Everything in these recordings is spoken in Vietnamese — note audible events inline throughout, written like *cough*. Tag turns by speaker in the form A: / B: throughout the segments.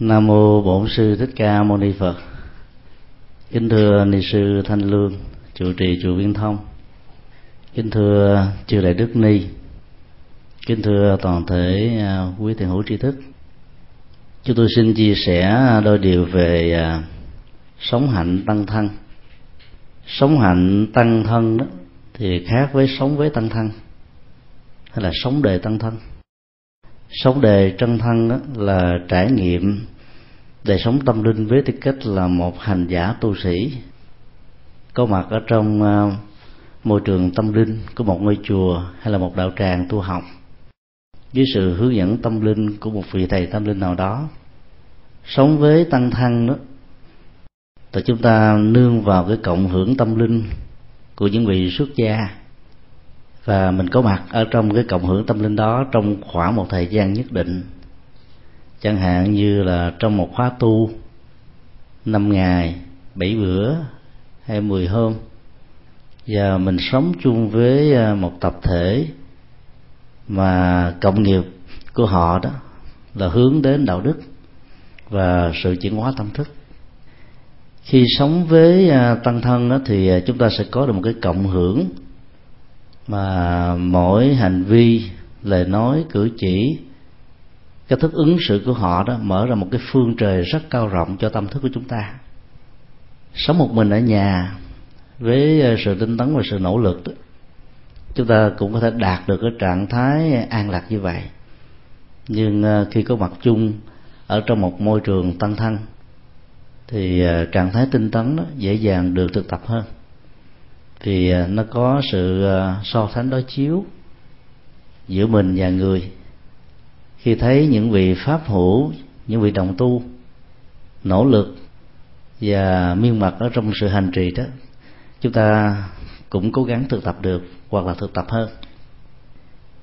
A: Nam mô Bổn sư Thích Ca Mâu Ni Phật. Kính thưa ni sư Thanh Lương, trụ trì chùa Viên Thông. Kính thưa chư đại đức ni. Kính thưa toàn thể à, quý thiền hữu tri thức. Chúng tôi xin chia sẻ đôi điều về à, sống hạnh tăng thân. Sống hạnh tăng thân đó thì khác với sống với tăng thân hay là sống đề tăng thân sống đề chân thân đó là trải nghiệm đời sống tâm linh với tư cách là một hành giả tu sĩ. Có mặt ở trong à, môi trường tâm linh của một ngôi chùa hay là một đạo tràng tu học. Dưới sự hướng dẫn tâm linh của một vị thầy tâm linh nào đó, sống với tăng thân đó thì chúng ta nương vào cái cộng hưởng tâm linh của những vị xuất gia và mình có mặt ở trong cái cộng hưởng tâm linh đó trong khoảng một thời gian nhất định. Chẳng hạn như là trong một khóa tu năm ngày bảy bữa hay mười hôm. Và mình sống chung với à, một tập thể mà cộng nghiệp của họ đó là hướng đến đạo đức và sự chuyển hóa tâm thức. Khi sống với à, tăng thân đó, thì à, chúng ta sẽ có được một cái cộng hưởng mà mỗi hành vi lời nói cử chỉ cái thức ứng xử của họ đó mở ra một cái phương trời rất cao rộng cho tâm thức của chúng ta. Sống một mình ở nhà với ờ, sự tinh tấn và sự nỗ lực đó, chúng ta cũng có thể đạt được cái trạng thái an lạc như vậy. Nhưng ờ, khi có mặt chung ở trong một môi trường tăng thân thì ờ, trạng thái tinh tấn đó dễ dàng được thực tập hơn thì à, nó có sự à, so sánh đối chiếu giữa mình và người. Khi thấy những vị pháp hữu, những vị đồng tu nỗ lực và miên mật ở trong sự hành trì đó, chúng ta cũng cố gắng thực tập được hoặc là thực tập hơn.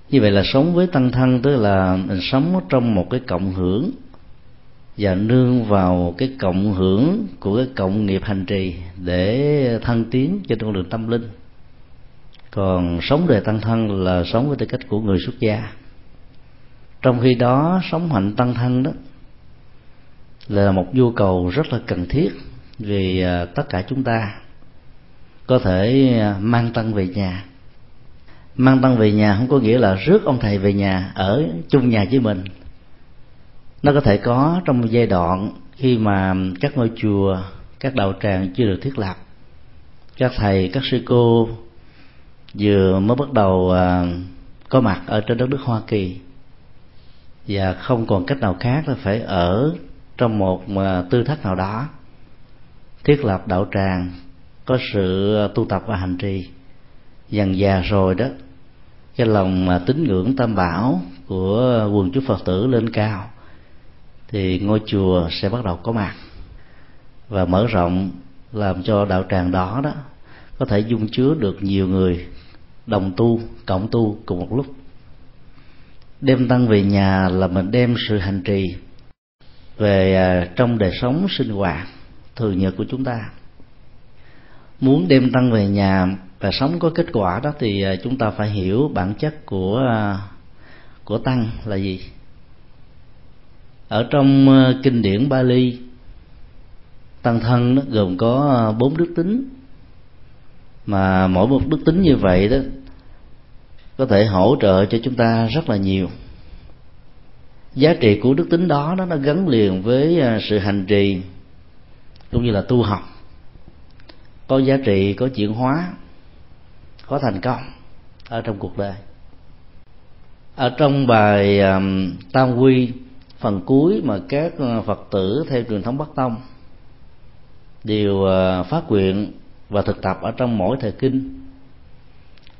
A: Như vậy là sống với tăng thân tức là mình sống trong một cái cộng hưởng và nương vào cái cộng hưởng của cái cộng nghiệp hành trì để thăng tiến trên con đường tâm linh. Còn sống đời tăng thân là sống với tư cách của người xuất gia. Trong khi đó, sống hạnh tăng thân đó là một nhu cầu rất là cần thiết vì à, tất cả chúng ta có thể à, mang tăng về nhà. Mang tăng về nhà không có nghĩa là rước ông thầy về nhà ở chung nhà với mình nó có thể có trong một giai đoạn khi mà các ngôi chùa, các đạo tràng chưa được thiết lập. Các thầy, các sư cô vừa mới bắt đầu à, có mặt ở trên đất nước hoa kỳ. Và không còn cách nào khác là phải ở trong một à, tư thất nào đó, thiết lập đạo tràng, có sự tu tập và hành trì. Dần già rồi đó, cái lòng mà tín ngưỡng tam bảo của quần chúng phật tử lên cao thì ngôi chùa sẽ bắt đầu có mặt và mở rộng làm cho đạo tràng đó đó có thể dung chứa được nhiều người đồng tu, cộng tu cùng một lúc. Đem tăng về nhà là mình đem sự hành trì về à, trong đời sống sinh hoạt thường nhật của chúng ta. Muốn đem tăng về nhà và sống có kết quả đó thì à, chúng ta phải hiểu bản chất của à, của tăng là gì ở trong ờ, kinh điển Bali tăng thân nó gồm có ờ, bốn đức tính. Mà mỗi một đức tính như vậy đó có thể hỗ trợ cho chúng ta rất là nhiều. Giá trị của đức tính đó nó gắn liền với ờ, sự hành trì cũng như là tu học. Có giá trị có chuyển hóa có thành công ở trong cuộc đời. Ở trong bài um, tam quy phần cuối mà các ờ, phật tử theo truyền thống bắc tông đều ờ, phát nguyện và thực tập ở trong mỗi thời kinh.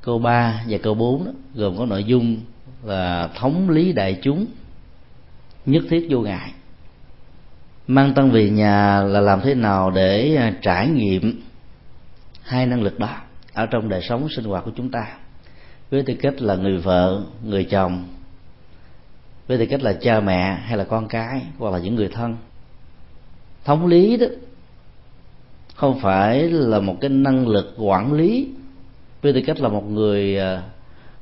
A: Câu 3 và câu 4 đó, gồm có nội dung là thống lý đại chúng nhất thiết vô ngại. Mang tăng về nhà là làm thế nào để ờ, trải nghiệm hai năng lực đó ở trong đời sống sinh hoạt của chúng ta? Với tư cách là người vợ người chồng với tư cách là cha mẹ hay là con cái, hoặc là những người thân. Thống lý đó, không phải là một cái năng lực quản lý. Với tư cách là một người à,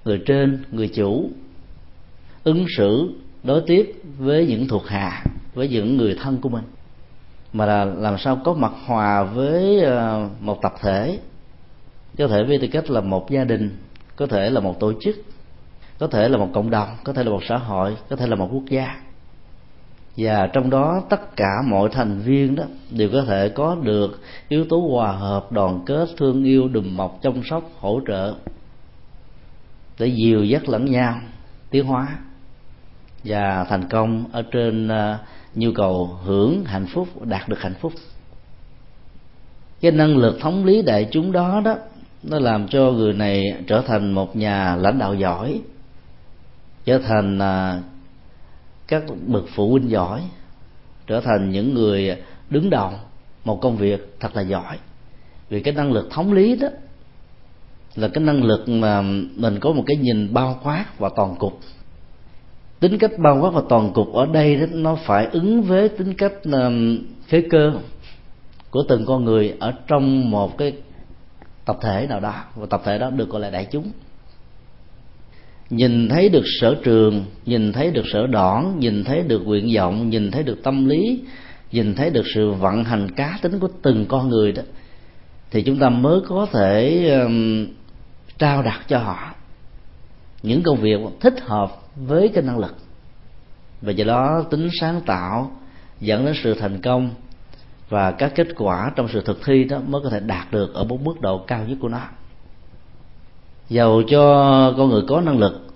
A: người trên, người chủ, ứng xử, đối tiếp với những thuộc hạ, với những người thân của mình. Mà là làm sao có mặt hòa với à, một tập thể. Có thể với tư cách là một gia đình, có thể là một tổ chức có thể là một cộng đồng, có thể là một xã hội, có thể là một quốc gia. Và trong đó, tất cả mọi thành viên đó đều có thể có được yếu tố hòa hợp, đoàn kết, thương yêu, đùm bọc, chăm sóc, hỗ trợ để dìu dắt lẫn nhau, tiến hóa. Và thành công ở trên ờ, nhu cầu hưởng hạnh phúc, đạt được hạnh phúc. Cái năng lực thống lý đại chúng đó đó, nó làm cho người này trở thành một nhà lãnh đạo giỏi trở thành à, các bậc phụ huynh giỏi trở thành những người đứng đầu một công việc thật là giỏi. Vì cái năng lực thống lý đó là cái năng lực mà mình có một cái nhìn bao quát và toàn cục. Tính cách bao quát và toàn cục ở đây đó, nó phải ứng với tính cách à, khế cơ của từng con người ở trong một cái tập thể nào đó. Và tập thể đó được gọi là đại chúng nhìn thấy được sở trường nhìn thấy được sở đoản nhìn thấy được nguyện vọng nhìn thấy được tâm lý nhìn thấy được sự vận hành cá tính của từng con người đó thì chúng ta mới có thể um, trao đặt cho họ những công việc thích hợp với cái năng lực. Và do đó tính sáng tạo dẫn đến sự thành công và các kết quả trong sự thực thi đó mới có thể đạt được ở một mức độ cao nhất của nó dầu cho con người có năng lực,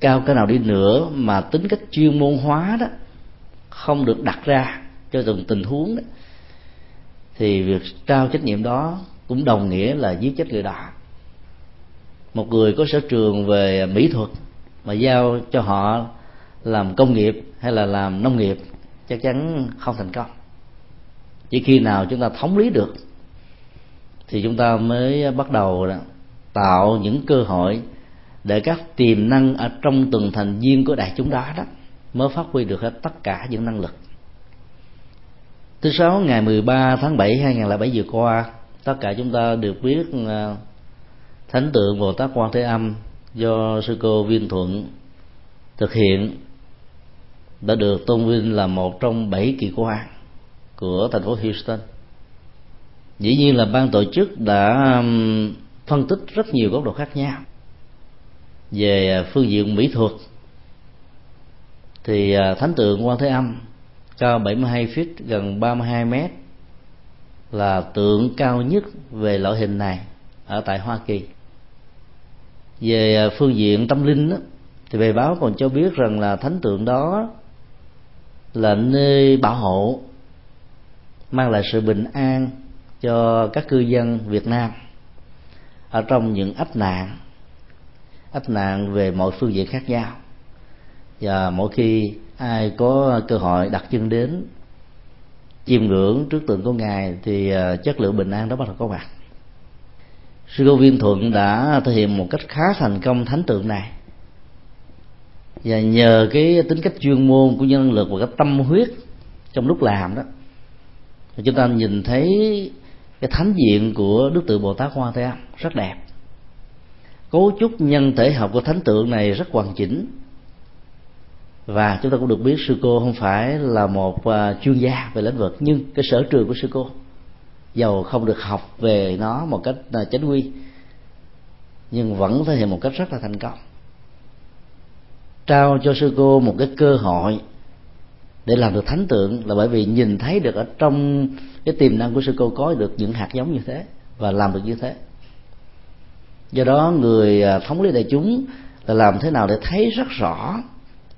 A: cao cái nào đi nữa mà tính cách chuyên môn hóa đó, không được đặt ra cho từng tình huống đó, thì việc trao trách nhiệm đó cũng đồng nghĩa là giết chết người đó một người có sở trường về mỹ thuật mà giao cho họ làm công nghiệp hay là làm nông nghiệp chắc chắn không thành công. Chỉ khi nào chúng ta thống lý được thì chúng ta mới bắt đầu tạo những cơ hội để các tiềm năng ở trong từng thành viên của đại chúng đó đó mới phát huy được hết tất cả những năng lực. Thứ sáu, ngày 13 tháng 7 2007 vừa qua, tất cả chúng ta được biết ờ, thánh tượng Bồ Tát Quan Thế Âm do sư cô Viên Thuận thực hiện đã được tôn vinh là một trong bảy kỳ quan của thành phố Houston. Dĩ nhiên là ban tổ chức đã phân tích rất nhiều góc độ khác nhau. Về à, phương diện mỹ thuật thì à, thánh tượng quan thế âm cao 72 feet gần 32 mét là tượng cao nhất về loại hình này ở tại Hoa Kỳ. Về à, phương diện tâm linh đó, thì bài báo còn cho biết rằng là thánh tượng đó là nơi bảo hộ mang lại sự bình an cho các cư dân Việt Nam ở trong những ách nạn. Ách nạn về mọi phương diện khác nhau. Và mỗi khi ai có cơ hội đặt chân đến, chiêm ngưỡng trước tượng của ngài thì ờ, chất lượng bình an đó bắt đầu có mặt. Sư cô viên thuận đã thể hiện một cách khá thành công thánh tượng này. Và nhờ cái tính cách chuyên môn của nhân lực và cái tâm huyết trong lúc làm đó, thì chúng ta nhìn thấy cái thánh diện của đức tượng bồ tát hoa thế âm rất đẹp. Cấu trúc nhân thể học của thánh tượng này rất hoàn chỉnh. Và chúng ta cũng được biết sư cô không phải là một à, chuyên gia về lĩnh vực, nhưng cái sở trường của sư cô dầu không được học về nó một cách à, chánh quy, nhưng vẫn thể hiện một cách rất là thành công. Trao cho sư cô một cái cơ hội để làm được thánh tượng là bởi vì nhìn thấy được ở trong cái tiềm năng của sư cô có được những hạt giống như thế và làm được như thế. Do đó người à, thống lý đại chúng là làm thế nào để thấy rất rõ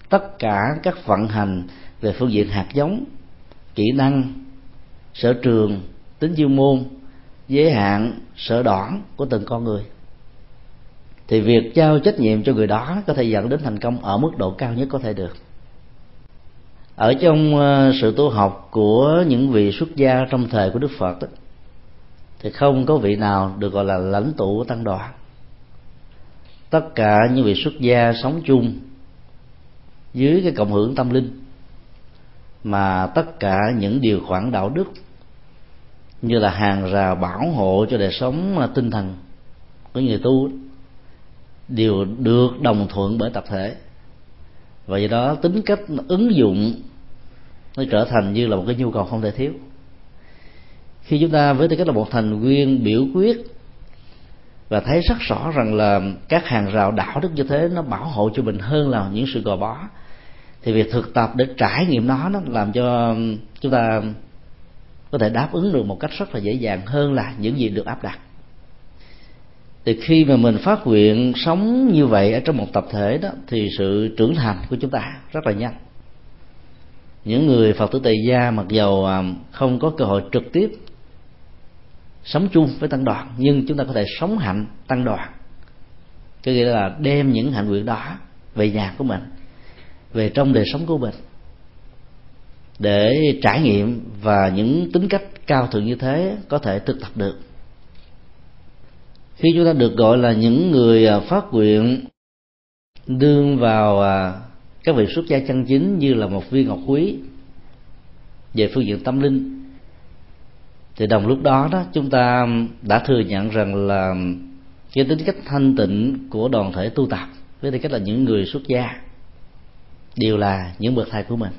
A: tất cả các vận hành về phương diện hạt giống, kỹ năng, sở trường, tính chuyên môn, giới hạn, sở đoản của từng con người. Thì việc giao trách nhiệm cho người đó có thể dẫn đến thành công ở mức độ cao nhất có thể được ở trong ờ, sự tu học của những vị xuất gia trong thời của đức phật đó, thì không có vị nào được gọi là lãnh tụ của tăng đoàn. Tất cả những vị xuất gia sống chung dưới cái cộng hưởng tâm linh mà tất cả những điều khoản đạo đức như là hàng rào bảo hộ cho đời sống ờ, tinh thần của người tu đều được đồng thuận bởi tập thể. Và do đó tính cách ứng dụng nó trở thành như là một cái nhu cầu không thể thiếu. Khi chúng ta với tư cách là một thành viên biểu quyết và thấy rất rõ rằng là các hàng rào đạo đức như thế nó bảo hộ cho mình hơn là những sự gò bó, thì việc thực tập để trải nghiệm nó nó làm cho chúng ta có thể đáp ứng được một cách rất là dễ dàng hơn là những gì được áp đặt. Thì khi mà mình phát nguyện sống như vậy ở trong một tập thể đó, thì sự trưởng thành của chúng ta rất là nhanh những người phật tử tề gia mặc dầu à, không có cơ hội trực tiếp sống chung với tăng đoàn, nhưng chúng ta có thể sống hạnh tăng đoàn. Có nghĩa là đem những hạnh nguyện đó về nhà của mình, về trong đời sống của mình, để trải nghiệm và những tính cách cao thượng như thế có thể thực tập được. Khi chúng ta được gọi là những người à, phát nguyện, đương vào à, các vị xuất gia chân chính như là một viên ngọc quý về phương diện tâm linh. Thì đồng lúc đó đó, chúng ta đã thừa nhận rằng là cái tính cách thanh tịnh của đoàn thể tu tập với tư cách là những người xuất gia đều là những bậc thầy của mình.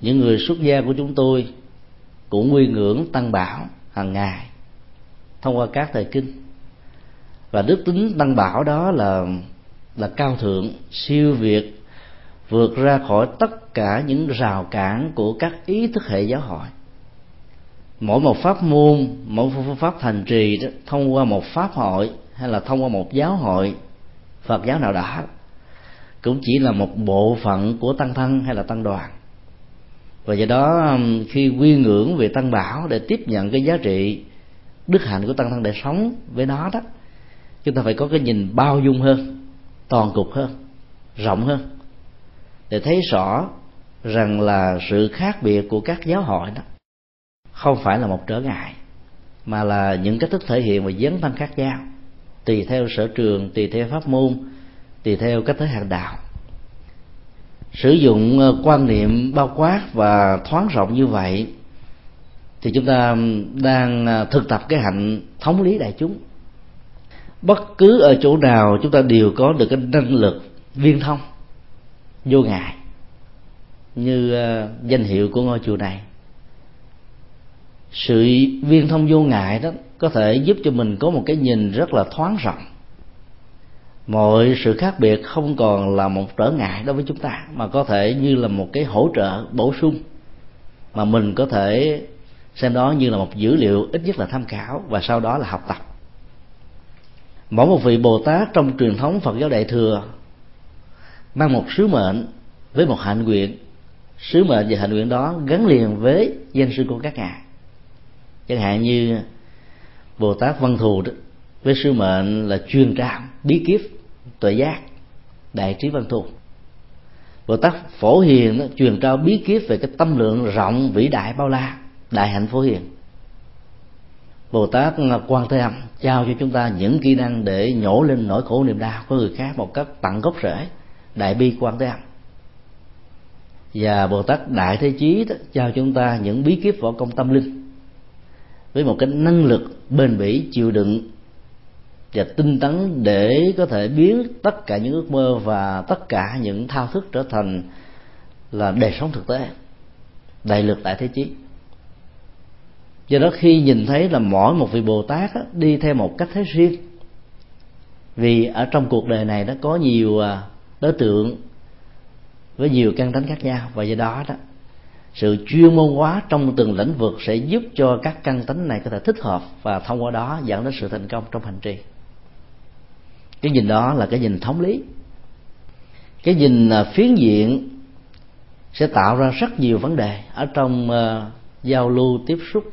A: Những người xuất gia của chúng tôi cũng nguy ngưỡng tăng bảo hàng ngày thông qua các thời kinh. Và đức tính tăng bảo đó là là cao thượng, siêu việt vượt ra khỏi tất cả những rào cản của các ý thức hệ giáo hội. Mỗi một pháp môn, mỗi phương pháp thành trì đó, thông qua một pháp hội hay là thông qua một giáo hội, phật giáo nào đã cũng chỉ là một bộ phận của tăng thân hay là tăng đoàn. Và do đó um, khi quy ngưỡng về tăng bảo để tiếp nhận cái giá trị đức hạnh của tăng thân để sống với nó đó, chúng ta phải có cái nhìn bao dung hơn, toàn cục hơn, rộng hơn để thấy rõ rằng là sự khác biệt của các giáo hội đó không phải là một trở ngại, mà là những cách thức thể hiện và dấn thân khác nhau, tùy theo sở trường, tùy theo pháp môn, tùy theo cách thế hàng đạo. Sử dụng ờ, quan niệm bao quát và thoáng rộng như vậy thì chúng ta đang ờ, thực tập cái hạnh thống lý đại chúng. Bất cứ ở chỗ nào chúng ta đều có được cái năng lực viên thông vô ngại, như ờ, danh hiệu của ngôi chùa này. Sự viên thông vô ngại đó có thể giúp cho mình có một cái nhìn rất là thoáng rộng. Mọi sự khác biệt không còn là một trở ngại đối với chúng ta, mà có thể như là một cái hỗ trợ bổ sung, mà mình có thể xem đó như là một dữ liệu ít nhất là tham khảo và sau đó là học tập. Mỗi một vị bồ tát trong truyền thống phật giáo đại thừa mang một sứ mệnh với một hạnh nguyện. Sứ mệnh và hạnh nguyện đó gắn liền với danh sư của các ngài. Chẳng hạn như bồ tát văn thù đó với sứ mệnh là chuyên trao bí kíp tuệ giác đại trí văn thù. Bồ tát phổ hiền đó, truyền trao bí kíp về cái tâm lượng rộng vĩ đại bao la đại hạnh phổ hiền. Bồ tát quan thế âm trao cho chúng ta những kỹ năng để nhổ lên nỗi khổ niềm đau của người khác một cách tận gốc rễ đại bi quan thế âm. Và bồ tát đại thế chí đó, cho chúng ta những bí kíp võ công tâm linh với một cái năng lực bền bỉ chịu đựng và tinh tấn để có thể biến tất cả những ước mơ và tất cả những thao thức trở thành là đời sống thực tế đại lực tại thế chí. Do đó khi nhìn thấy là mỗi một vị bồ tát á, đi theo một cách thế riêng vì ở trong cuộc đời này nó có nhiều à, đối tượng với nhiều căn tánh khác nhau. Và do đó đó sự chuyên môn hóa trong từng lĩnh vực sẽ giúp cho các căn tánh này có thể thích hợp và thông qua đó dẫn đến sự thành công trong hành trì. Cái nhìn đó là cái nhìn thống lý. Cái nhìn à, phiến diện sẽ tạo ra rất nhiều vấn đề ở trong uh, giao lưu tiếp xúc.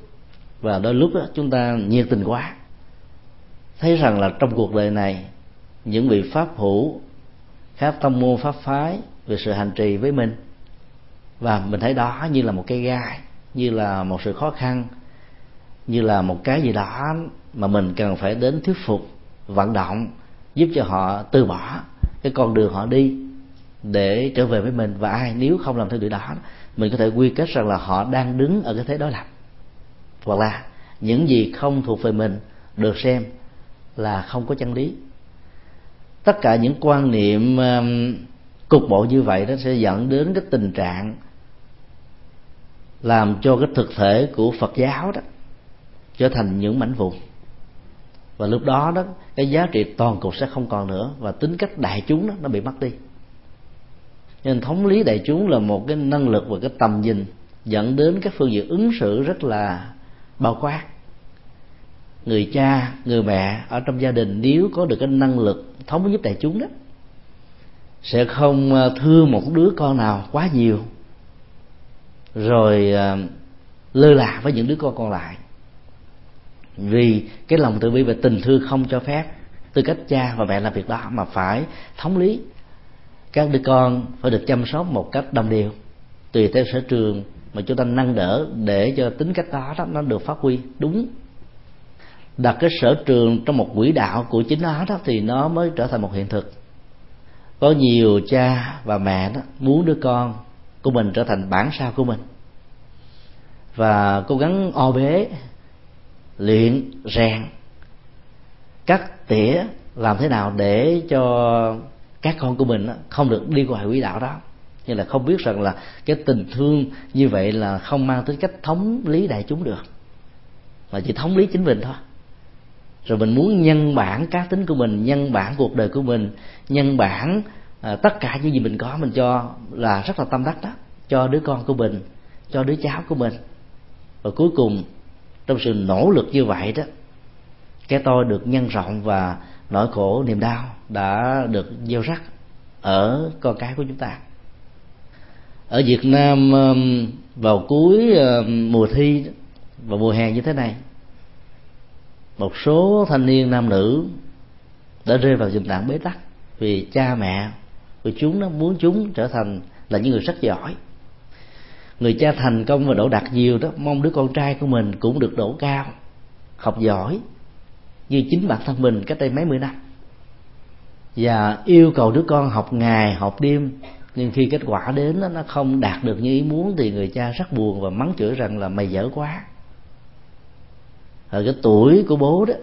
A: Và đôi lúc đó, chúng ta nhiệt tình quá. Thấy rằng là trong cuộc đời này những vị pháp hữu các tông môn pháp phái về sự hành trì với mình. Và mình thấy đó như là một cái gai, như là một sự khó khăn, như là một cái gì đó mà mình cần phải đến thuyết phục, vận động, giúp cho họ từ bỏ cái con đường họ đi để trở về với mình. Và ai, nếu không làm theo điều đó, mình có thể quy kết rằng là họ đang đứng ở cái thế đối lập. Hoặc là những gì không thuộc về mình được xem là không có chân lý tất cả những quan niệm um, cục bộ như vậy nó sẽ dẫn đến cái tình trạng làm cho cái thực thể của phật giáo đó trở thành những mảnh vụn. Và lúc đó đó, cái giá trị toàn cục sẽ không còn nữa và tính cách đại chúng đó nó bị mất đi. Nên thống lý đại chúng là một cái năng lực và cái tầm nhìn dẫn đến các phương diện ứng xử rất là bao quát. Người cha, người mẹ ở trong gia đình nếu có được cái năng lực thống giúp đại chúng đó sẽ không ờ, thương một đứa con nào quá nhiều rồi ờ, lơ là với những đứa con còn lại. Vì cái lòng từ bi và tình thương không cho phép tư cách cha và mẹ làm việc đó mà phải thống lý. Các đứa con phải được chăm sóc một cách đồng đều tùy theo sở trường mà chúng ta nâng đỡ để cho tính cách đó, đó nó được phát huy đúng đặt cái sở trường trong một quỹ đạo của chính nó đó thì nó mới trở thành một hiện thực. Có nhiều cha và mẹ đó muốn đứa con của mình trở thành bản sao của mình. Và cố gắng o bế, luyện, rèn cắt tỉa làm thế nào để cho các con của mình không được đi ngoài quỹ đạo đó. Như là không biết rằng là cái tình thương như vậy là không mang tính cách thống lý đại chúng được, mà chỉ thống lý chính mình thôi rồi mình muốn nhân bản cá tính của mình nhân bản cuộc đời của mình nhân bản à, tất cả những gì mình có mình cho là rất là tâm đắc đó cho đứa con của mình cho đứa cháu của mình. Và cuối cùng trong sự nỗ lực như vậy đó cái tôi được nhân rộng và nỗi khổ niềm đau đã được gieo rắc ở con cái của chúng ta. Ở Việt Nam vào cuối mùa thi và mùa hè như thế này một số thanh niên nam nữ đã rơi vào tình trạng bế tắc vì cha mẹ của chúng nó muốn chúng trở thành là những người rất giỏi. Người cha thành công và đỗ đạt nhiều đó mong đứa con trai của mình cũng được đỗ cao học giỏi như chính bản thân mình cách đây mấy mươi năm. Và yêu cầu đứa con học ngày học đêm nhưng khi kết quả đến đó, nó không đạt được như ý muốn thì người cha rất buồn và mắng chửi rằng là mày dở quá ở cái tuổi của bố đó,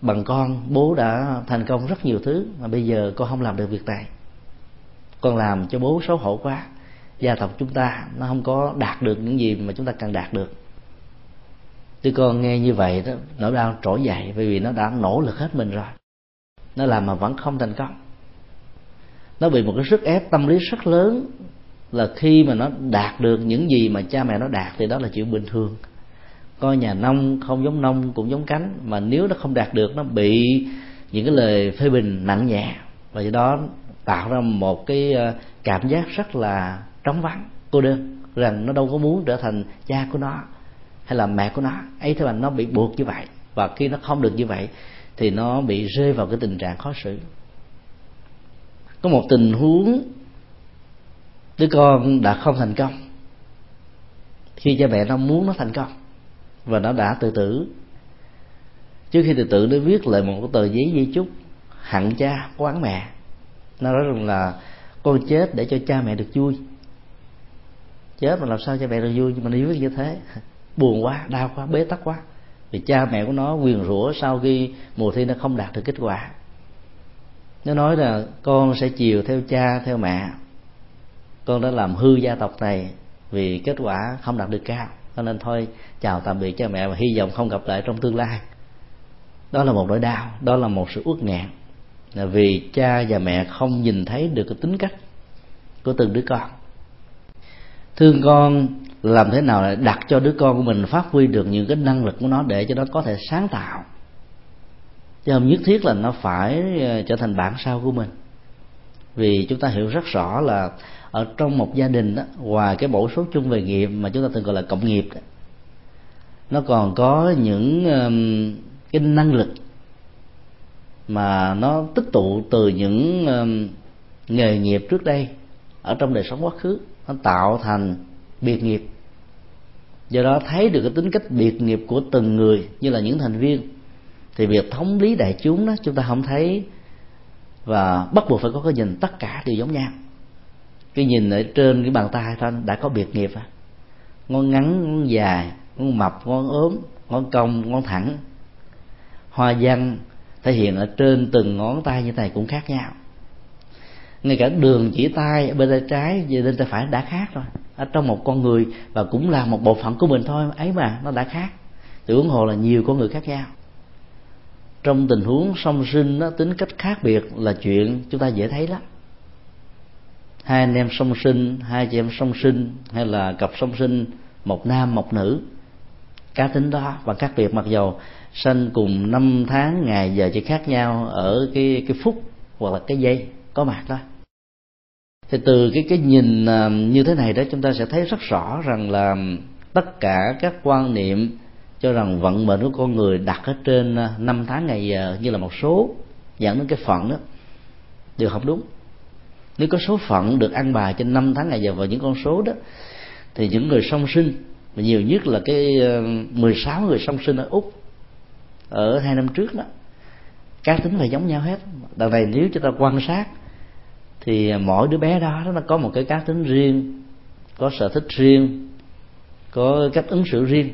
A: bằng con, bố đã thành công rất nhiều thứ mà bây giờ con không làm được việc này. Con làm cho bố xấu hổ quá, gia tộc chúng ta nó không có đạt được những gì mà chúng ta cần đạt được. Đứa con nghe như vậy đó nỗi đau trỗi dậy bởi vì nó đã nỗ lực hết mình rồi. Nó làm mà vẫn không thành công. Nó bị một cái sức ép tâm lý rất lớn là khi mà nó đạt được những gì mà cha mẹ nó đạt thì đó là chuyện bình thường coi nhà nông không giống nông cũng giống cánh, mà nếu nó không đạt được, nó bị những cái lời phê bình nặng nhẹ. Và do đó tạo ra một cái ờ, cảm giác rất là trống vắng, cô đơn. Rằng nó đâu có muốn trở thành cha của nó hay là mẹ của nó. Ấy thế mà nó bị buộc như vậy. Và khi nó không được như vậy, thì nó bị rơi vào cái tình trạng khó xử. Có một tình huống, đứa con đã không thành công. Khi cha mẹ nó muốn nó thành công và nó đã tự tử. Trước khi tự tử nó viết lại một cái tờ giấy di chúc hận cha quán mẹ. Nó nói rằng là, con chết để cho cha mẹ được vui. Chết mà làm sao cha mẹ được vui? Nhưng mà nó viết như thế. *laughs* Buồn quá, đau quá, bế tắc quá. Vì cha mẹ của nó quyền rủa sau khi mùa thi nó không đạt được kết quả. Nó nói là, con sẽ chiều theo cha, theo mẹ. Con đã làm hư gia tộc này vì kết quả không đạt được cao cho nên thôi, chào tạm biệt cha mẹ và hy vọng không gặp lại trong tương lai. Đó là một nỗi đau, đó là một sự uất nghẹn. Là vì cha và mẹ không nhìn thấy được cái tính cách của từng đứa con. Thương con làm thế nào để đặt cho đứa con của mình phát huy được những cái năng lực của nó để cho nó có thể sáng tạo? Chứ không nhất thiết là nó phải ờ, trở thành bản sao của mình. Vì chúng ta hiểu rất rõ là ở trong một gia đình đó ngoài cái bổ số chung về nghiệp mà chúng ta thường gọi là cộng nghiệp đó, nó còn có những um, cái năng lực mà nó tích tụ từ những um, nghề nghiệp trước đây ở trong đời sống quá khứ. Nó tạo thành biệt nghiệp. Do đó thấy được cái tính cách biệt nghiệp của từng người như là những thành viên thì việc thống lý đại chúng đó chúng ta không thấy và bắt buộc phải có cái nhìn tất cả đều giống nhau cái nhìn ở trên cái bàn tay thôi, đã có biệt nghiệp à ngón ngắn, ngón dài, ngón mập, ngón ốm, ngón cong, ngón thẳng. Hoa văn thể hiện ở trên từng ngón tay như này cũng khác nhau. Ngay cả đường chỉ tay, bên tay trái và bên tay phải đã khác rồi. Ở trong một con người và cũng là một bộ phận của mình thôi, ấy mà, nó đã khác. Thì huống hồ là nhiều con người khác nhau. Trong tình huống song sinh, nó tính cách khác biệt là chuyện chúng ta dễ thấy lắm hai anh em song sinh, hai chị em song sinh, hay là cặp song sinh, một nam, một nữ. Cá tính đó và khác biệt mặc dầu sanh cùng năm tháng, ngày, giờ chỉ khác nhau ở cái cái phút hoặc là cái giây có mặt đó. Thì từ cái cái nhìn à, như thế này đó, chúng ta sẽ thấy rất rõ rằng là tất cả các quan niệm cho rằng vận mệnh của con người đặt ở trên à, năm tháng, ngày, giờ như là một số, dẫn đến cái phận đó, đều không đúng nếu có số phận được ăn bài trên năm tháng ngày giờ vào những con số đó, thì những người song sinh mà nhiều nhất là cái ờ, 16 người song sinh ở úc, ở hai năm trước đó, cá tính phải giống nhau hết. Đằng này nếu chúng ta quan sát, thì mỗi đứa bé đó, nó có một cái cá tính riêng, có sở thích riêng, có cách ứng xử riêng,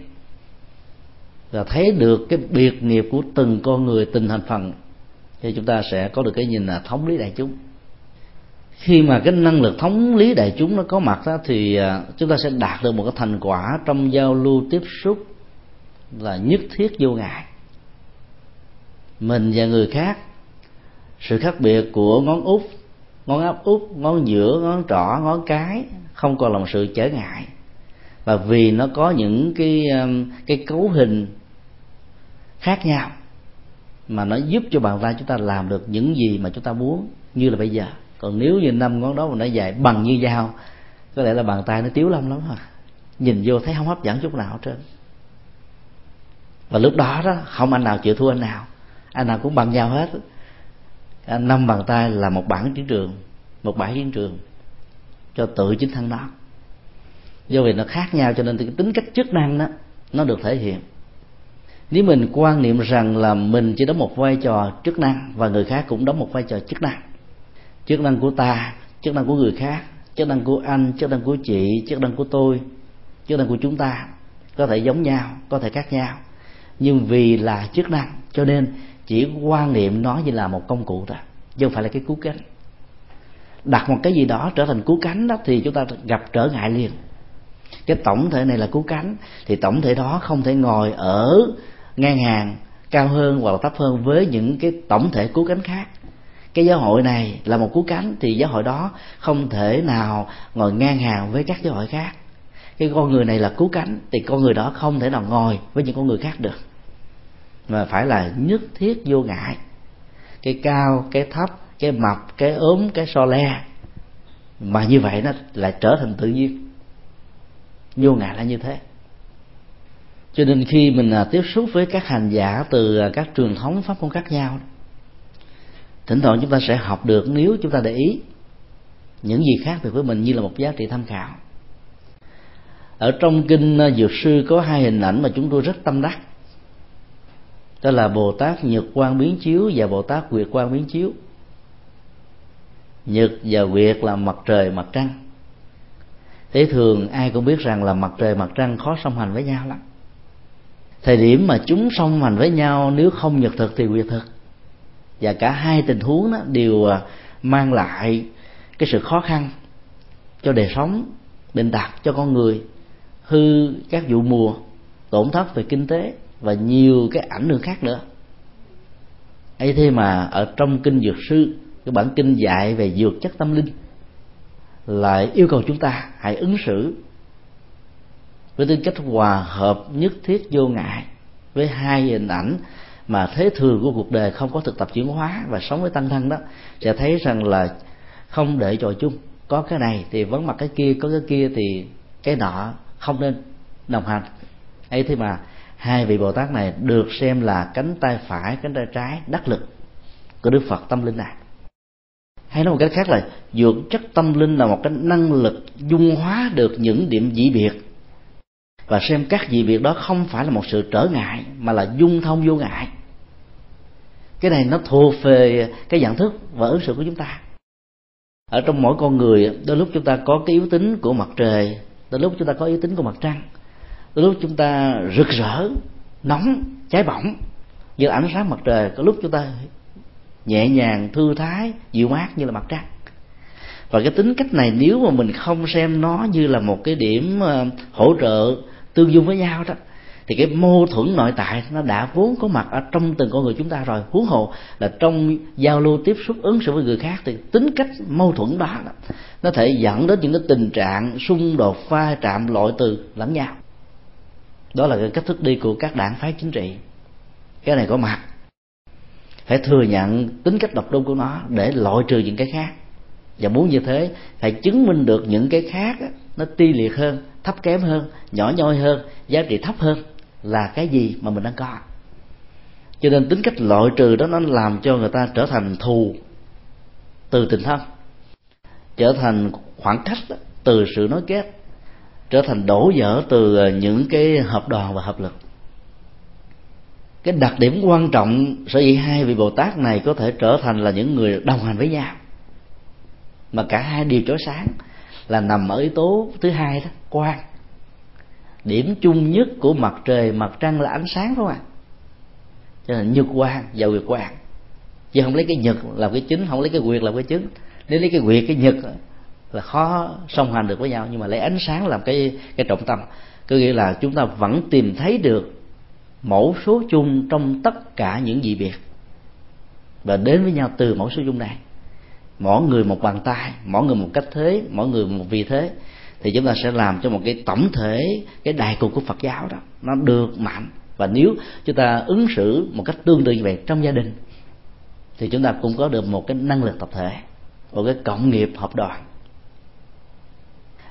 A: và thấy được cái biệt nghiệp của từng con người, từng thành phần, thì chúng ta sẽ có được cái nhìn là thống lý đại chúng khi mà cái năng lực thống lý đại chúng nó có mặt đó thì à, chúng ta sẽ đạt được một cái thành quả trong giao lưu tiếp xúc là nhất thiết vô ngại. Mình và người khác, sự khác biệt của ngón út, ngón áp út, ngón giữa, ngón trỏ, ngón cái không còn là một sự trở ngại. Và vì nó có những cái à, cái cấu hình khác nhau mà nó giúp cho bàn tay chúng ta làm được những gì mà chúng ta muốn như là bây giờ còn nếu như năm ngón đó mà nó dài bằng như dao có lẽ là bàn tay nó tiếu lâm lắm hả? Nhìn vô thấy không hấp dẫn chút nào hết trơn. Và lúc đó đó, không anh nào chịu thua anh nào. Anh nào cũng bằng nhau hết. Năm bàn tay là một bản chiến trường, một bãi chiến trường cho tự chính thân đó do vì nó khác nhau cho nên cái tính cách chức năng đó, nó được thể hiện. Nếu mình quan niệm rằng là mình chỉ đóng một vai trò chức năng và người khác cũng đóng một vai trò chức năng chức năng của ta, chức năng của người khác, chức năng của anh, chức năng của chị, chức năng của tôi, chức năng của chúng ta có thể giống nhau, có thể khác nhau. Nhưng vì là chức năng, cho nên chỉ quan niệm nó như là một công cụ thôi, chứ không phải là cái cú cánh. Đặt một cái gì đó trở thành cú cánh đó thì chúng ta gặp trở ngại liền. Cái tổng thể này là cú cánh, thì tổng thể đó không thể ngồi ở ngang hàng, cao hơn hoặc là thấp hơn với những cái tổng thể cú cánh khác cái giáo hội này là một cú cánh thì giáo hội đó không thể nào ngồi ngang hàng với các giáo hội khác. Cái con người này là cú cánh thì con người đó không thể nào ngồi với những con người khác được. Mà phải là nhất thiết vô ngại. Cái cao, cái thấp, cái mập, cái ốm, cái so le. Mà như vậy nó lại trở thành tự nhiên. Vô ngại là như thế. Cho nên khi mình à, tiếp xúc với các hành giả từ à, các truyền thống, pháp môn khác nhau thỉnh thoảng chúng ta sẽ học được nếu chúng ta để ý những gì khác biệt với mình như là một giá trị tham khảo. Ở trong kinh ờ, dược sư có hai hình ảnh mà chúng tôi rất tâm đắc. Đó là bồ tát nhật quan biến chiếu và bồ tát Nguyệt quan biến chiếu. Nhật và Nguyệt là mặt trời, mặt trăng. Thế thường ai cũng biết rằng là mặt trời, mặt trăng khó song hành với nhau lắm. Thời điểm mà chúng song hành với nhau, nếu không nhật thực thì Nguyệt thực và cả hai tình huống đó đều à, mang lại cái sự khó khăn cho đời sống, bệnh tật cho con người, hư các vụ mùa, tổn thất về kinh tế và nhiều cái ảnh hưởng khác nữa. Ấy thế mà ở trong kinh dược sư, cái bản kinh dạy về dược chất tâm linh, lại yêu cầu chúng ta hãy ứng xử với tính cách hòa hợp nhất thiết vô ngại với hai hình ảnh mà thế thường của cuộc đời không có thực tập chuyển hóa và sống với tăng thân đó, sẽ thấy rằng là không để trò chung có cái này thì vẫn mặc cái kia, có cái kia thì cái nọ không nên đồng hành. Ấy thế mà hai vị bồ tát này được xem là cánh tay phải, cánh tay trái đắc lực của đức phật tâm linh này. Hay nói một cách khác là, dưỡng chất tâm linh là một cái năng lực dung hóa được những điểm dị biệt và xem các dị việc đó không phải là một sự trở ngại, mà là dung thông vô ngại. Cái này nó thuộc về cái nhận thức và ứng xử của chúng ta. Ở trong mỗi con người, đôi lúc chúng ta có cái yếu tính của mặt trời, đôi lúc chúng ta có yếu tính của mặt trăng, đôi lúc chúng ta rực rỡ, nóng, cháy bỏng, như ánh sáng mặt trời, có lúc chúng ta nhẹ nhàng, thư thái, dịu mát như là mặt trăng. Và cái tính cách này, nếu mà mình không xem nó như là một cái điểm ờ, hỗ trợ tương dung với nhau đó. Thì cái mâu thuẫn nội tại nó đã vốn có mặt ở trong từng con người chúng ta rồi. Huống hồ là trong giao lưu tiếp xúc ứng xử với người khác thì tính cách mâu thuẫn đó nó thể dẫn đến những cái tình trạng xung đột pha chạm loại từ lẫn nhau. Đó là cái cách thức đi của các đảng phái chính trị. Cái này có mặt. Phải thừa nhận tính cách độc đôn của nó để loại trừ những cái khác. Và muốn như thế, phải chứng minh được những cái khác nó ti liệt hơn thấp kém hơn, nhỏ nhoi hơn, giá trị thấp hơn là cái gì mà mình đang có. Cho nên tính cách loại trừ đó nó làm cho người ta trở thành thù từ tình thân, trở thành khoảng cách từ sự nói ghét trở thành đổ vỡ từ ờ, những cái hợp đoàn và hợp lực. Cái đặc điểm quan trọng sở dĩ hai vị bồ tát này có thể trở thành là những người đồng hành với nhau, mà cả hai đều chói sáng là nằm ở yếu tố thứ hai đó, quang. Điểm chung nhất của mặt trời, mặt trăng là ánh sáng không ạ à? cho nên nhật quang và nguyệt quang. Chứ không lấy cái nhật làm cái chính, không lấy cái nguyệt làm cái chính. Nếu lấy cái nguyệt, cái nhật là khó song hành được với nhau, nhưng mà lấy ánh sáng làm cái cái trọng tâm. Có nghĩa là chúng ta vẫn tìm thấy được mẫu số chung trong tất cả những dị biệt. Và đến với nhau từ mẫu số chung này mỗi người một bàn tay, mỗi người một cách thế, mỗi người một vị thế. Thì chúng ta sẽ làm cho một cái tổng thể, cái đại cục của Phật giáo đó, nó được mạnh. Và nếu chúng ta ứng xử một cách tương tự như vậy trong gia đình, thì chúng ta cũng có được một cái năng lực tập thể, một cái cộng nghiệp hợp đoàn.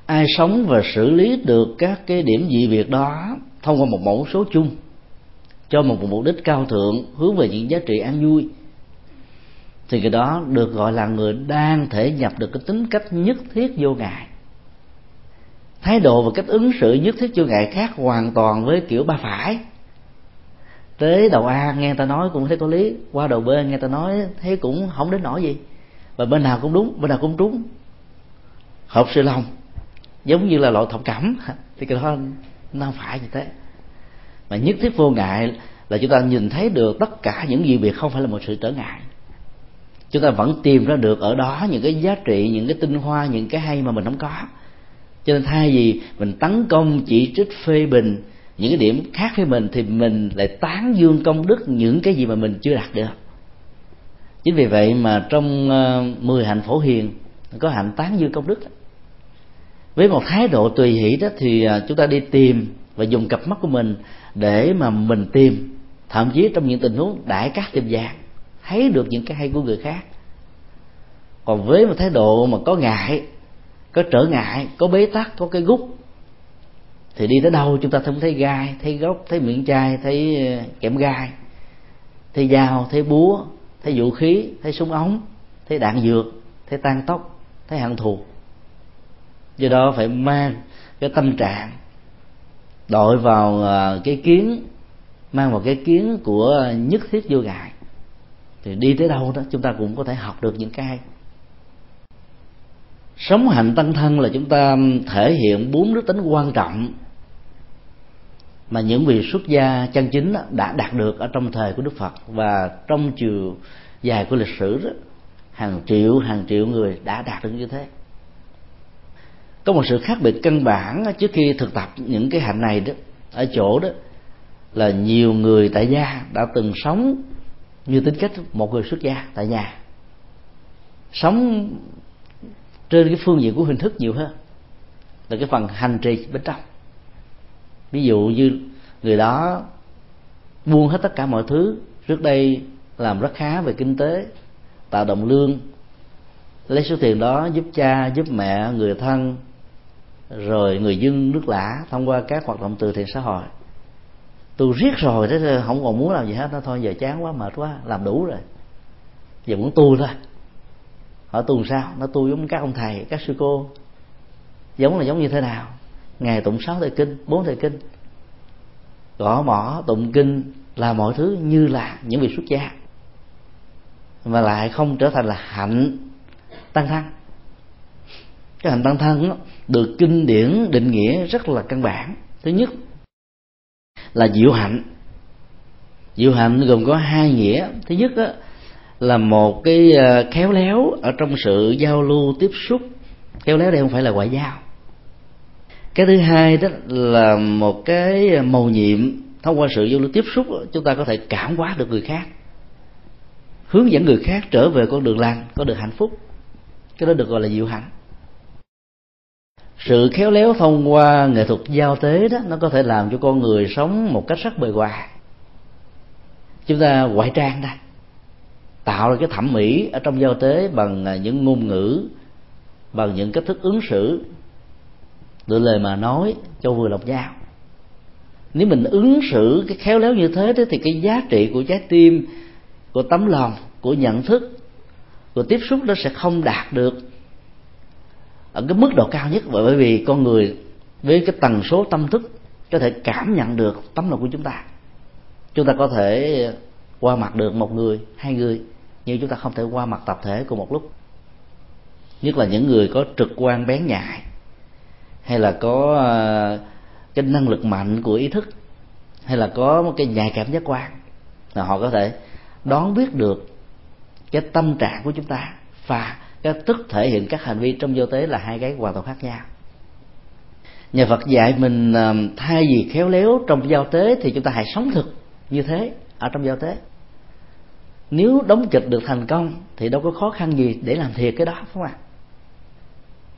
A: Ai sống và xử lý được các cái điểm dị biệt đó thông qua một mẫu số chung cho một mục đích cao thượng, hướng về những giá trị an vui thì cái đó được gọi là người đang thể nhập được cái tính cách nhất thiết vô ngại. Thái độ và cách ứng xử nhất thiết vô ngại khác hoàn toàn với kiểu ba phải. Tới đầu a nghe ta nói cũng thấy có lý, qua đầu b nghe ta nói thấy cũng không đến nổi gì. Và bên nào cũng đúng, bên nào cũng trúng. Hợp sự lòng, giống như là loại thập cẩm *laughs* thì cái đó nó không phải như thế. Mà nhất thiết vô ngại là chúng ta nhìn thấy được tất cả những gì việc không phải là một sự trở ngại chúng ta vẫn tìm ra được ở đó những cái giá trị, những cái tinh hoa, những cái hay mà mình không có. Cho nên thay vì mình tấn công chỉ trích phê bình, những cái điểm khác với mình, thì mình lại tán dương công đức những cái gì mà mình chưa đạt được. Chính vì vậy mà trong ờ, mười 10 hạnh phổ hiền, có hạnh tán dương công đức. Với một thái độ tùy hỷ đó thì ờ, chúng ta đi tìm và dùng cặp mắt của mình để mà mình tìm. Thậm chí trong những tình huống đại cát tìm vàng thấy được những cái hay của người khác. Còn với một thái độ mà có ngại, có trở ngại, có bế tắc, có cái gút, thì đi tới đâu chúng ta không thấy gai, thấy gốc, thấy miệng chai, thấy ờ, kẽm gai, thấy dao, thấy búa, thấy vũ khí, thấy súng ống, thấy đạn dược, thấy tan tóc thấy hận thù. Do đó phải mang cái tâm trạng, đội vào ờ, cái kiến, mang vào cái kiến của nhất thiết vô ngại thì đi tới đâu đó chúng ta cũng có thể học được những cái sống hạnh tăng thân là chúng ta thể hiện bốn đức tính quan trọng mà những vị xuất gia chân chính đã đạt được ở trong thời của Đức Phật và trong chiều dài của lịch sử đó, hàng triệu hàng triệu người đã đạt được như thế. Có một sự khác biệt căn bản trước khi thực tập những cái hạnh này đó ở chỗ đó là nhiều người tại gia đã từng sống như tính cách một người xuất gia tại nhà. Sống trên cái phương diện của hình thức nhiều hơn là cái phần hành trì bên trong. Ví dụ như người đó buông hết tất cả mọi thứ, trước đây làm rất khá về kinh tế, tạo đồng lương, lấy số tiền đó giúp cha, giúp mẹ, người thân, rồi người dân nước lã thông qua các hoạt động từ thiện xã hội tôi riết rồi thế không còn muốn làm gì hết nó thôi giờ chán quá mệt quá làm đủ rồi. Giờ muốn tu thôi. Hỏi tu sao nó tu giống các ông thầy các sư cô. Giống là giống như thế nào? Ngày tụng sáu thời kinh bốn thời kinh. Gõ mỏ tụng kinh là mọi thứ như là những vị xuất gia. Mà lại không trở thành là hạnh tăng thân cái hạnh tăng thân đó, được kinh điển định nghĩa rất là căn bản. Thứ nhất là diệu hạnh. Diệu hạnh gồm có hai nghĩa. Thứ nhất đó, là một cái ờ, khéo léo ở trong sự giao lưu tiếp xúc. Khéo léo đây không phải là ngoại giao. Cái thứ hai đó là một cái mầu nhiệm thông qua sự giao lưu tiếp xúc chúng ta có thể cảm hóa được người khác hướng dẫn người khác trở về con đường lành có được hạnh phúc. Cái đó được gọi là diệu hạnh sự khéo léo thông qua nghệ thuật giao tế đó, nó có thể làm cho con người sống một cách rất bề ngoài. Chúng ta ngoại trang đây tạo ra cái thẩm mỹ ở trong giao tế bằng à, những ngôn ngữ, bằng những cách thức ứng xử lựa lời mà nói cho vừa lòng nhau nếu mình ứng xử cái khéo léo như thế thì cái giá trị của trái tim, của tấm lòng, của nhận thức, của tiếp xúc nó sẽ không đạt được ở cái mức độ cao nhất, bởi vì con người với cái tần số tâm thức có thể cảm nhận được tấm lòng của chúng ta. Chúng ta có thể qua mặt được một người, hai người, nhưng chúng ta không thể qua mặt tập thể cùng một lúc. Nhất là những người có trực quan bén nhạy, hay là có ờ, cái năng lực mạnh của ý thức, hay là có một cái nhạy cảm giác quan, là họ có thể đón biết được cái tâm trạng của chúng ta và cái tức thể hiện các hành vi trong vô tế là hai cái hoàn toàn khác nhau. Nhà Phật dạy mình um, thay vì khéo léo trong giao tế thì chúng ta hãy sống thực như thế ở trong giao tế. Nếu đóng kịch được thành công thì đâu có khó khăn gì để làm thiệt cái đó phải không ạ?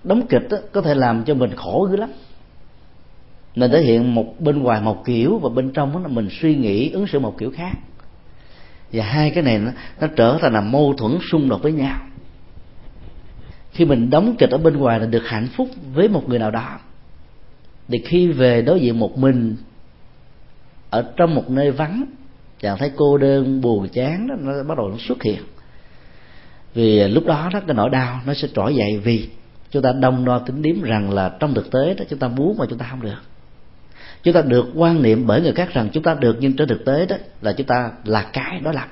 A: Đóng kịch đó, có thể làm cho mình khổ dữ lắm. Nên thể hiện một bên ngoài một kiểu và bên trong đó là mình suy nghĩ ứng xử một kiểu khác. Và hai cái này nó, nó trở thành là mâu thuẫn xung đột với nhau khi mình đóng kịch ở bên ngoài là được hạnh phúc với một người nào đó. Thì khi về đối diện một mình ở trong một nơi vắng chàng thấy cô đơn buồn chán đó, nó bắt đầu nó xuất hiện. Vì lúc đó đó cái nỗi đau nó sẽ trỗi dậy vì chúng ta đông đo tính điếm rằng là trong thực tế đó chúng ta muốn mà chúng ta không được. Chúng ta được quan niệm bởi người khác rằng chúng ta được nhưng trên thực tế đó là chúng ta là cái đó làm.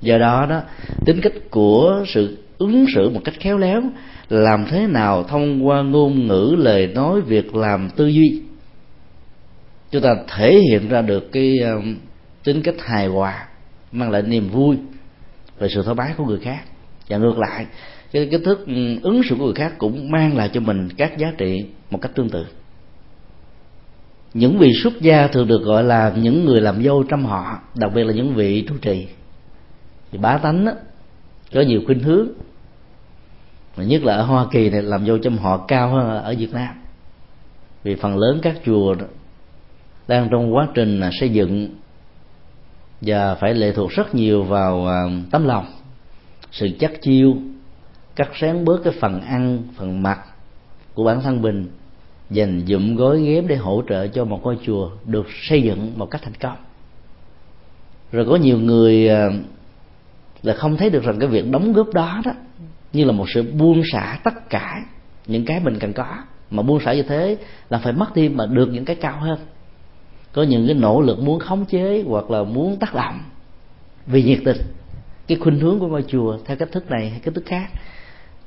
A: Do đó đó tính cách của sự ứng xử một cách khéo léo làm thế nào thông qua ngôn ngữ lời nói việc làm tư duy. Chúng ta thể hiện ra được cái um, tính cách hài hòa mang lại niềm vui về sự thoải mái của người khác. Và ngược lại cái cái thức um, ứng xử của người khác cũng mang lại cho mình các giá trị một cách tương tự. Những vị xuất gia thường được gọi là những người làm dâu trong họ đặc biệt là những vị trụ trì. Thì bá tánh đó, có nhiều khuynh hướng mà nhất là ở Hoa Kỳ này, làm vô trong họ cao hơn ở Việt Nam. Vì phần lớn các chùa đang trong quá trình xây dựng và phải lệ thuộc rất nhiều vào à, tấm lòng, sự chắc chiêu, cắt sáng bớt cái phần ăn, phần mặc của bản thân mình, dành dụm gói ghém để hỗ trợ cho một ngôi chùa được xây dựng một cách thành công. Rồi có nhiều người à, là không thấy được rằng cái việc đóng góp đó đó như là một sự buông xả tất cả những cái mình cần có. Mà buông xả như thế là phải mất đi mà được những cái cao hơn. Có những cái nỗ lực muốn khống chế hoặc là muốn tác động vì nhiệt tình. Cái khuynh hướng của ngôi chùa theo cách thức này hay cách thức khác.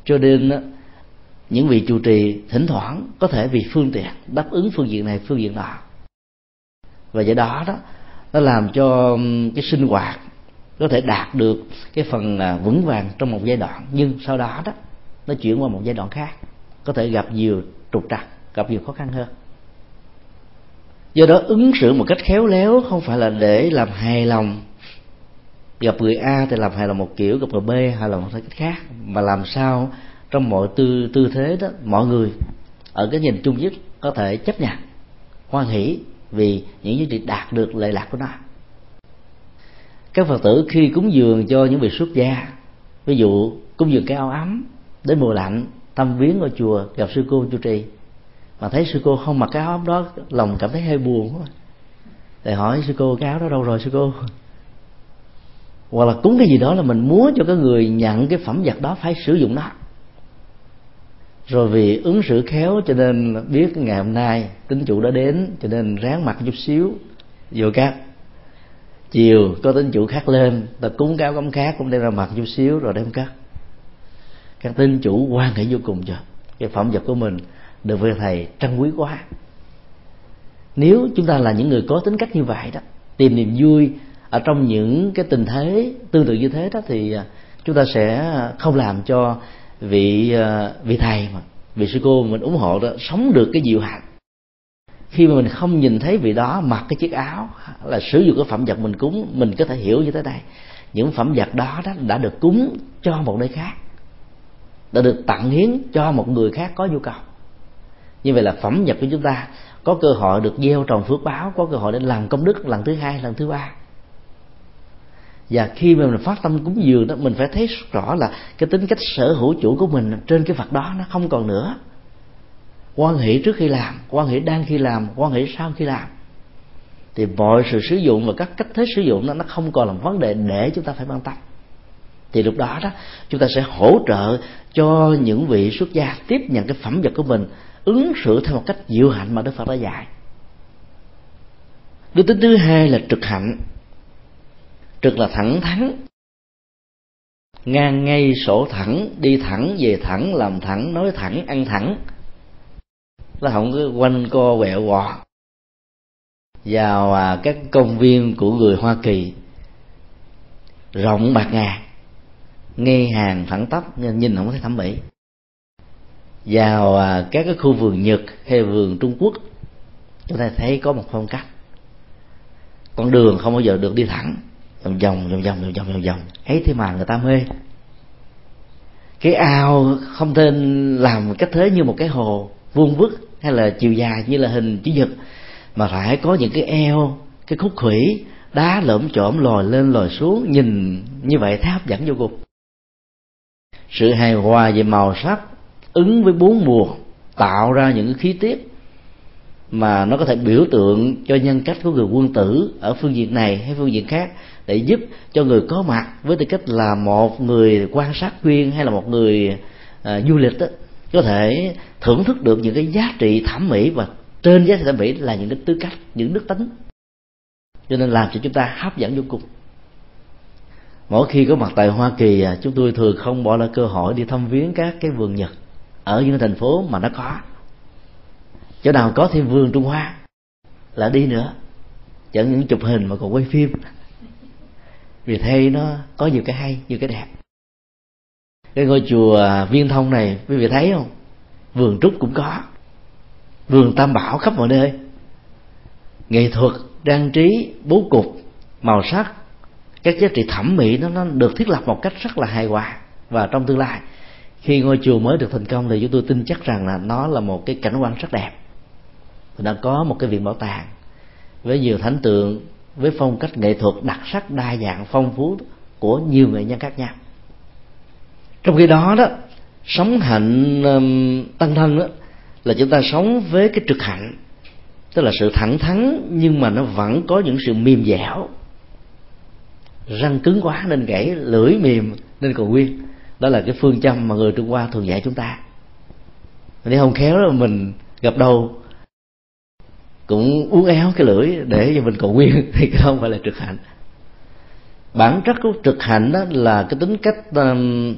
A: Cho nên những vị chủ trì thỉnh thoảng có thể vì phương tiện, đáp ứng phương diện này, phương diện nọ. Và do đó đó, nó làm cho cái sinh hoạt có thể đạt được cái phần à, vững vàng trong một giai đoạn. Nhưng sau đó đó, nó chuyển qua một giai đoạn khác, có thể gặp nhiều trục trặc, gặp nhiều khó khăn hơn. Do đó ứng xử một cách khéo léo không phải là để làm hài lòng, gặp người a thì làm hài lòng một kiểu, gặp người b hài lòng một cách khác, mà làm sao trong mọi tư tư thế đó, mọi người ở cái nhìn chung nhất có thể chấp nhận, hoan hỷ vì những giá trị đạt được lệ lạc của nó các phật tử khi cúng dường cho những vị xuất gia, ví dụ cúng dường cái áo ấm đến mùa lạnh, thăm viếng ở chùa, gặp sư cô chủ trì mà thấy sư cô không mặc cái áo ấm đó, lòng cảm thấy hơi buồn quá. Để hỏi sư cô, cái áo đó đâu rồi, sư cô? Hoặc là cúng cái gì đó là mình muốn cho cái người nhận cái phẩm vật đó phải sử dụng nó rồi vì ứng xử khéo cho nên biết ngày hôm nay tính chủ đã đến, cho nên ráng mặc chút xíu, vô các chiều, có tín chủ khác lên, ta cúng cáo cấm khác, cũng đem ra mặt chút xíu rồi đem cắt. Các tín chủ quan hệ vô cùng cho cái phẩm vật của mình, được vị thầy trân quý quá. Nếu chúng ta là những người có tính cách như vậy đó, tìm niềm vui ở trong những cái tình thế, tương tự như thế đó, thì à, chúng ta sẽ không làm cho vị à, vị thầy mà, vị sư cô mình ủng hộ đó, sống được cái diệu hạnh khi mà mình không nhìn thấy vị đó mặc cái chiếc áo là sử dụng cái phẩm vật mình cúng mình có thể hiểu như thế này. Những phẩm vật đó, đó đã được cúng cho một nơi khác đã được tặng hiến cho một người khác có nhu cầu. Như vậy là phẩm vật của chúng ta có cơ hội được gieo trồng phước báo có cơ hội để làm công đức lần thứ hai lần thứ ba. Và khi mà mình phát tâm cúng dường đó mình phải thấy rõ là cái tính cách sở hữu chủ của mình trên cái vật đó nó không còn nữa quan hệ trước khi làm, quan hệ đang khi làm, quan hệ sau khi làm. Thì mọi sự sử dụng và các cách thế sử dụng nó nó không còn là vấn đề để chúng ta phải quan tâm. Thì lúc đó đó, chúng ta sẽ hỗ trợ cho những vị xuất gia tiếp nhận cái phẩm vật của mình, ứng xử theo một cách diệu hạnh mà đức phật đã dạy. Đức tính thứ hai là trực hạnh. Trực là thẳng thắn. Ngang ngay sổ thẳng, đi thẳng, về thẳng, làm thẳng, nói thẳng, ăn thẳng nó không có quanh co, quẹo quọ. Vào à, các công viên của người hoa kỳ rộng bạc ngàn, ngay hàng thẳng tắp nhìn không thấy thẩm mỹ. Vào à, các cái khu vườn nhật hay vườn trung quốc, chúng ta thấy có một phong cách. Con đường không bao giờ được đi thẳng. Vòng vòng vòng vòng vòng vòng vòng vòng. Ấy thế mà người ta mê. Cái ao không nên làm cách thế như một cái hồ vuông vức hay là chiều dài như là hình chữ nhật mà phải có những cái eo cái khúc khủy đá lởm chởm lòi lên lòi xuống nhìn như vậy thấy hấp dẫn vô cùng. Sự hài hòa về màu sắc ứng với bốn mùa tạo ra những khí tiết mà nó có thể biểu tượng cho nhân cách của người quân tử ở phương diện này hay phương diện khác để giúp cho người có mặt với tư cách là một người quan sát viên hay là một người à, du lịch đó, có thể thưởng thức được những cái giá trị thẩm mỹ và trên giá trị thẩm mỹ là những cái tư cách, những đức tính. Cho nên làm cho chúng ta hấp dẫn vô cùng. Mỗi khi có mặt tại hoa kỳ à, chúng tôi thường không bỏ lỡ cơ hội đi thăm viếng các cái vườn nhật ở những thành phố mà nó có. Chỗ nào có thêm vườn trung hoa là đi nữa. Chẳng những chụp hình mà còn quay phim. Vì thế nó có nhiều cái hay, nhiều cái đẹp cái ngôi chùa viên thông này, quý vị thấy không? Vườn trúc cũng có. Vườn tam bảo khắp mọi nơi. Nghệ thuật, trang trí, bố cục, màu sắc, các giá trị thẩm mỹ nó nó được thiết lập một cách rất là hài hòa và trong tương lai. Khi ngôi chùa mới được thành công thì chúng tôi tin chắc rằng là nó là một cái cảnh quan rất đẹp. Đã có một cái viện bảo tàng với nhiều thánh tượng, với phong cách nghệ thuật đặc sắc đa dạng phong phú của nhiều nghệ nhân khác nhau trong khi đó đó sống hạnh um, tăng thân đó là chúng ta sống với cái trực hạnh. Tức là sự thẳng thắn nhưng mà nó vẫn có những sự mềm dẻo. Răng cứng quá nên gãy lưỡi mềm nên còn nguyên. Đó là cái phương châm mà người trung hoa thường dạy chúng ta. Nếu không khéo là mình gặp đâu cũng uốn éo cái lưỡi để cho mình còn nguyên *laughs* thì không phải là trực hạnh. Bản chất của trực hạnh đó là cái tính cách um,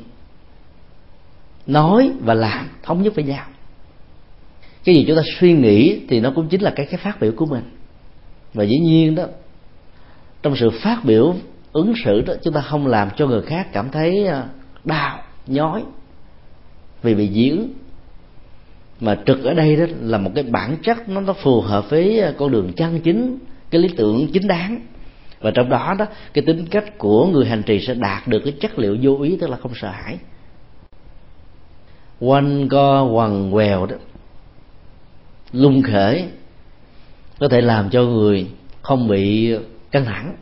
A: nói và làm, thống nhất với nhau. Cái gì chúng ta suy nghĩ thì nó cũng chính là cái cái phát biểu của mình. Và dĩ nhiên đó, trong sự phát biểu, ứng xử đó, chúng ta không làm cho người khác cảm thấy à, đau, nhói vì bị diễn mà trực ở đây đó là một cái bản chất nó nó phù hợp với à, con đường chân chính, cái lý tưởng chính đáng. Và trong đó đó, cái tính cách của người hành trì sẽ đạt được cái chất liệu vô ý, tức là không sợ hãi quanh co quằn quèo đó. Lung khể có thể làm cho người không bị căng thẳng.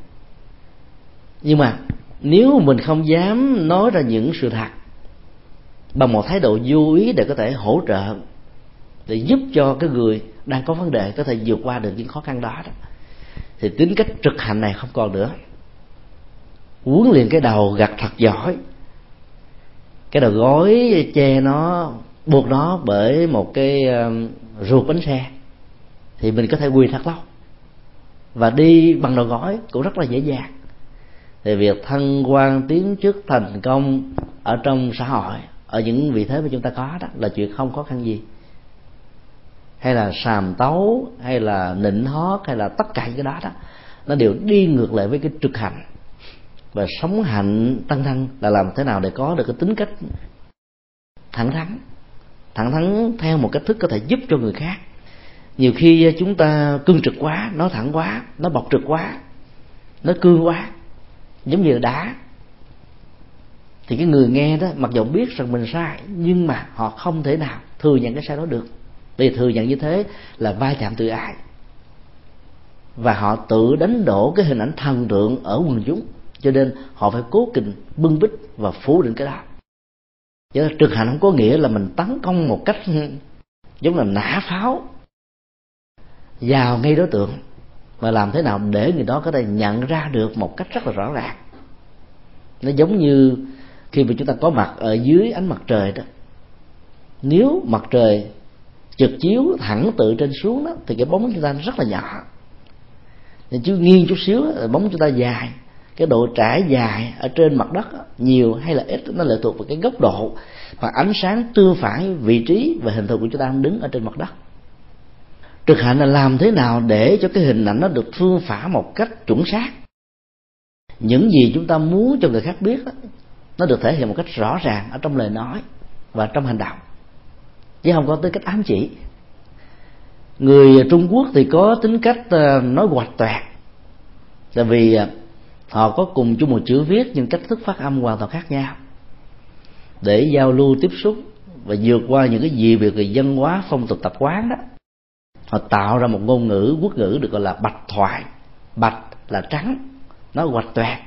A: Nhưng mà nếu mình không dám nói ra những sự thật bằng một thái độ vô ý để có thể hỗ trợ để giúp cho cái người đang có vấn đề có thể vượt qua được những khó khăn đó, đó thì tính cách trực hành này không còn nữa. Huấn luyện cái đầu gặt thật giỏi cái đầu gối che nó, buộc nó bởi một cái ờ, ruột bánh xe. Thì mình có thể quỳ thật lâu. Và đi bằng đầu gối cũng rất là dễ dàng. Thì việc thăng quan tiến chức thành công ở trong xã hội, ở những vị thế mà chúng ta có đó, là chuyện không khó khăn gì. Hay là sàm tấu, hay là nịnh hót, hay là tất cả những cái đó đó, nó đều đi ngược lại với cái trực hành và sống hạnh, tăng thân là làm thế nào để có được cái tính cách thẳng thắn. Thẳng thắn theo một cách thức có thể giúp cho người khác. Nhiều khi chúng ta cương trực quá nó thẳng quá nó bộc trực quá nó cương quá, giống như là đá. Thì cái người nghe đó, mặc dù biết rằng mình sai, nhưng mà họ không thể nào thừa nhận cái sai đó được. Vì thừa nhận như thế là vai chạm tự ái và họ tự đánh đổ cái hình ảnh thần tượng ở quần chúng cho nên họ phải cố tình bưng bít và phủ định cái đó. Chứ trực hành không có nghĩa là mình tấn công một cách giống là nã pháo vào ngay đối tượng và làm thế nào để người đó có thể nhận ra được một cách rất là rõ ràng. Nó giống như khi mà chúng ta có mặt ở dưới ánh mặt trời đó. Nếu mặt trời trực chiếu thẳng từ trên xuống đó, thì cái bóng chúng ta rất là nhỏ. Nên chứ nghiêng chút xíu bóng chúng ta dài cái độ trải dài ở trên mặt đất nhiều hay là ít, nó lệ thuộc vào cái góc độ và ánh sáng tương phản vị trí và hình thù của chúng ta đang đứng ở trên mặt đất. Trực hạnh là làm thế nào để cho cái hình ảnh nó được phương phả một cách chuẩn xác? Những gì chúng ta muốn cho người khác biết nó được thể hiện một cách rõ ràng ở trong lời nói và trong hành động chứ không có tới cách ám chỉ. Người trung quốc thì có tính cách ờ, nói hoạch toẹt tại vì ờ, họ có cùng chung một chữ viết nhưng cách thức phát âm hoàn toàn khác nhau. Để giao lưu tiếp xúc và vượt qua những cái gì về người dân hóa, phong tục, tập quán đó, họ tạo ra một ngôn ngữ, quốc ngữ được gọi là bạch thoại. Bạch là trắng, nó hoạch toẹt.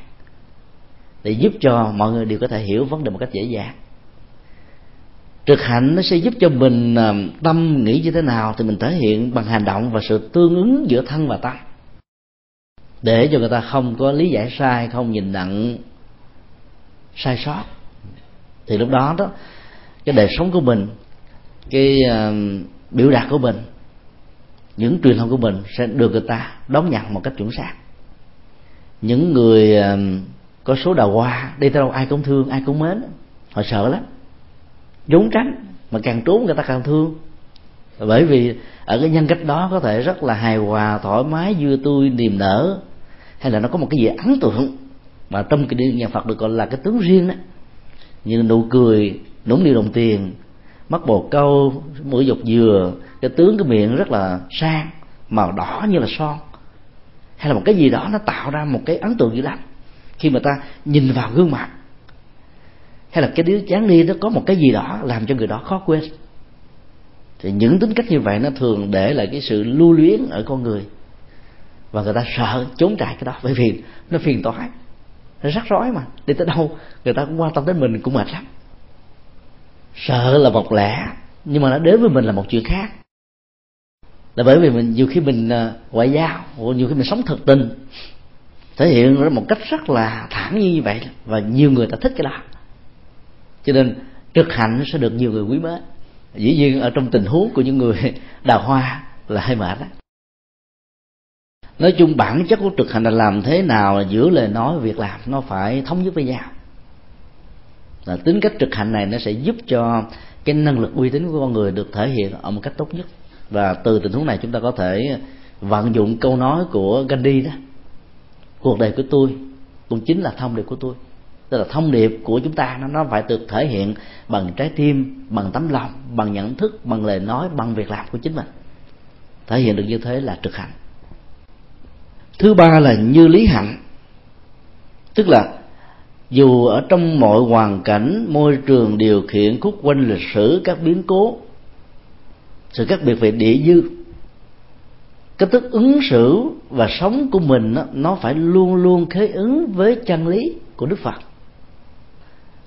A: Để giúp cho mọi người đều có thể hiểu vấn đề một cách dễ dàng. Trực hạnh nó sẽ giúp cho mình à, tâm nghĩ như thế nào thì mình thể hiện bằng hành động và sự tương ứng giữa thân và tâm để cho người ta không có lý giải sai không nhìn nặng sai sót. Thì lúc đó đó cái đời sống của mình cái uh, biểu đạt của mình những truyền thông của mình sẽ được người ta đón nhận một cách chuẩn xác. Những người uh, có số đào hoa đi tới đâu ai cũng thương ai cũng mến họ sợ lắm. Trốn tránh mà càng trốn người ta càng thương bởi vì ở cái nhân cách đó có thể rất là hài hòa, thoải mái, vui tươi, niềm nở. Hay là nó có một cái gì ấn tượng mà trong cái nhà Phật được gọi là cái tướng riêng đó. Như nụ cười, nũng nịu đồng tiền, mắt bồ câu, mũi dọc dừa, cái tướng, cái miệng rất là sang, màu đỏ như là son. Hay là một cái gì đó nó tạo ra một cái ấn tượng dữ lắm. Khi mà ta nhìn vào gương mặt, hay là cái đứa chán đi nó có một cái gì đó làm cho người đó khó quên thì những tính cách như vậy nó thường để lại cái sự lưu luyến ở con người. Và người ta sợ trốn trại cái đó, bởi vì nó phiền toái. Nó rắc rối mà, đi tới đâu người ta cũng quan tâm đến mình, cũng mệt lắm. Sợ là một lẽ nhưng mà nó đến với mình là một chuyện khác. Là bởi vì mình, nhiều khi mình à, ngoại giao nhiều khi mình sống thực tình, thể hiện ra một cách rất là thẳng như vậy, và nhiều người ta thích cái đó. Cho nên trực hạnh sẽ được nhiều người quý mến dĩ nhiên ở trong tình huống của những người *laughs* đào hoa là hơi mệt đó nói chung bản chất của trực hành là làm thế nào là giữa lời nói và việc làm nó phải thống nhất với nhau. Là tính cách trực hành này nó sẽ giúp cho cái năng lực uy tín của con người được thể hiện ở một cách tốt nhất. Và từ tình huống này chúng ta có thể vận dụng câu nói của Gandhi đó. Cuộc đời của tôi cũng chính là thông điệp của tôi tức là thông điệp của chúng ta nó nó phải được thể hiện bằng trái tim bằng tấm lòng bằng nhận thức bằng lời nói bằng việc làm của chính mình. Thể hiện được như thế là trực hạnh thứ ba là như lý hạnh. Tức là dù ở trong mọi hoàn cảnh môi trường điều khiển khúc quanh lịch sử các biến cố sự khác biệt về địa dư cái thức ứng xử và sống của mình đó, nó phải luôn luôn khế ứng với chân lý của đức phật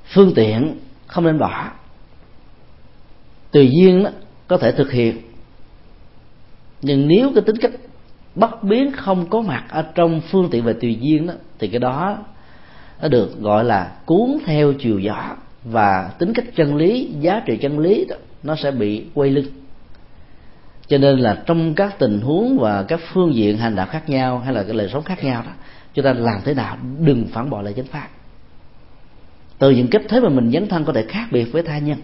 A: phương tiện không nên bỏ. Tùy duyên đó, có thể thực hiện. Nhưng nếu cái tính cách bất biến không có mặt ở trong phương tiện về tùy duyên đó thì cái đó nó được gọi là cuốn theo chiều gió. Và tính cách chân lý giá trị chân lý đó nó sẽ bị quay lưng. Cho nên là trong các tình huống và các phương diện hành đạo khác nhau hay là cái lời sống khác nhau đó chúng ta làm thế nào đừng phản bội lại chánh pháp từ những cách thế mà mình dấn thân có thể khác biệt với tha nhân.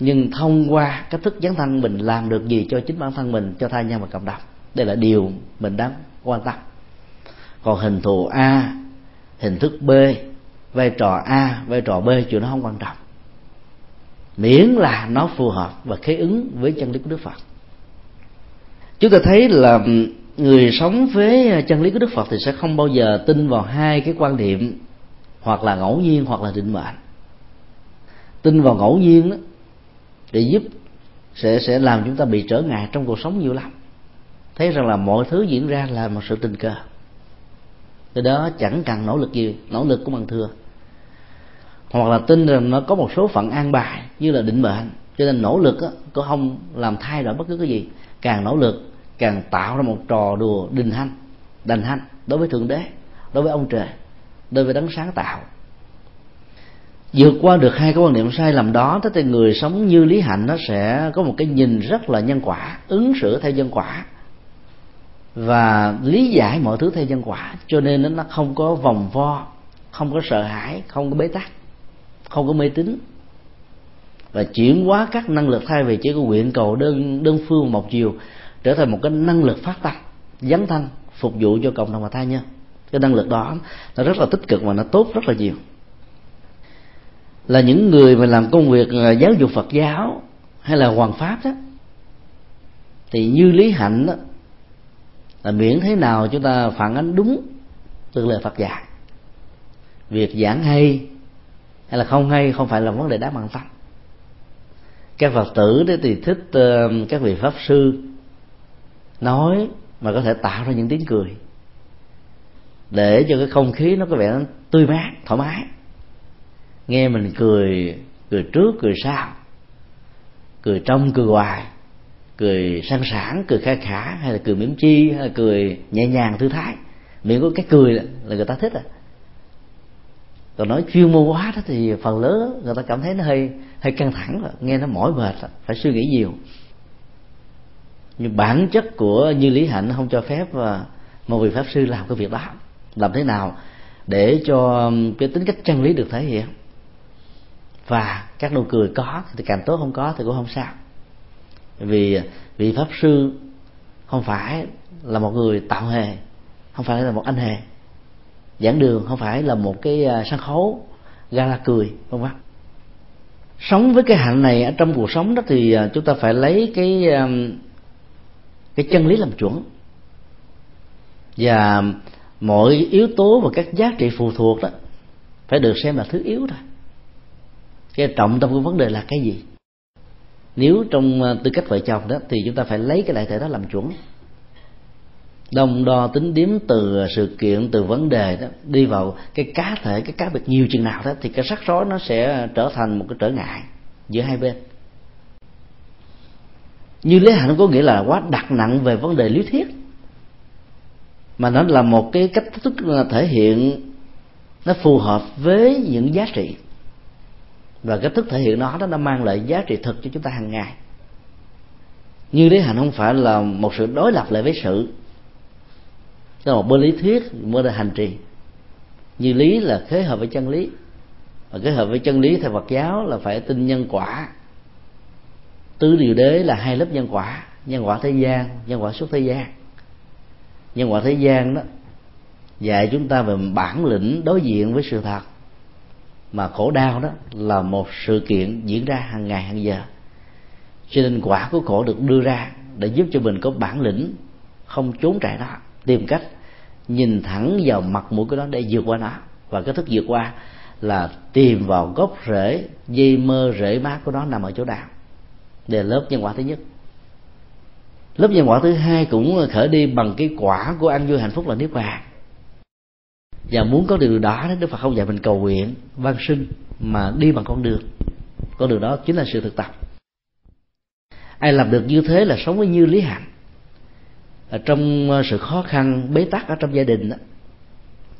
A: Nhưng thông qua cách thức dấn thân, mình làm được gì cho chính bản thân mình, cho tha nhân và cộng đồng? Đây là điều mình đang quan tâm. Còn hình thù a, hình thức b, vai trò a, vai trò b chuyện nó không quan trọng. Miễn là nó phù hợp và khế ứng với chân lý của đức phật. Chúng ta thấy là người sống với chân lý của đức phật thì sẽ không bao giờ tin vào hai cái quan điểm hoặc là ngẫu nhiên hoặc là định mệnh. Tin vào ngẫu nhiên đó để giúp sẽ sẽ làm chúng ta bị trở ngại trong cuộc sống nhiều lắm. Thấy rằng là mọi thứ diễn ra là một sự tình cờ. Cái đó chẳng cần nỗ lực gì nỗ lực cũng bằng thừa hoặc là tin rằng nó có một số phận an bài như là định mệnh. Cho nên nỗ lực á, cũng không làm thay đổi bất cứ cái gì. Càng nỗ lực càng tạo ra một trò đùa đình hanh đành hanh đối với thượng đế đối với ông trời đối với đấng sáng tạo. Vượt qua được hai cái quan niệm sai lầm đó thì người sống như lý hạnh, nó sẽ có một cái nhìn rất là nhân quả, ứng xử theo nhân quả. Và lý giải mọi thứ theo nhân quả, cho nên nó không có vòng vo, không có sợ hãi, không có bế tắc, không có mê tín. Và chuyển hóa các năng lực thay vì chỉ có nguyện cầu đơn đơn phương một chiều, trở thành một cái năng lực phát tâm, dấn thân, phục vụ cho cộng đồng và tha nhân cái năng lực đó nó rất là tích cực và nó tốt rất là nhiều. Là những người mà làm công việc à, giáo dục Phật giáo hay là hoàng pháp đó thì như lý hạnh đó là miễn thế nào chúng ta phản ánh đúng từ lời Phật dạy. Việc giảng hay hay là không hay không phải là vấn đề đáng bằng tâm các phật tử đấy thì thích uh, các vị pháp sư nói mà có thể tạo ra những tiếng cười để cho cái không khí nó có vẻ tươi mát thoải mái. Nghe mình cười cười trước cười sau cười trong cười ngoài cười sang sảng cười kha khả hay là cười mỉm chi hay là cười nhẹ nhàng thư thái. Miễn có cái cười là, người ta thích à. Còn nói chuyên môn quá đó thì phần lớn người ta cảm thấy nó hơi hơi căng thẳng rồi nghe nó mỏi mệt rồi, phải suy nghĩ nhiều. Nhưng bản chất của như lý hạnh không cho phép à, một vị pháp sư làm cái việc đó làm thế nào để cho cái tính cách chân lý được thể hiện? Và các nụ cười có thì càng tốt, không có thì cũng không sao. Vì vị pháp sư không phải là một người tạo hề, không phải là một anh hề. Giảng đường không phải là một cái à, sân khấu, gala cười, vân vân. Sống với cái hạnh này ở trong cuộc sống đó thì à, chúng ta phải lấy cái cái chân lý làm chuẩn. Và mọi yếu tố và các giá trị phụ thuộc đó phải được xem là thứ yếu thôi. Cái trọng tâm của vấn đề là cái gì? Nếu trong ờ, tư cách vợ chồng đó thì chúng ta phải lấy cái đại thể đó làm chuẩn. Đồng đo tính điểm từ sự kiện, từ vấn đề đó đi vào cái cá thể, cái cá biệt nhiều chừng nào đó thì cái rắc rối nó sẽ trở thành một cái trở ngại giữa hai bên. Như lý hạnh có nghĩa là quá đặt nặng về vấn đề lý thuyết mà nó là một cái cách thức thể hiện, nó phù hợp với những giá trị. Và cách thức thể hiện nó đó nó mang lại giá trị thực cho chúng ta hàng ngày. Như lý hạnh không phải là một sự đối lập lại với sự. Đó là một bên lý thuyết, một là hành trì. Như lý là khế hợp với chân lý. Và kết hợp với chân lý theo Phật giáo là phải tin nhân quả. Tứ điều đế là hai lớp nhân quả. Nhân quả thế gian, nhân quả suốt thế gian nhân quả thế gian đó, dạy chúng ta về bản lĩnh đối diện với sự thật. Mà khổ đau đó là một sự kiện diễn ra hàng ngày, hàng giờ. Cho nên quả của khổ được đưa ra để giúp cho mình có bản lĩnh, không trốn chạy đó tìm cách nhìn thẳng vào mặt mũi của nó để vượt qua nó. Và cái thức vượt qua là tìm vào gốc rễ, dây mơ rễ mát của nó nằm ở chỗ nào. Để lớp nhân quả thứ nhất lớp nhân quả thứ hai cũng khởi đi bằng cái quả của ăn vui hạnh phúc là niết bàn. Và muốn có điều đó đức phật không dạy mình cầu nguyện văn sinh mà đi bằng con đường. Con đường đó chính là sự thực tập. Ai làm được như thế là sống với như lý hạnh. Ở trong ờ, sự khó khăn bế tắc ở trong gia đình đó,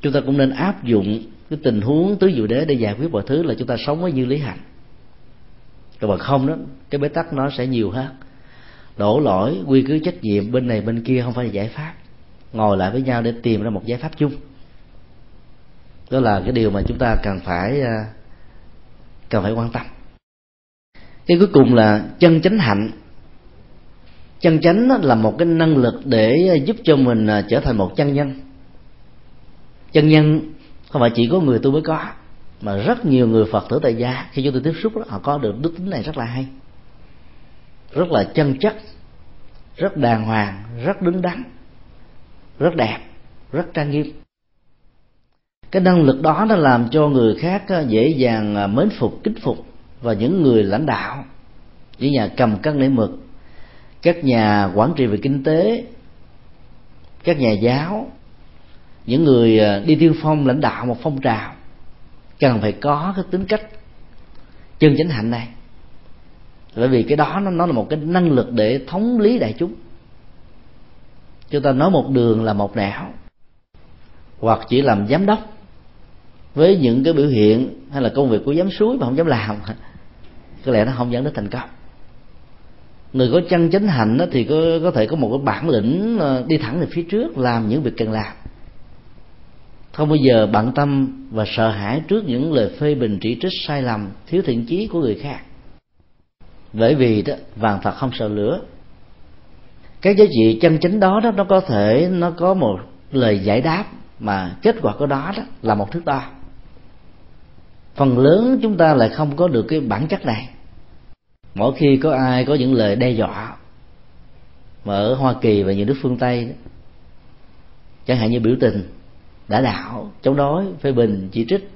A: chúng ta cũng nên áp dụng cái tình huống tứ diệu đế để giải quyết mọi thứ là chúng ta sống với như lý hạnh. Còn bằng không đó cái bế tắc nó sẽ nhiều hơn đổ lỗi quy cứ trách nhiệm bên này bên kia không phải là giải pháp. Ngồi lại với nhau để tìm ra một giải pháp chung. Đó là cái điều mà chúng ta cần phải à, cần phải quan tâm. Cái cuối cùng là chân chánh hạnh. Chân chánh là một cái năng lực để giúp cho mình à, trở thành một chân nhân. Chân nhân không phải chỉ có người tôi mới có mà rất nhiều người phật tử tại gia khi chúng tôi tiếp xúc đó, họ có được đức tính này rất là hay rất là chân chất, rất đàng hoàng, rất đứng đắn, rất đẹp, rất trang nghiêm. Cái năng lực đó nó làm cho người khác dễ dàng à, mến phục, kính phục và những người lãnh đạo. Những nhà cầm cân nảy mực. Các nhà quản trị về kinh tế, các nhà giáo, những người à, đi tiên phong lãnh đạo một phong trào, cần phải có cái tính cách chân chánh hạnh này bởi vì cái đó nó, nó là một cái năng lực để thống lý đại chúng. Chúng ta nói một đường là một nẻo hoặc chỉ làm giám đốc với những cái biểu hiện hay là công việc của giám suối mà không dám làm. *laughs* Có lẽ nó không dẫn đến thành công. Người có chân chánh hạnh đó thì có có thể có một cái bản lĩnh ờ, đi thẳng về phía trước làm những việc cần làm. Không bao giờ bận tâm và sợ hãi trước những lời phê bình chỉ trích sai lầm thiếu thiện chí của người khác bởi vì đó vàng thật không sợ lửa. Cái giá trị chân chính đó đó nó có thể nó có một lời giải đáp mà kết quả của đó đó là một thước đo. Phần lớn chúng ta lại không có được cái bản chất này. Mỗi khi có ai có những lời đe dọa mà ở hoa kỳ và nhiều nước phương tây đó, chẳng hạn như biểu tình đã đạo chống đối phê bình chỉ trích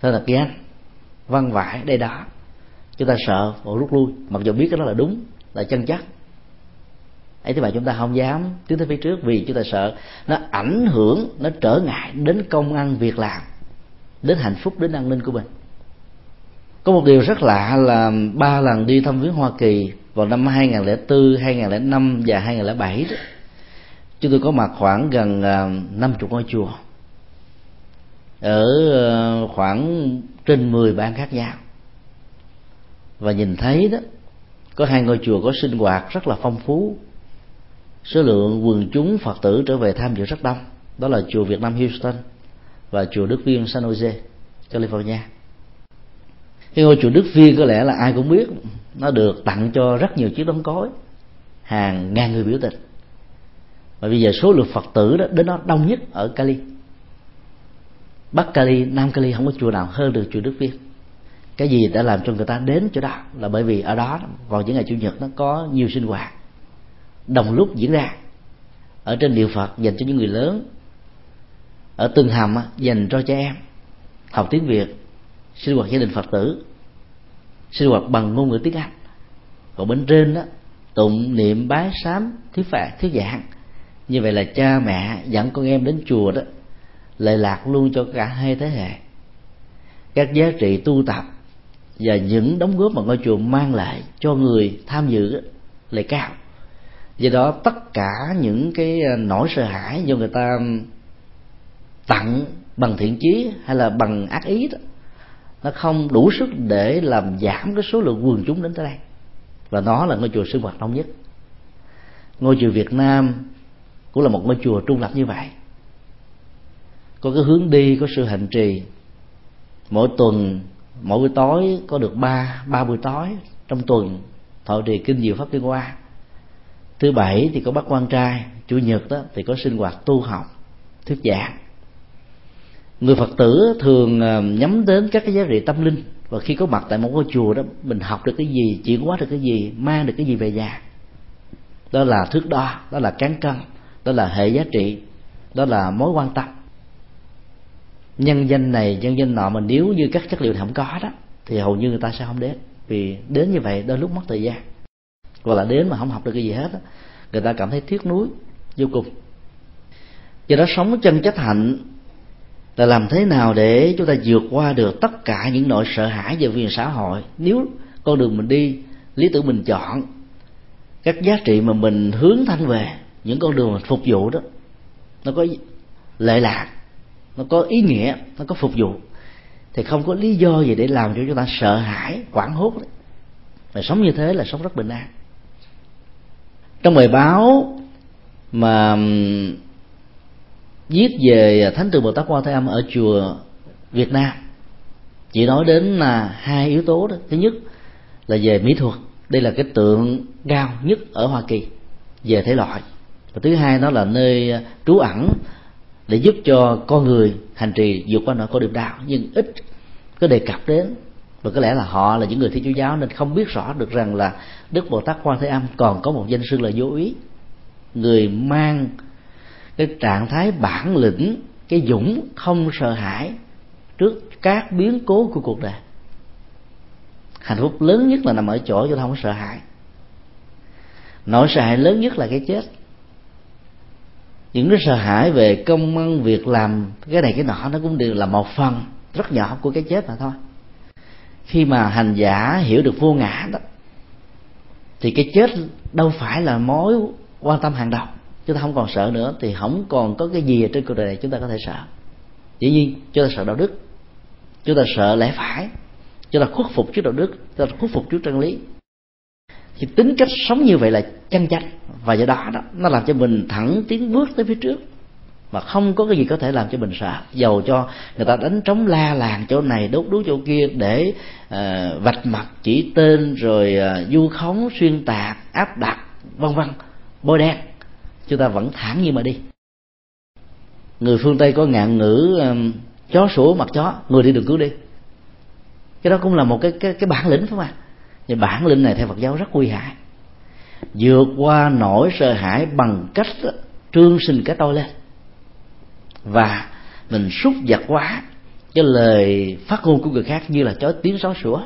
A: thật là văn vải đây đó chúng ta sợ và rút lui. Mặc dù biết cái đó là đúng là chân chắc. Ấy thế mà chúng ta không dám tiến tới phía trước vì chúng ta sợ nó ảnh hưởng nó trở ngại đến công ăn việc làm đến hạnh phúc đến an ninh của mình. Có một điều rất lạ là ba lần đi thăm viếng Hoa Kỳ vào năm 2004, 2005 và 2007 đó, chúng tôi có mặt khoảng gần à, năm chục ngôi chùa ở à, khoảng trên 10 bang khác nhau và nhìn thấy đó có hai ngôi chùa có sinh hoạt rất là phong phú. Số lượng quần chúng phật tử trở về tham dự rất đông. Đó là chùa Việt Nam Houston và chùa Đức Viên San Jose California. Cái ngôi chùa Đức Viên có lẽ là ai cũng biết nó được tặng cho rất nhiều chiếc đóng cối hàng ngàn người biểu tình. Và bây giờ số lượng phật tử đó đến đó đông nhất ở Cali. Bắc Cali, Nam Cali không có chùa nào hơn được chùa Đức Viên cái gì đã làm cho người ta đến chỗ đó là bởi vì ở đó vào những ngày chủ nhật nó có nhiều sinh hoạt. Đồng lúc diễn ra. Ở trên địa phật dành cho những người lớn. Ở từng hầm dành cho trẻ em. Học tiếng việt, sinh hoạt gia đình phật tử. Sinh hoạt bằng ngôn ngữ tiếng anh. Còn bên trên đó tụng niệm bái sám thuyết phạt thuyết giảng như vậy là cha mẹ dẫn con em đến chùa đó, lệ lạc luôn cho cả hai thế hệ. Các giá trị tu tập và những đóng góp mà ngôi chùa mang lại cho người tham dự lại cao. Do đó, tất cả những cái à, nỗi sợ hãi do người ta tặng bằng thiện chí hay là bằng ác ý đó, nó không đủ sức để làm giảm cái số lượng quần chúng đến tới đây. Và nó là ngôi chùa sinh hoạt đông nhất. Ngôi chùa Việt Nam cũng là một ngôi chùa trung lập như vậy. Có cái hướng đi, có sự hành trì. Mỗi tuần mỗi buổi tối có được ba ba buổi tối trong tuần. Thọ trì kinh diệu pháp liên hoa. Thứ bảy thì có bác quan trai, chủ nhật đó thì có sinh hoạt tu học, thuyết giảng. Người phật tử thường ờ, nhắm đến các cái giá trị tâm linh. Và khi có mặt tại một ngôi chùa đó, mình học được cái gì, chuyển hóa được cái gì, mang được cái gì về nhà. Đó là thước đo, đó là cán cân, đó là hệ giá trị, đó là mối quan tâm nhân danh này nhân danh nọ mà nếu như các chất liệu này không có đó thì hầu như người ta sẽ không đến. Vì đến như vậy đôi lúc mất thời gian. Hoặc là đến mà không học được cái gì hết đó, người ta cảm thấy tiếc nuối vô cùng. Do đó sống chân chất hạnh là làm thế nào để chúng ta vượt qua được tất cả những nỗi sợ hãi về quyền xã hội? Nếu con đường mình đi lý tưởng mình chọn các giá trị mà mình hướng thanh về những con đường mình phục vụ đó nó có lệ lạc nó có ý nghĩa, nó có phục vụ. Thì không có lý do gì để làm cho chúng ta sợ hãi, quảng hốt đấy. và sống như thế là sống rất bình an. Trong bài báo mà viết về thánh tượng bồ tát quan thế âm ở chùa việt nam, chỉ nói đến là hai yếu tố đó. Thứ nhất là về mỹ thuật, đây là cái tượng cao nhất ở hoa kỳ về thể loại. Và thứ hai đó là nơi trú ẩn để giúp cho con người hành trì vượt qua nỗi khổ niềm đau. Nhưng ít có đề cập đến, và có lẽ là họ là những người thi chúa giáo nên không biết rõ được rằng là đức bồ tát quan thế âm còn có một danh xưng là vô ý. Người mang cái trạng thái bản lĩnh, cái dũng không sợ hãi trước các biến cố của cuộc đời. Hạnh phúc lớn nhất là nằm ở chỗ cho ta không sợ hãi. Nỗi sợ hãi lớn nhất là cái chết những cái sợ hãi về công ăn, việc làm, cái này cái nọ, nó cũng đều là một phần rất nhỏ của cái chết mà thôi. Khi mà hành giả hiểu được vô ngã đó, thì cái chết đâu phải là mối quan tâm hàng đầu. Chúng ta không còn sợ nữa, thì không còn có cái gì trên cuộc đời này chúng ta có thể sợ. Dĩ nhiên, chúng ta sợ đạo đức, chúng ta sợ lẽ phải, chúng ta khuất phục trước đạo đức, chúng ta khuất phục trước chân lý thì tính cách sống như vậy là chân chánh và do đó đó nó làm cho mình thẳng tiến bước tới phía trước. Mà không có cái gì có thể làm cho mình sợ. Dầu cho người ta đánh trống la làng chỗ này đốt đuốc chỗ kia để uh, vạch mặt chỉ tên rồi ờ, uh, du khống xuyên tạc áp đặt vân vân bôi đen. Chúng ta vẫn thẳng như mà đi. Người phương tây có ngạn ngữ um, chó sủa mặt chó người đi đường cứu đi. Cái đó cũng là một cái cái, cái bản lĩnh phải không ạ? Thì bản lĩnh này theo phật giáo rất nguy hại. Vượt qua nỗi sợ hãi bằng cách trương sinh cái tôi lên. Và mình xúc giật quá, cái lời phát ngôn của người khác như là chó tiếng sói sủa.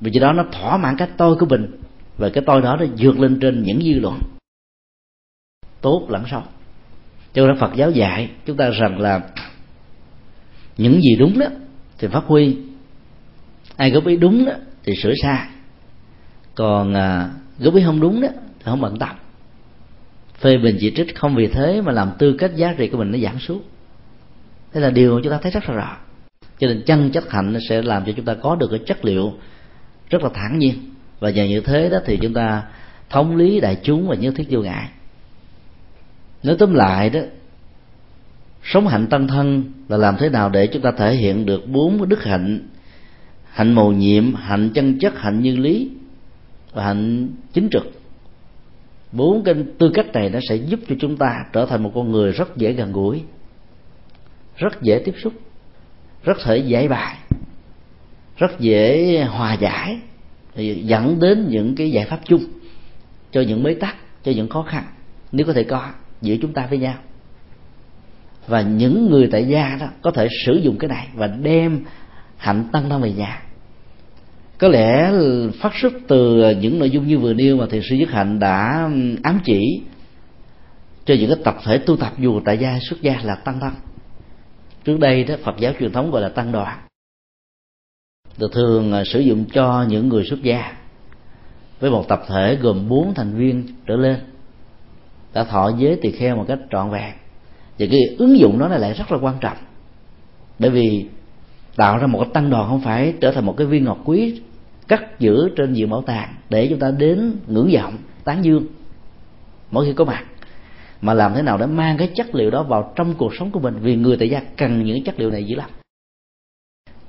A: Vì vậy đó nó thỏa mãn cái tôi của mình, và cái tôi đó nó vượt lên trên những dư luận. Tốt lẫn xấu cho nên phật giáo dạy chúng ta rằng là những gì đúng đó thì phát huy. Ai góp ý đúng đó thì sửa sai. Còn à, góp ý không đúng đó thì không bận tâm. Phê bình chỉ trích không vì thế mà làm tư cách giá trị của mình nó giảm xuống. Thế là điều chúng ta thấy rất là rõ. Cho nên chân chất hạnh nó sẽ làm cho chúng ta có được cái chất liệu rất là thản nhiên. Và nhờ như thế đó thì chúng ta thống lý đại chúng và nhất thiết vô ngại. Nói tóm lại đó sống hạnh tăng thân là làm thế nào để chúng ta thể hiện được bốn đức hạnh hạnh mầu nhiệm, hạnh chân chất, hạnh như lý và hạnh chính trực. Bốn cái tư cách này nó sẽ giúp cho chúng ta trở thành một con người rất dễ gần gũi, rất dễ tiếp xúc, rất thể giải bài, rất dễ hòa giải dẫn đến những cái giải pháp chung cho những bế tắc, cho những khó khăn. Nếu có thể có, giữa chúng ta với nhau. Và những người tại gia đó có thể sử dụng cái này và đem hạnh tăng thân về nhà có lẽ phát xuất từ những nội dung như vừa nêu mà thiền sư nhất hạnh đã ám chỉ cho những cái tập thể tu tập dù tại gia xuất gia là tăng thân trước đây đó, phật giáo truyền thống gọi là tăng đoàn. Được thường à, sử dụng cho những người xuất gia. Với một tập thể gồm bốn thành viên trở lên, đã thọ giới tỳ kheo một cách trọn vẹn. Và cái ứng dụng đó lại rất là quan trọng. Bởi vì tạo ra một cái tăng đoàn không phải trở thành một cái viên ngọc quý cất giữ trên nhiều bảo tàng để chúng ta đến ngưỡng vọng, tán dương. Mỗi khi có mặt, mà làm thế nào để mang cái chất liệu đó vào trong cuộc sống của mình, vì người tại gia cần những chất liệu này dữ lắm.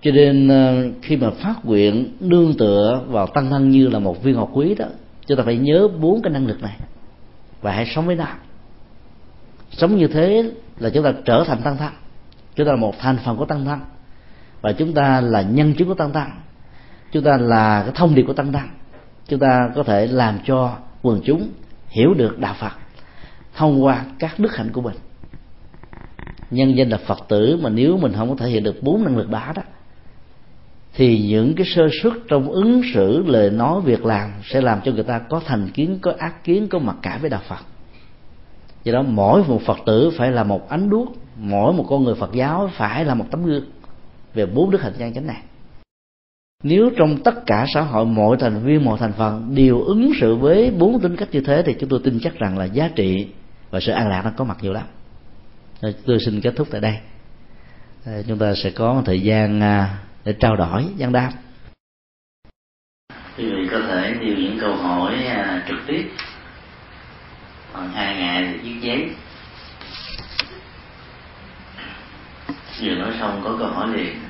A: Cho nên ờ, khi mà phát nguyện nương tựa vào tăng thân như là một viên ngọc quý đó, chúng ta phải nhớ bốn cái năng lực này. Và hãy sống với nó. Sống như thế là chúng ta trở thành tăng thân chúng ta là một thành phần của tăng thân và chúng ta là nhân chứng của tăng thân chúng ta là cái thông điệp của tăng đăng, chúng ta có thể làm cho quần chúng hiểu được đạo phật thông qua các đức hạnh của mình. Nhân danh là phật tử mà nếu mình không có thể hiện được bốn năng lực đó đó thì những cái sơ suất trong ứng xử lời nói việc làm sẽ làm cho người ta có thành kiến có ác kiến có mặc cả với đạo phật. Do đó mỗi một phật tử phải là một ánh đuốc mỗi một con người phật giáo phải là một tấm gương về bốn đức hạnh nhân chánh này nếu trong tất cả xã hội mọi thành viên, mọi thành phần đều ứng xử với bốn tính cách như thế thì chúng tôi tin chắc rằng là giá trị và sự an lạc nó có mặt nhiều lắm. Tôi xin kết thúc tại đây. Ờ, chúng ta sẽ có một thời gian à, để trao đổi gian đáp quý vị có thể nêu những câu hỏi à, trực tiếp. Còn hai ngày thì viết giấy. Vừa nói xong có câu hỏi liền.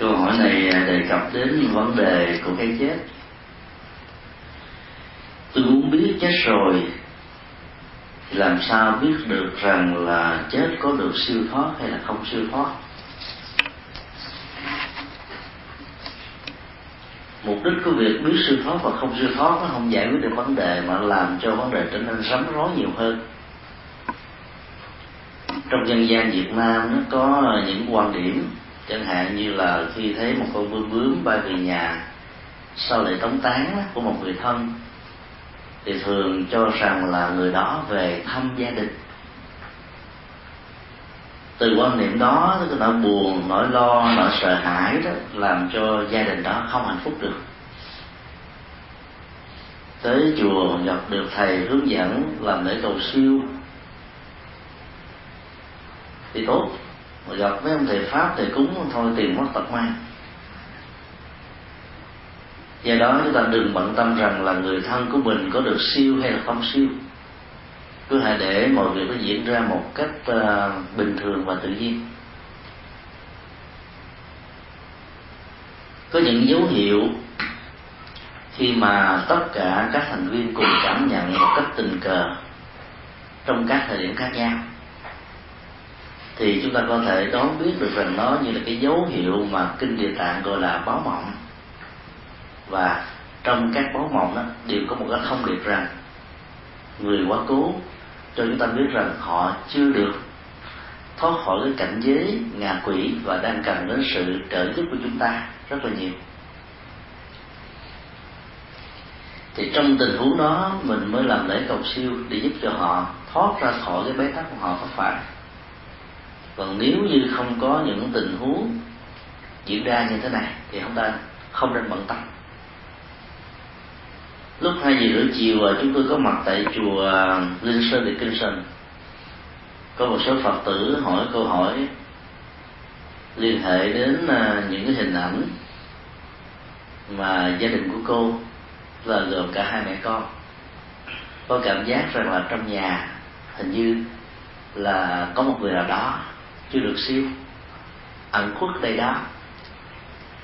A: Câu hỏi này à, đề cập đến vấn đề của cái chết. Tôi muốn biết chết rồi làm sao biết được rằng là chết có được siêu thoát hay là không siêu thoát? Mục đích của việc biết siêu thoát và không siêu thoát nó không giải quyết được vấn đề, mà làm cho vấn đề trở nên rắm rối nhiều hơn. Trong dân gian Việt Nam nó có những quan điểm chẳng hạn như là khi thấy một con bướm bướm bay về nhà, sau lễ tống tán của một người thân, thì thường cho rằng là người đó về thăm gia đình. Từ quan niệm đó cái nỗi buồn, nỗi lo, nỗi sợ hãi đó, làm cho gia đình đó không hạnh phúc được. Tới chùa gặp được thầy hướng dẫn làm lễ cầu siêu, thì tốt gặp mấy ông thầy pháp thầy cúng thôi tiền mất tật mang. Do đó chúng ta đừng bận tâm rằng là người thân của mình có được siêu hay là không siêu. Cứ hãy để mọi việc nó diễn ra một cách uh, bình thường và tự nhiên. Có những dấu hiệu khi mà tất cả các thành viên cùng cảm nhận một cách tình cờ trong các thời điểm khác nhau thì chúng ta có thể đoán biết được rằng nó như là cái dấu hiệu mà kinh địa tạng gọi là báo mộng. Và trong các báo mộng đó, đều có một cái thông điệp rằng người quá cố cho chúng ta biết rằng họ chưa được thoát khỏi cái cảnh giới ngạ quỷ và đang cần đến sự trợ giúp của chúng ta rất là nhiều. Thì trong tình huống đó, mình mới làm lễ cầu siêu để giúp cho họ thoát ra khỏi cái bế tắc của họ, có phải? Còn nếu như không có những tình huống diễn ra như thế này, thì chúng ta không nên bận tâm. Lúc hai giờ rưỡi chiều à, chúng tôi có mặt tại chùa à, linh sơn để kinh sơn. Có một số phật tử hỏi câu hỏi, liên hệ đến à, những cái hình ảnh mà gia đình của cô là gồm cả hai mẹ con. Có cảm giác rằng là trong nhà hình như là có một người nào đó chưa được siêu. Ẩn khuất đây đó.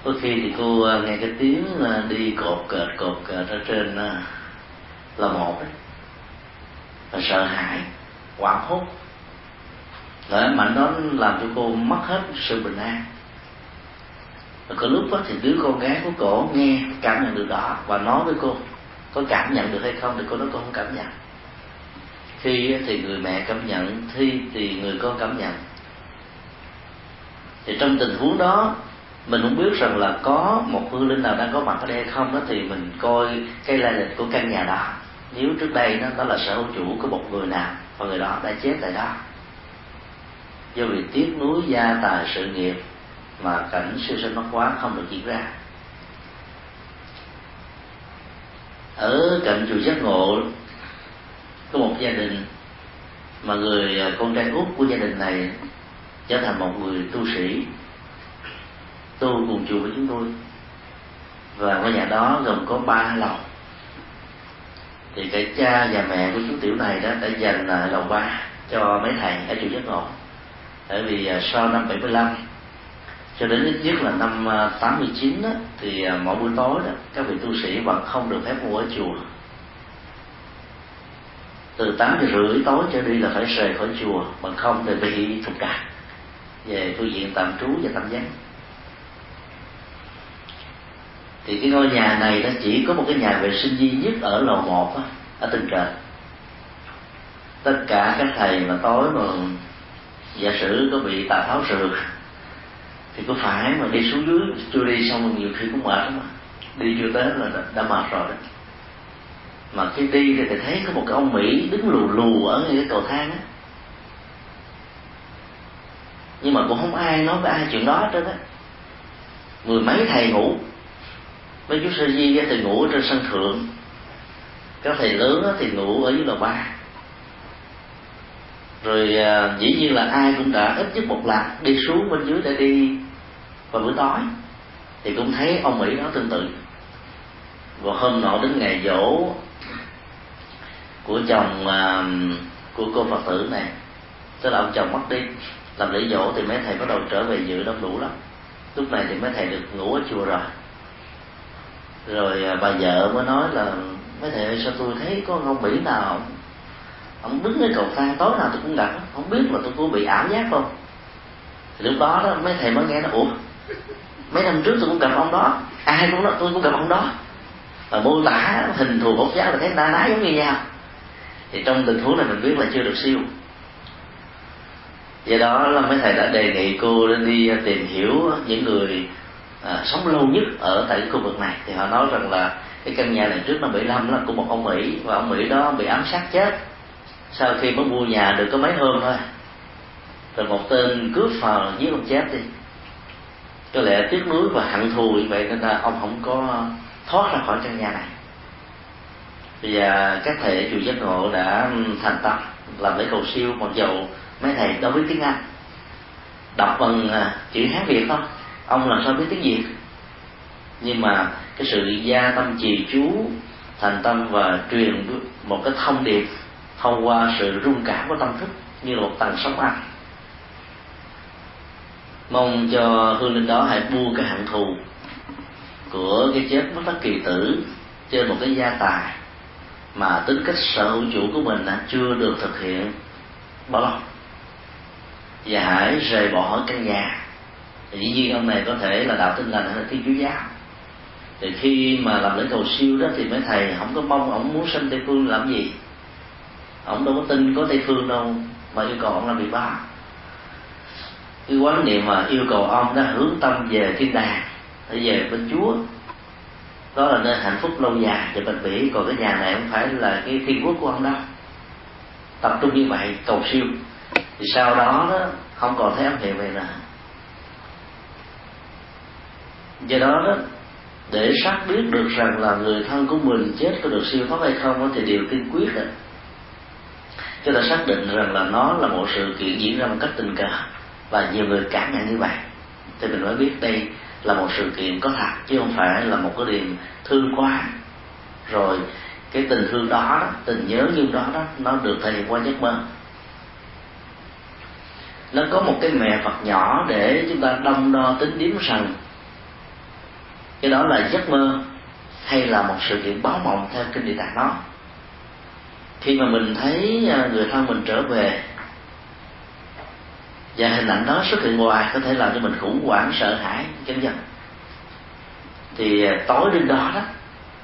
A: Có khi thì cô à, nghe cái tiếng à, đi cột cợt cột cợt ở trên là một ấy. Là sợ hãi, hoảng hốt. Lợi mạnh đó làm cho cô mất hết sự bình an. Và có lúc đó thì đứa con gái của cổ nghe, cảm nhận được đó và nói với cô, có cảm nhận được hay không? Thì cô nói, cô không cảm nhận. Khi thì người mẹ cảm nhận khi thì người con cảm nhận thì trong tình huống đó mình không biết rằng là có một hương linh nào đang có mặt ở đây hay không đó thì mình coi cái lai lịch của căn nhà đó. Nếu trước đây đó, đó là sở hữu chủ của một người nào và người đó đã chết tại đó. Do vì tiếc nuối gia tài sự nghiệp mà cảnh siêu sinh mất quá không được diễn ra. Ở cạnh chùa giác ngộ có một gia đình mà người con trai út của gia đình này trở thành một người tu sĩ. Tu cùng chùa với chúng tôi. Và ngôi nhà đó gồm có ba lầu. Thì cái cha và mẹ của chú tiểu này đó đã dành à, lầu ba cho mấy thầy ở chùa giấc ngộ. Bởi vì à, sau năm 75 cho đến ít nhất là năm à, 89 đó, thì mỗi buổi tối đó các vị tu sĩ vẫn không được phép ngủ ở chùa. Từ tám giờ rưỡi tối trở đi là phải rời khỏi chùa bằng không thì bị trục trặc về tu viện tạm trú và tạm giác thì cái ngôi nhà này nó chỉ có một cái nhà vệ sinh duy nhất ở lầu một ở tầng trời tất cả các thầy mà tối mà giả sử có bị tà tháo sượt thì có phải mà đi xuống dưới chưa đi xong rồi nhiều khi cũng mệt lắm mà đi chưa tới là đã, đã mệt rồi đó. Mà khi đi thì thầy thấy có một cái ông mỹ đứng lù lù ở ngay cái cầu thang á nhưng mà cũng không ai nói với ai chuyện đó hết trơn á. Mười mấy thầy ngủ. Với chú sơ di thì ngủ ở trên sân thượng. Các thầy lớn thì ngủ ở dưới lầu ba. Rồi à, dĩ nhiên là ai cũng đã ít nhất một lần đi xuống bên dưới để đi vào buổi tối. Thì cũng thấy ông mỹ nó tương tự. Và hôm nọ đến ngày dỗ của chồng à, của cô phật tử này, tức là ông chồng mất đi làm lễ dỗ thì mấy thầy bắt đầu trở về dự đông đủ lắm. Lúc này thì mấy thầy được ngủ ở chùa rồi. Rồi à, bà vợ mới nói là, mấy thầy ơi, sao tôi thấy có ông mỹ nào ông đứng cái cầu thang, tối nào tôi cũng gặp, không biết là tôi có bị ảo giác không? Thì lúc đó đó, mấy thầy mới nghe nó ủa, mấy năm trước tôi cũng gặp ông đó, ai cũng nói tôi cũng gặp ông đó. Và mô tả hình thù bốc giáo là thấy na ná giống như nhau. Thì trong tình huống này mình biết là chưa được siêu do đó là mấy thầy đã đề nghị cô đi à, tìm hiểu những người à, sống lâu nhất ở tại cái khu vực này. Thì họ nói rằng là cái căn nhà này trước năm 75 là của một ông Mỹ và ông Mỹ đó bị ám sát chết. Sau khi mới mua nhà được có mấy hôm thôi rồi một tên cướp vào giết ông chết đi. Có lẽ tiếc nuối và hận thù như vậy nên là ông không có thoát ra khỏi căn nhà này. Bây giờ các thầy chùa giác ngộ đã thành tâm làm lễ cầu siêu mặc dầu mấy thầy đâu biết tiếng anh. Đọc bằng à, chữ hán việt không? Ông làm sao biết tiếng việt? Nhưng mà cái sự gia tâm trì chú thành tâm và truyền một cái thông điệp thông qua sự rung cảm của tâm thức như là một tầng sóng ăn mong cho hương linh đó hãy buông cái hận thù của cái chết mất tất kỳ tử trên một cái gia tài mà tính cách sở hữu chủ của mình đã chưa được thực hiện. Bao lâu? Và hãy rời bỏ căn nhà. Thì dĩ nhiên ông này có thể là đạo tin lành hay là thiên chúa giáo. Thì khi mà làm lễ cầu siêu đó thì mấy thầy không có mong ông muốn sinh tây phương làm gì. Ông đâu có tin có tây phương đâu, mà yêu cầu ông làm bị ba cái quán niệm mà yêu cầu ông đó, hướng tâm về thiên đàng, để về bên chúa. Đó là nơi hạnh phúc lâu dài và bền bỉ. Còn cái nhà này không phải là cái thiên quốc của ông đâu. Tập trung như vậy, cầu siêu thì sau đó đó không còn thấy ám hiệu về nữa. Do đó đó để xác biết được rằng là người thân của mình chết có được siêu thoát hay không thì điều tiên quyết đó chúng ta xác định rằng là nó là một sự kiện diễn ra một cách tình cờ và nhiều người cảm nhận như vậy. Thì mình mới biết đây là một sự kiện có thật chứ không phải là một cái điểm thương quá. Rồi cái tình thương đó, tình nhớ như đó đó nó được thể hiện qua giấc mơ nó có một cái mẹ Phật nhỏ để chúng ta đong đo tính điếm rằng cái đó là giấc mơ hay là một sự kiện báo mộng theo kinh địa tạng đó. Khi mà mình thấy à, người thân mình trở về, và hình ảnh đó xuất hiện ngoài, có thể làm cho mình khủng hoảng, sợ hãi chân dân thì à, tối đêm đó đó,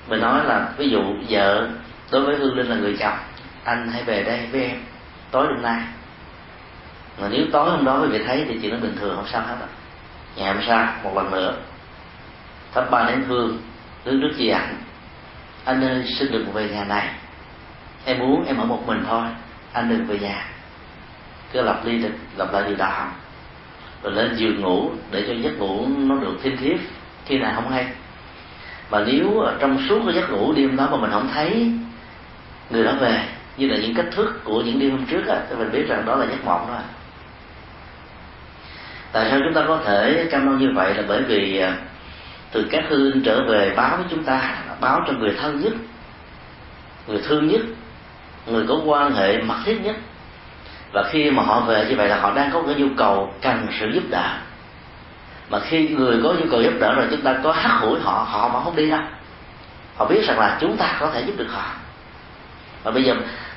A: mình nói là, ví dụ vợ đối với hương linh là người chồng, anh hãy về đây với em, tối đêm nay mà nếu tối hôm đó quý vị thấy thì chuyện nó bình thường, không sao hết á ngày hôm sau, một lần nữa, thắp ba nén hương nước nước chi ảnh. Anh ơi, xin đừng về nhà này. Em muốn em ở một mình thôi, anh đừng về nhà. Cứ lặp đi lặp lại điều đó. Rồi lên giường ngủ, để cho giấc ngủ nó được thêm thiết khi nào không hay. Mà nếu trong suốt cái giấc ngủ đêm đó mà mình không thấy người đó về, như là những cách thức của những đêm hôm trước á, thì mình biết rằng đó là giấc mộng đó tại sao chúng ta có thể cam đoan như vậy là bởi vì à, từ các hư linh trở về báo với chúng ta, báo cho người thân nhất, người thương nhất, người có quan hệ mật thiết nhất. Và khi mà họ về như vậy là họ đang có cái nhu cầu cần sự giúp đỡ. Mà khi người có nhu cầu giúp đỡ rồi chúng ta có hắt hủi họ họ mà không đi đâu. Họ biết rằng là chúng ta có thể giúp được họ. Và bây giờ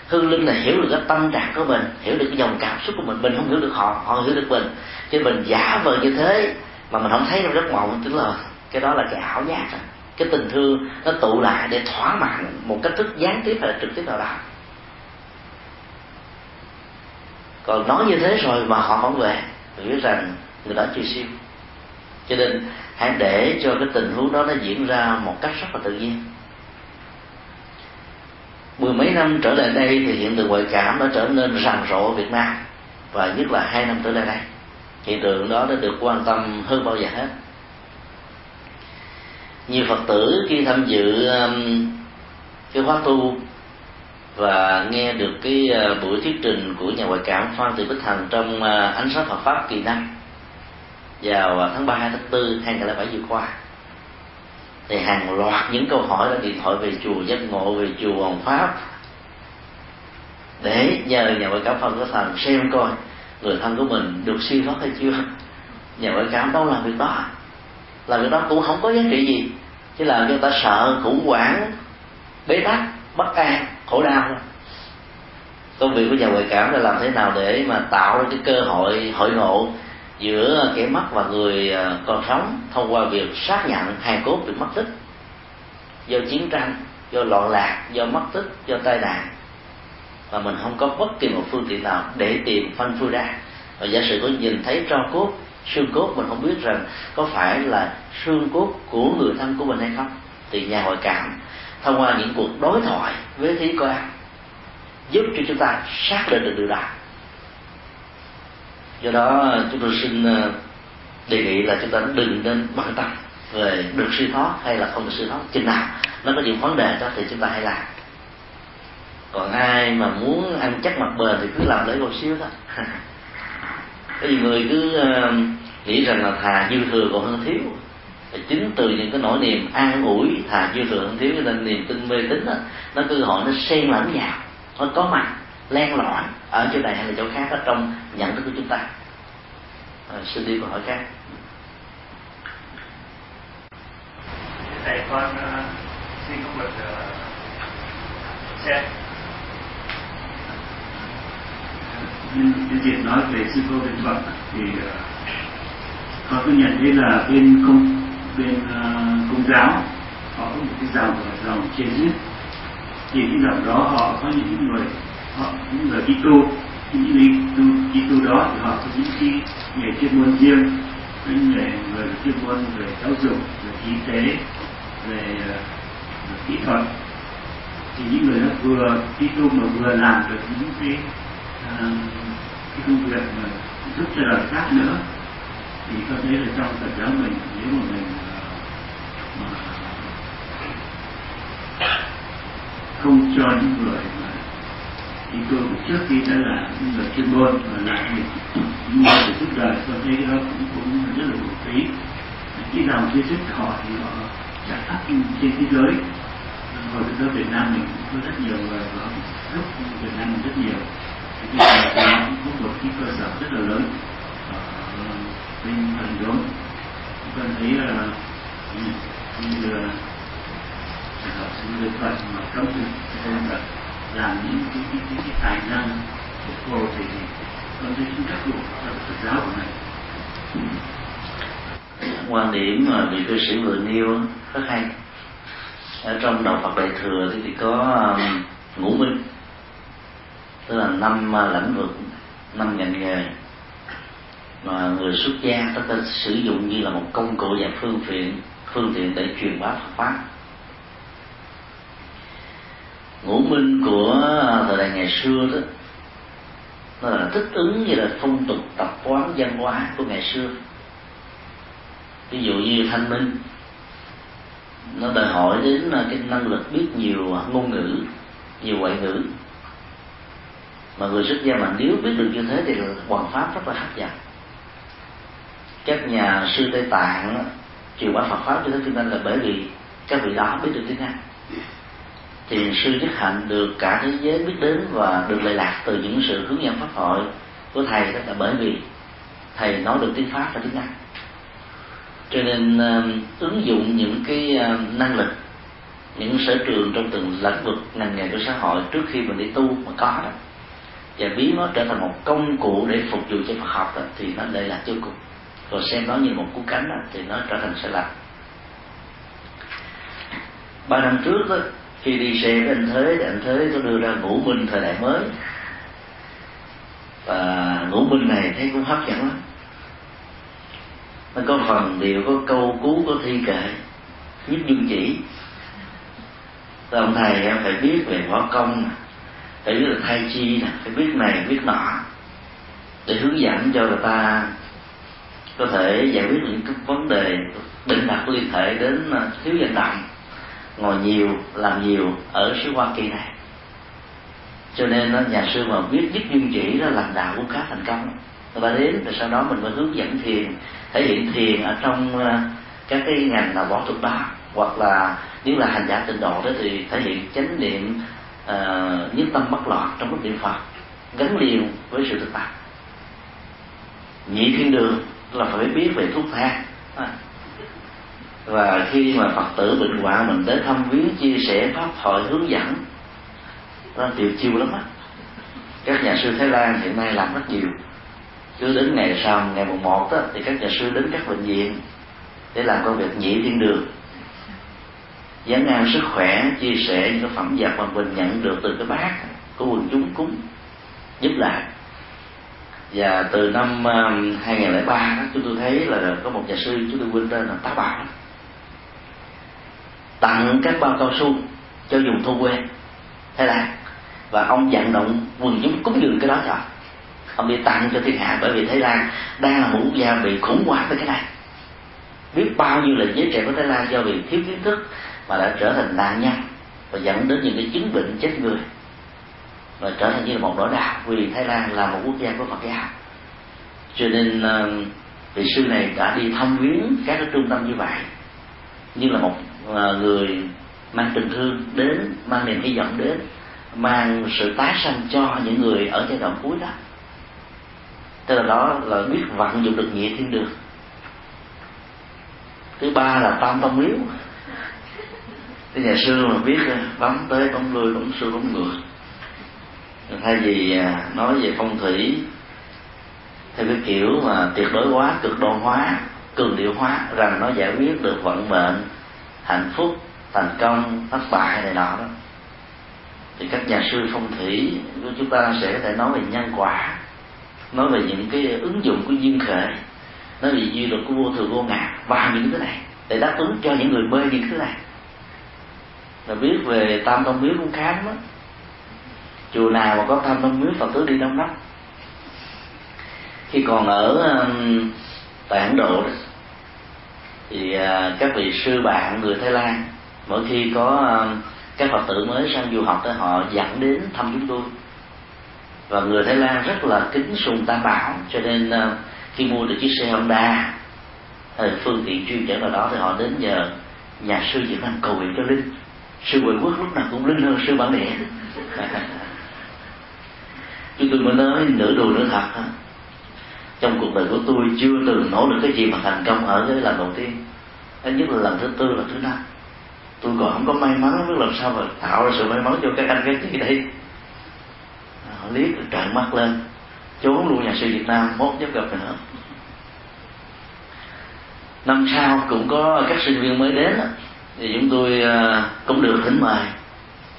A: hương linh là hiểu được cái tâm trạng của mình, hiểu được cái dòng cảm xúc của mình mình không hiểu được họ họ hiểu được mình. Cho mình giả vờ như thế, mà mình không thấy trong giấc mộng, tức là cái đó là cái ảo giác. Rồi cái tình thương nó tụ lại để thỏa mãn một cách thức gián tiếp hay là trực tiếp nào đó. Còn nói như thế rồi mà họ không về, mình biết rằng người đó chưa siêu. Cho nên hãy để cho cái tình huống đó nó diễn ra một cách rất là tự nhiên mười mấy năm trở lại đây thì hiện tượng ngoại cảm đã trở nên rầm rộ ở Việt Nam, và nhất là hai năm trở lại đây. Hiện tượng đó đã được quan tâm hơn bao giờ hết. Nhiều phật tử khi tham dự um, cái khóa tu và nghe được cái ờ, buổi thuyết trình của nhà ngoại cảm Phan Thị Bích Hằng trong ờ, ánh sáng Phật pháp kỳ năm vào tháng 3 tháng 4 2007 vừa qua thì hàng loạt những câu hỏi đã điện thoại về chùa giác ngộ, về chùa Hồng Pháp. Để nhờ nhà ngoại cảm phân có thần xem coi người thân của mình được siêu thoát hay chưa. Nhà ngoại cảm đâu làm việc đó. Làm việc đó cũng không có giá trị gì. Chứ làm cho người ta sợ khủng hoảng, bế tắc, bất an, khổ đau công việc của nhà ngoại cảm là làm thế nào để mà tạo ra cái cơ hội hội ngộ giữa kẻ mất và người à, còn sống thông qua việc xác nhận hài cốt bị mất tích. Do chiến tranh, do loạn lạc, do mất tích, do tai nạn. Và mình không có bất kỳ một phương tiện nào để tìm phanh phui ra và giả sử có nhìn thấy tro cốt, xương cốt, mình không biết rằng có phải là xương cốt của người thân của mình hay không, thì nhà ngoại cảm thông qua những cuộc đối thoại với thí quan giúp cho chúng ta xác định được điều đó do đó chúng tôi xin ờ, đề nghị là chúng ta đừng nên bận tâm về được siêu thoát hay là không được siêu thoát chừng nào nó có những vấn đề đó thì chúng ta hãy làm. Còn ai mà muốn ăn chắc mặt bền thì cứ làm lễ cầu siêu thôi. *laughs* Cái gì người cứ ờ, nghĩ rằng là thà dư thừa còn hơn thiếu. Và chính từ những cái nỗi niềm an ủi thà dư thừa hơn thiếu cho nên niềm tin mê tín đó, nó cứ họ nó xen lẫn vào nó có mặt len lỏi ở chỗ này hay là chỗ khác ở trong nhận thức của chúng ta. À, xin đi câu hỏi khác.
B: Thầy con uh, xin có một uh, xem
C: nhân nhân tiện nói về sư cô bên phật thì uh, có tôi nhận thấy là bên công bên uh, công giáo họ có một cái dòng dòng trên giết thì cái dòng đó họ có những người họ những người đi tu những người tu tu đó thì họ có những cái nghề chuyên môn riêng. Những nghề người chuyên môn về giáo dục về y tế về ờ, về kỹ thuật. Thì những người đó vừa đi tu mà vừa làm được những cái uh, cái công việc mà giúp cho đời khác nữa thì có thấy là trong Phật giáo mình nếu mà mình ờ, mà không cho những người mà đi tu trước khi đã là được người chuyên môn và lại những để giúp đời tôi thấy đó cũng cũng rất là bổ phí khi dòng phía trước họ thì họ trả khắp trên thế giới. Hồi Phật giáo Việt Nam mình cũng có rất nhiều người và lúc Việt Nam mình rất nhiều. Thì cái này cũng có một cái cơ sở rất là lớn. Ở bên phần giống tôi thấy ờ, là như là học sinh được Phật mà trong thực là làm những cái, cái, cái, cái tài năng của cô thì con thấy chúng ta cũng cho Phật giáo của mình.
A: Quan điểm mà vị cư sĩ vừa nêu rất hay. Ở trong đạo Phật đại thừa thì, thì có um, ngũ minh. Tức là năm uh, lĩnh vực năm ngành nghề mà người xuất gia ta, ta sử dụng như là một công cụ và phương tiện phương tiện để truyền bá Phật pháp ngũ minh của thời đại ngày xưa đó, nó là thích ứng như là phong tục tập quán văn hóa của ngày xưa. Ví dụ như thanh minh, nó đòi hỏi đến cái năng lực biết nhiều ngôn ngữ, nhiều ngoại ngữ. Mà người xuất gia mà nếu biết được như thế thì hoàn pháp rất là hấp dẫn. Các nhà sư tây tạng truyền bá phật pháp cho tới tiếng anh là bởi vì các vị đó biết được tiếng anh thì sư nhất hạnh được cả thế giới biết đến và được lệ lạc từ những sự hướng dẫn pháp hội của thầy đó là bởi vì thầy nói được tiếng pháp và tiếng anh. Cho nên um, ứng dụng những cái um, năng lực những sở trường trong từng lĩnh vực ngành nghề của xã hội trước khi mình đi tu mà có đó và biến nó trở thành một công cụ để phục vụ cho Phật học đó, thì nó lệ lạc vô cùng. Rồi xem nó như một cú cánh đó, thì nó trở thành sai lầm ba năm trước đó, khi đi xe với anh Thế thì anh Thế có đưa ra ngũ minh thời đại mới. Và ngũ minh này thấy cũng hấp dẫn lắm. Nó có phần đều, có câu cú có thi kệ, nhất dương chỉ. Rồi ông thầy em phải biết về võ công phải biết là thay chi nè, phải biết này, biết nọ, để hướng dẫn cho người ta có thể giải quyết những cái vấn đề định đặt liên hệ đến à, thiếu danh động ngồi nhiều làm nhiều ở xứ hoa kỳ này. Cho nên đó, nhà sư mà biết nhất duyên chỉ đó làm đạo cũng khá thành công. Người ta đến rồi sau đó mình mới hướng dẫn thiền thể hiện thiền ở trong ờ, các cái ngành là võ thuật đó hoặc là nếu là hành giả tịnh độ đó thì thể hiện chánh niệm uh, nhất tâm bất loạn trong bất niệm phật gắn liền với sự thực tập. Nhị thiên đường là phải biết về thuốc thang. À, và khi mà phật tử bệnh hoạn mình tới thăm viếng chia sẻ pháp hội hướng dẫn nó tiều chiêu lắm á. Các nhà sư thái lan hiện nay làm rất nhiều. Cứ đến ngày sau ngày mùng một đó, thì các nhà sư đến các bệnh viện để làm công việc nhị thiên đường. Dán ngang sức khỏe chia sẻ những cái phẩm vật mà mình nhận được từ cái bát của quần chúng cúng giúp lại. Và từ năm um, 2003 đó, chúng tôi thấy là có một nhà sư chúng tôi quên tên là tá bảo tặng các bao cao su cho dùng thôn quê thế là và ông vận động quần chúng cúng dường cái đó rồi ông đi tặng cho thiên hạ bởi vì thái lan đang là một quốc gia bị khủng hoảng với cái này. Biết bao nhiêu là giới trẻ của thái lan do bị thiếu kiến thức mà đã trở thành nạn nhân và dẫn đến những cái chứng bệnh chết người. Và trở thành như là một nỗi đau vì thái lan là một quốc gia của phật giáo. Cho nên ờ, vị sư này đã đi thăm viếng các cái trung tâm như vậy, như là một người mang tình thương đến, mang niềm hy vọng đến, mang sự tái sanh cho những người ở giai đoạn cuối đó. Tức là đó là biết vận dụng được nhị thiên đường. Thứ ba là tam tông miếu. Cái nhà sư mà biết ờ, bấm tới bấm lui bấm xuôi bấm ngược thay vì à, nói về phong thủy, theo cái kiểu mà tuyệt đối hóa, cực đoan hóa, cường điệu hóa, rằng nó giải quyết được vận mệnh hạnh phúc, thành công, thất bại này nọ đó. Thì các nhà sư phong thủy của chúng ta sẽ có thể nói về nhân quả, nói về những cái ứng dụng của duyên khởi, nói về duy luật của vô thường, vô ngã, và những thứ này, để đáp ứng cho những người mê những thứ này. Là biết về tam tông miếu cũng khá lắm chùa nào mà có tam tông miếu, phật tử đi đông lắm khi còn ở um, tại ấn độ đó thì à, các vị sư bạn người thái lan, mỗi khi có à, các phật tử mới sang du học tới họ dẫn đến thăm chúng tôi. Và người thái lan rất là kính sùng tam bảo, cho nên à, khi mua được chiếc xe honda phương tiện chuyên chở vào đó, thì họ đến nhờ nhà sư việt nam cầu nguyện cho linh. Sư huệ quốc lúc nào cũng linh hơn sư bản địa. *laughs* Chúng tôi mới nói nửa đùa nửa thật trong cuộc đời của tôi chưa từng nỗ lực cái gì mà thành công ở cái lần đầu tiên. Ít nhất là lần thứ tư, lần thứ năm. Tôi còn không có may mắn biết làm sao mà tạo ra sự may mắn cho các anh các chị đây. Họ liếc trợn mắt lên. Trốn luôn nhà sư việt nam, mốt nhất gặp nữa. Năm sau cũng có các sinh viên mới đến thì chúng tôi à, cũng được thỉnh mời.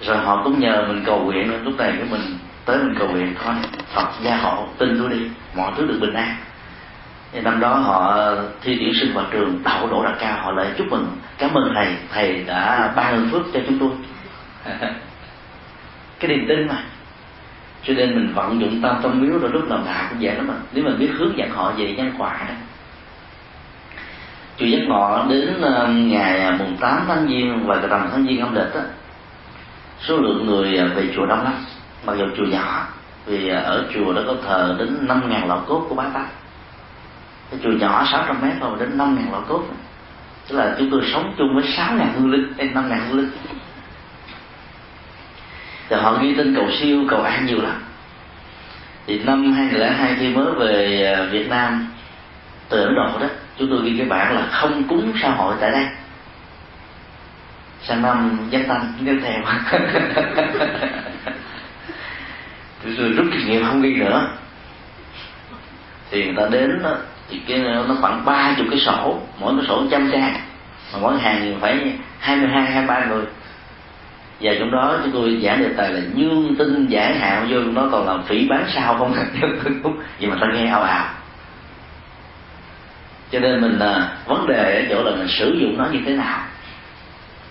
A: Rồi họ cũng nhờ mình cầu nguyện lúc này của mình tới mình cầu nguyện thôi Phật gia hộ tin tôi đi mọi thứ được bình an. Thì năm đó họ thi tuyển sinh vào trường đậu đỗ đạt cao họ lại chúc mừng cảm ơn thầy thầy đã ban phước cho chúng tôi. *laughs* Cái niềm tin mà. Cho nên mình vận dụng tâm tâm miếu rồi lúc nào nào cũng vậy lắm mà. Nếu mình biết hướng dẫn họ về nhân quả đó. Chùa giác ngọ đến um, ngày à, mùng 8 tháng giêng và tầm tháng giêng âm lịch đó, số lượng người à, về chùa đông lắm mặc dù chùa nhỏ vì à, ở chùa đó có thờ đến năm ngàn lọ cốt của bá tát cái chùa nhỏ 600 mét thôi đến năm ngàn lọ cốt. Tức là chúng tôi sống chung với sáu ngàn hương linh, hay năm ngàn hương linh. Thì họ ghi tên cầu siêu, cầu an nhiều lắm. Thì năm 2002 khi mới về à, Việt Nam, từ Ấn Độ đó, chúng tôi ghi cái bản là không cúng xã hội tại đây. Sang năm giáp tăng tiếp theo. *laughs* tôi rút kinh nghiệm không ghi nữa thì người ta đến đó, thì cái nó khoảng ba chục cái sổ mỗi cái sổ trăm trang mà mỗi hàng thì phải hai mươi hai hai ba người. Và trong đó chúng tôi giảng đề tài là nhương tinh giải hạn vô nó còn làm phỉ bán sao không? *laughs* Vậy mà ta nghe ào ào. Cho nên mình à, vấn đề ở chỗ là mình sử dụng nó như thế nào.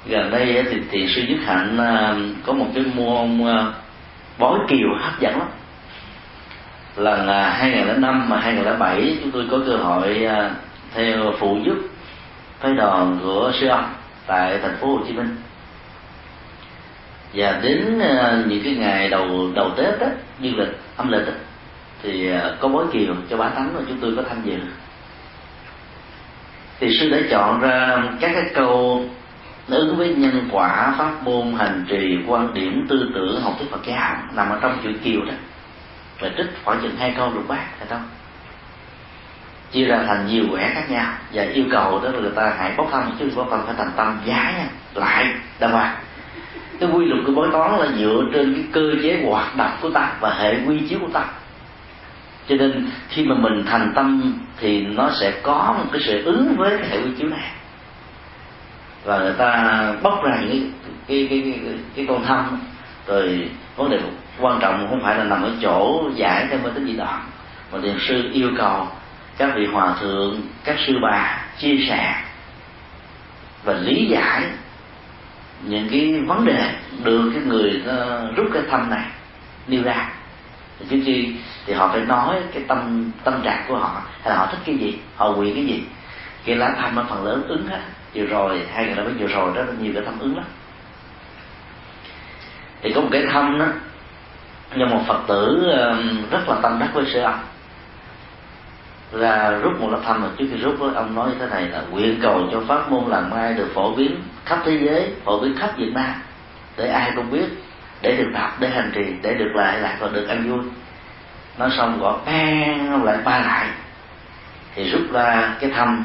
A: Gần đây thì thiền sư nhất hạnh à, có một cái môn à, bói kiều hấp dẫn lắm. Lần 2005 mà 2007 chúng tôi có cơ hội à, theo phụ giúp phái đoàn của sư ông tại thành phố Hồ Chí Minh. Và đến à, những cái ngày đầu đầu Tết đó, dương lịch âm lịch đó, thì à, có bói kiều cho bá tánh và chúng tôi có tham dự. Thì sư đã chọn ra các cái câu nó ứng với nhân quả pháp môn hành trì quan điểm tư tưởng học thuyết Phật giáo nằm ở trong chữ kiều đó. Và trích khoảng chừng hai câu lục bát, phải không? Chia ra thành nhiều quẻ khác nhau. Và yêu cầu đó là người ta hãy bốc thăm, chứ bốc thăm phải thành tâm giá nha. Lại đàng hoàng cái quy luật của bói toán là dựa trên cái cơ chế hoạt động của ta và hệ quy chiếu của ta. Cho nên khi mà mình thành tâm thì nó sẽ có một cái sự ứng với cái hệ quy chiếu này và người ta bóc ra những cái cái cái, cái, cái, con thâm. Rồi vấn đề quan trọng không phải là nằm ở chỗ giải theo mê tín dị đoạn mà thiền sư yêu cầu các vị hòa thượng các sư bà chia sẻ và lý giải những cái vấn đề được cái người ờ, rút cái thâm này nêu ra. Thì trước khi thì họ phải nói cái tâm tâm trạng của họ hay là họ thích cái gì họ nguyện cái gì. Cái lá thăm nó phần lớn ứng hết vừa rồi hai ngày đó vừa rồi rất là nhiều cái thâm ứng lắm. Thì có một cái thâm đó nhưng một phật tử um, rất là tâm đắc với sư ông. Ra rút một lá thăm mà trước khi rút đó, ông nói như thế này là nguyện cầu cho pháp môn làm mai được phổ biến khắp thế giới phổ biến khắp việt nam để ai cũng biết để được đọc để hành trì để được lại lại và được ăn vui. Nói xong gọi bang lại ba lại. Thì rút ra cái thăm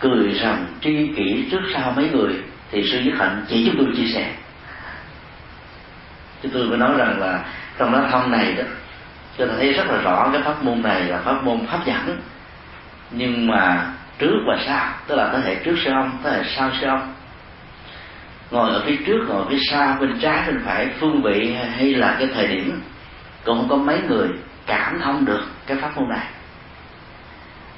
A: cười rằng tri kỷ trước sau mấy người, thì sư nhất hạnh chỉ chúng tôi chia sẻ. Chúng tôi mới nói rằng là trong đó thông này đó, cho ta thấy rất là rõ cái pháp môn này là pháp môn hấp dẫn nhưng mà trước và sau, tức là thế hệ trước sư ông thế hệ sau sư ông ngồi ở phía trước, ngồi phía sau, bên trái, bên phải, phương vị hay là cái thời điểm, cũng không có mấy người cảm thông được cái pháp môn này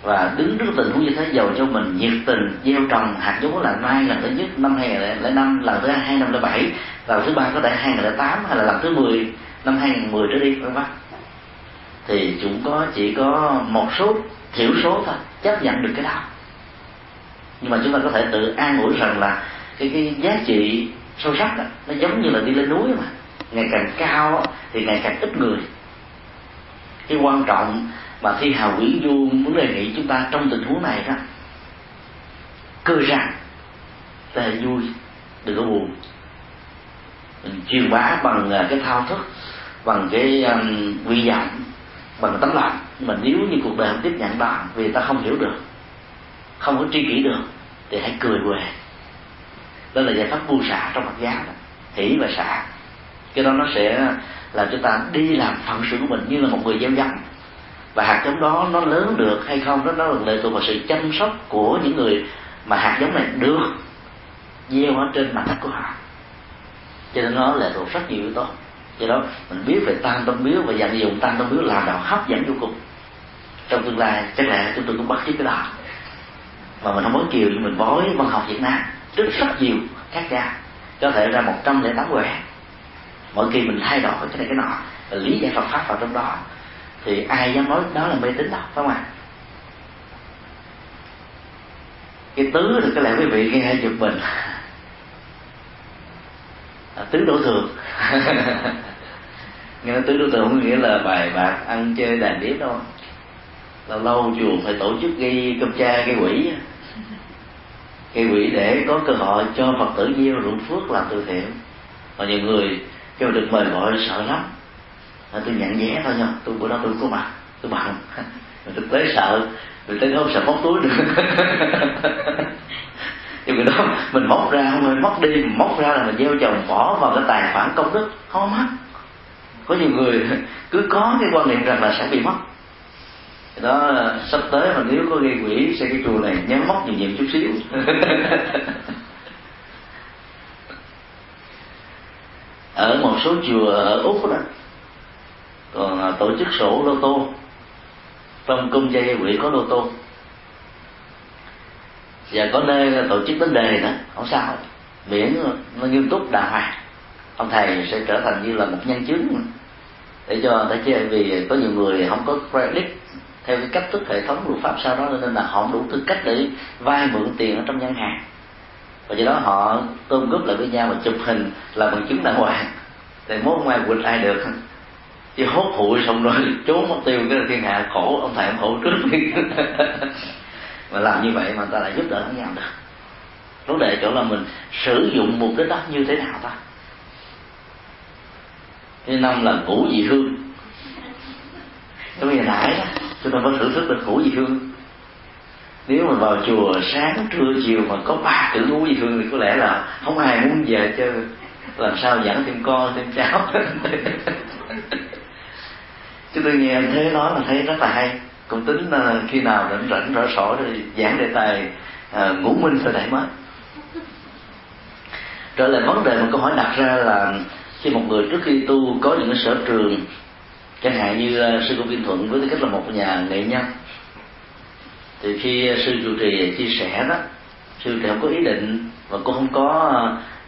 A: và đứng trước tình huống như thế giàu cho mình nhiệt tình gieo trồng hạt giống là mai lần thứ nhất năm hai nghìn năm lần thứ hai năm bảy lần thứ ba có thể hai nghìn tám hay là lần thứ mười năm hai nghìn mười trở đi vân vân. Thì chúng có chỉ có một số thiểu số thôi chấp nhận được cái đó. Nhưng mà chúng ta có thể tự an ủi rằng là cái cái giá trị sâu sắc đó, nó giống như là đi lên núi mà. Ngày càng cao thì ngày càng ít người. Cái quan trọng mà thi hào nguyễn du muốn đề nghị chúng ta trong tình huống này đó cơ rằng là vui đừng có buồn. Mình truyền bá bằng à, cái thao thức bằng cái um, quy vọng bằng tấm lòng. Mà nếu như cuộc đời không tiếp nhận đó vì ta không hiểu được không có tri kỷ được thì hãy cười quề. Đó là giải pháp buông xả trong mặt giáo. Đó hỷ và xả. Cái đó nó sẽ làm cho ta đi làm phận sự của mình như là một người gieo giống và hạt giống đó nó lớn được hay không, đó nó là lệ thuộc vào sự chăm sóc của những người mà hạt giống này được gieo ở trên mặt đất của họ. Cho nên nó lệ thuộc rất nhiều yếu tố. Do đó, mình biết về tam tâm biếu và dành dùng tam tâm biếu làm nào hấp dẫn vô cùng. Trong tương lai, chắc là chúng tôi cũng bắt chước cái đó. Mà mình không có kiều nhưng mình bói văn học việt nam. Rất rất nhiều các gia. Có thể ra một trăm lẻ tám quẻ mỗi kỳ mình thay đổi cái này cái nọ lý giải Phật pháp vào trong đó thì ai dám nói đó là mê tín đâu phải không ạ? Cái tứ thì có lẽ quý vị nghe giật mình. *laughs* À, tứ đổ thường. *laughs* Nghe nói tứ đổ thường không nghĩa là bài bạc ăn chơi đàn điếm đâu lâu lâu chùa phải tổ chức gây cơm cha gây quỷ. Gây quỷ để có cơ hội cho phật tử gieo ruộng phước làm từ thiện. Và nhiều người kêu được mời gọi sợ lắm à, tôi nhận vé thôi nha. Tôi bữa đó tôi có mặt. Tôi bằng thực tế sợ. Thực tế không sợ móc túi được. *laughs* Thì người đó mình móc ra không mình móc đi mình móc ra là mình gieo chồng bỏ vào cái tài khoản công đức. Không mất có nhiều người *laughs* cứ có cái quan niệm rằng là sẽ bị mất đó sắp tới mà nếu có gây quỷ xây cái chùa này nhớ móc nhiều nhiều chút xíu. *laughs* Ở một số chùa ở úc đó còn à, tổ chức sổ lô tô. Trong cung dây quỷ có lô tô. Và có nơi tổ chức vấn đề nữa không sao. Miễn nó nghiêm túc, đàng hoàng. Ông thầy sẽ trở thành như là một nhân chứng. Để cho ta chơi, vì có nhiều người không có credit theo cái cách thức hệ thống luật pháp sau đó nên là họ không đủ tư cách để vay mượn tiền ở trong ngân hàng. Và do đó họ tôm góp lại với nhau và chụp hình là bằng chứng đàng hoàng. Để mốt ngoài quỵt ai được? Chứ hốt hụi xong rồi *laughs* trốn mất tiêu cái là thiên hạ khổ, ông thầy ông khổ trước. Đi *laughs* mà làm như vậy mà ta lại giúp đỡ lẫn nhau được. Vấn đề chỗ là mình sử dụng mục đích đó như thế nào ta? Thứ năm là củ dị hương. Tôi ngày nãy đó, chúng ta có thử thức được củ dị hương. Nếu mà vào chùa sáng, trưa, chiều mà có ba chữ ngũ dị hương thì có lẽ là không ai muốn về chơi. Làm sao dẫn thêm con thêm cháu *laughs* chúng tôi nghe anh thế nói mà thấy rất là hay. Cũng tính là khi nào rảnh rảnh rỡ sổ thì giảng đề tài à, ngũ minh thời đại mới. Trở lại vấn đề một câu hỏi đặt ra là khi một người trước khi tu có những sở trường chẳng hạn như ờ, sư cô viên thuận với tư cách là một nhà nghệ nhân thì khi sư trụ trì chia sẻ đó sư trụ không có ý định và cũng không có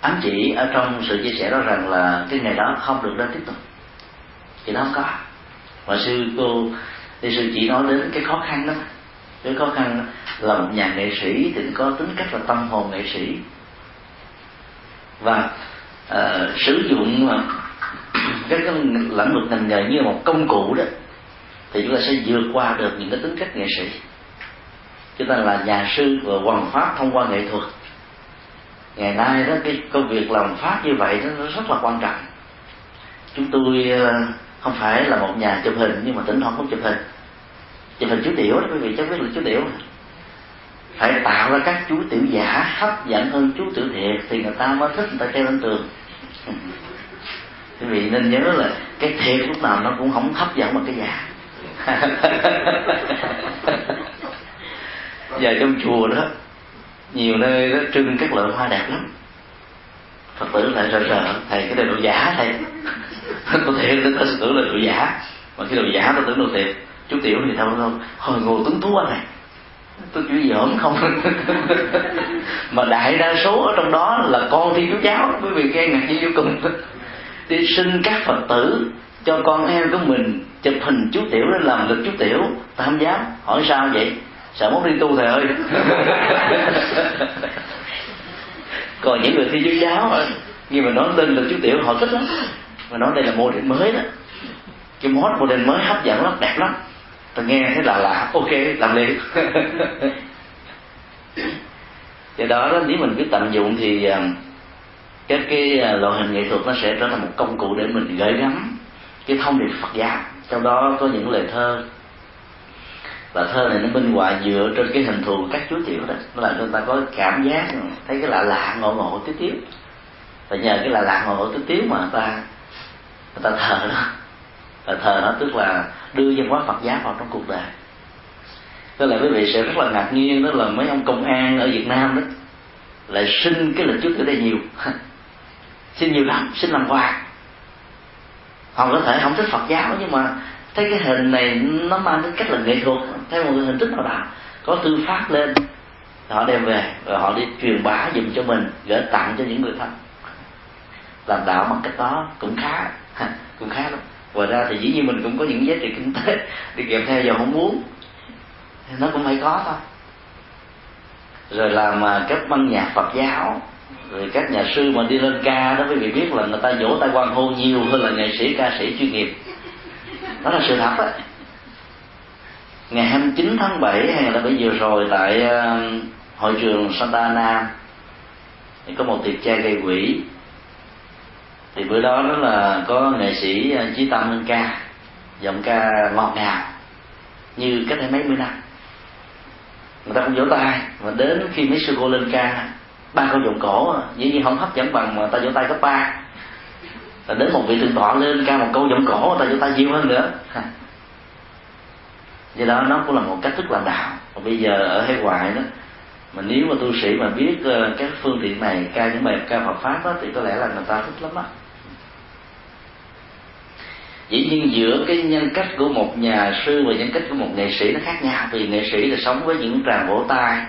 A: ám chỉ ở trong sự chia sẻ đó rằng là cái ngày đó không được đến tiếp tục. Thì nó không có mà sư cô thì sư chỉ nói đến cái khó khăn đó. Cái khó khăn là một nhà nghệ sĩ thì có tính cách là tâm hồn nghệ sĩ. Và uh, sử dụng *clears throat* cái, cái lĩnh vực ngành nghề như một công cụ đó thì chúng ta sẽ vượt qua được những cái tính cách nghệ sĩ. Chúng ta là nhà sư và hoàn pháp thông qua nghệ thuật. Ngày nay đó cái công việc làm pháp như vậy nó rất là quan trọng. Chúng tôi ờ, không phải là một nhà chụp hình, nhưng mà tỉnh thoảng cũng chụp hình. Chụp hình chú tiểu đó, quý vị chắc biết là chú tiểu phải tạo ra các chú tiểu giả, hấp dẫn hơn chú tiểu thiệt, thì người ta mới thích, người ta treo lên tường. *laughs* Quý vị nên nhớ là cái thiệt lúc nào nó cũng không hấp dẫn bằng cái giả. *laughs* Và trong chùa đó, nhiều nơi đó trưng các loại hoa đẹp lắm. Phật tử lại sợ sợ thầy, cái này đồ giả thầy tôi thiệt tôi tưởng là đồ giả. Mà khi đồ giả tôi tưởng đồ thiệt. Chú tiểu thì sao không hồi ngồi tuấn tú anh này. Tôi chỉ giỡn không? *laughs* Mà đại đa số ở trong đó là con thi chú cháu quý vị nghe ngạc nhiên vô cùng. Đi sinh các phật tử cho con em của mình chụp hình chú tiểu để làm lực chú tiểu. Ta không dám. Hỏi sao vậy? Sợ muốn đi tu thầy ơi. *laughs* Còn những người thi chú giáo khi mà nói tên lực chú tiểu, họ thích lắm mà nói đây là mô hình mới đó. Cái mốt mô hình mới hấp dẫn lắm đẹp lắm. Tôi nghe thấy là lạ ok làm liền. *laughs* Do đó, đó nếu mình biết tận dụng thì các cái à, loại hình nghệ thuật nó sẽ trở thành một công cụ để mình gửi gắm cái thông điệp Phật giáo. Trong đó có những lời thơ. Và thơ này nó minh họa dựa trên cái hình thù các chú tiểu đó. Nó làm cho người ta có cảm giác thấy cái lạ lạ ngộ ngộ tí tiếu và nhờ cái lạ lạ ngộ ngộ tí tiếu mà ta người ta thờ đó. Và thờ nó tức là đưa văn hóa Phật giáo vào trong cuộc đời. Có lẽ quý vị sẽ rất là ngạc nhiên đó là mấy ông công an ở Việt Nam đó lại xin cái lịch trước ở đây nhiều. *laughs* Xin nhiều lắm xin làm quà. Họ có thể không thích Phật giáo, nhưng mà thấy cái hình này nó mang tính cách là nghệ thuật theo một hình thức nào đó, có thư pháp lên họ đem về, rồi họ đi truyền bá dùm cho mình, gửi tặng cho những người thân. Làm đạo bằng cách đó cũng khá cũng khá lắm. Ngoài ra thì dĩ nhiên mình cũng có những giá trị kinh tế đi kèm theo giờ không muốn nó cũng phải có thôi. Rồi làm mà các băng nhạc Phật giáo. Rồi các nhà sư mà đi lên ca đó, quý vị biết là người ta vỗ tay quan hô nhiều hơn là nghệ sĩ, ca sĩ chuyên nghiệp. Đó là sự thật đấy. ngày 29 tháng 7 hay là bây giờ rồi tại à, hội trường Santa Ana thì có một tiệc trai gây quỷ thì bữa đó đó là có nghệ sĩ à, Chí Tâm lên ca, giọng ca ngọt ngào, như cách đây mấy mươi năm. Người ta không vỗ tay, mà đến khi mấy sư cô lên ca, ba câu giọng cổ, dĩ nhiên không hấp dẫn bằng mà ta vỗ tay cấp ba. Là đến một vị thượng tọa lên ca một câu giọng cổ, ta vỗ tay nhiều hơn nữa. *laughs* Do đó, nó cũng là một cách thức làm đạo. Và bây giờ ở hải ngoại đó mà nếu mà tu sĩ mà biết ờ, các phương tiện này ca những bài ca Phật pháp đó, thì có lẽ là người ta thích lắm á. Dĩ nhiên giữa cái nhân cách của một nhà sư và nhân cách của một nghệ sĩ nó khác nhau vì nghệ sĩ là sống với những tràng vỗ tay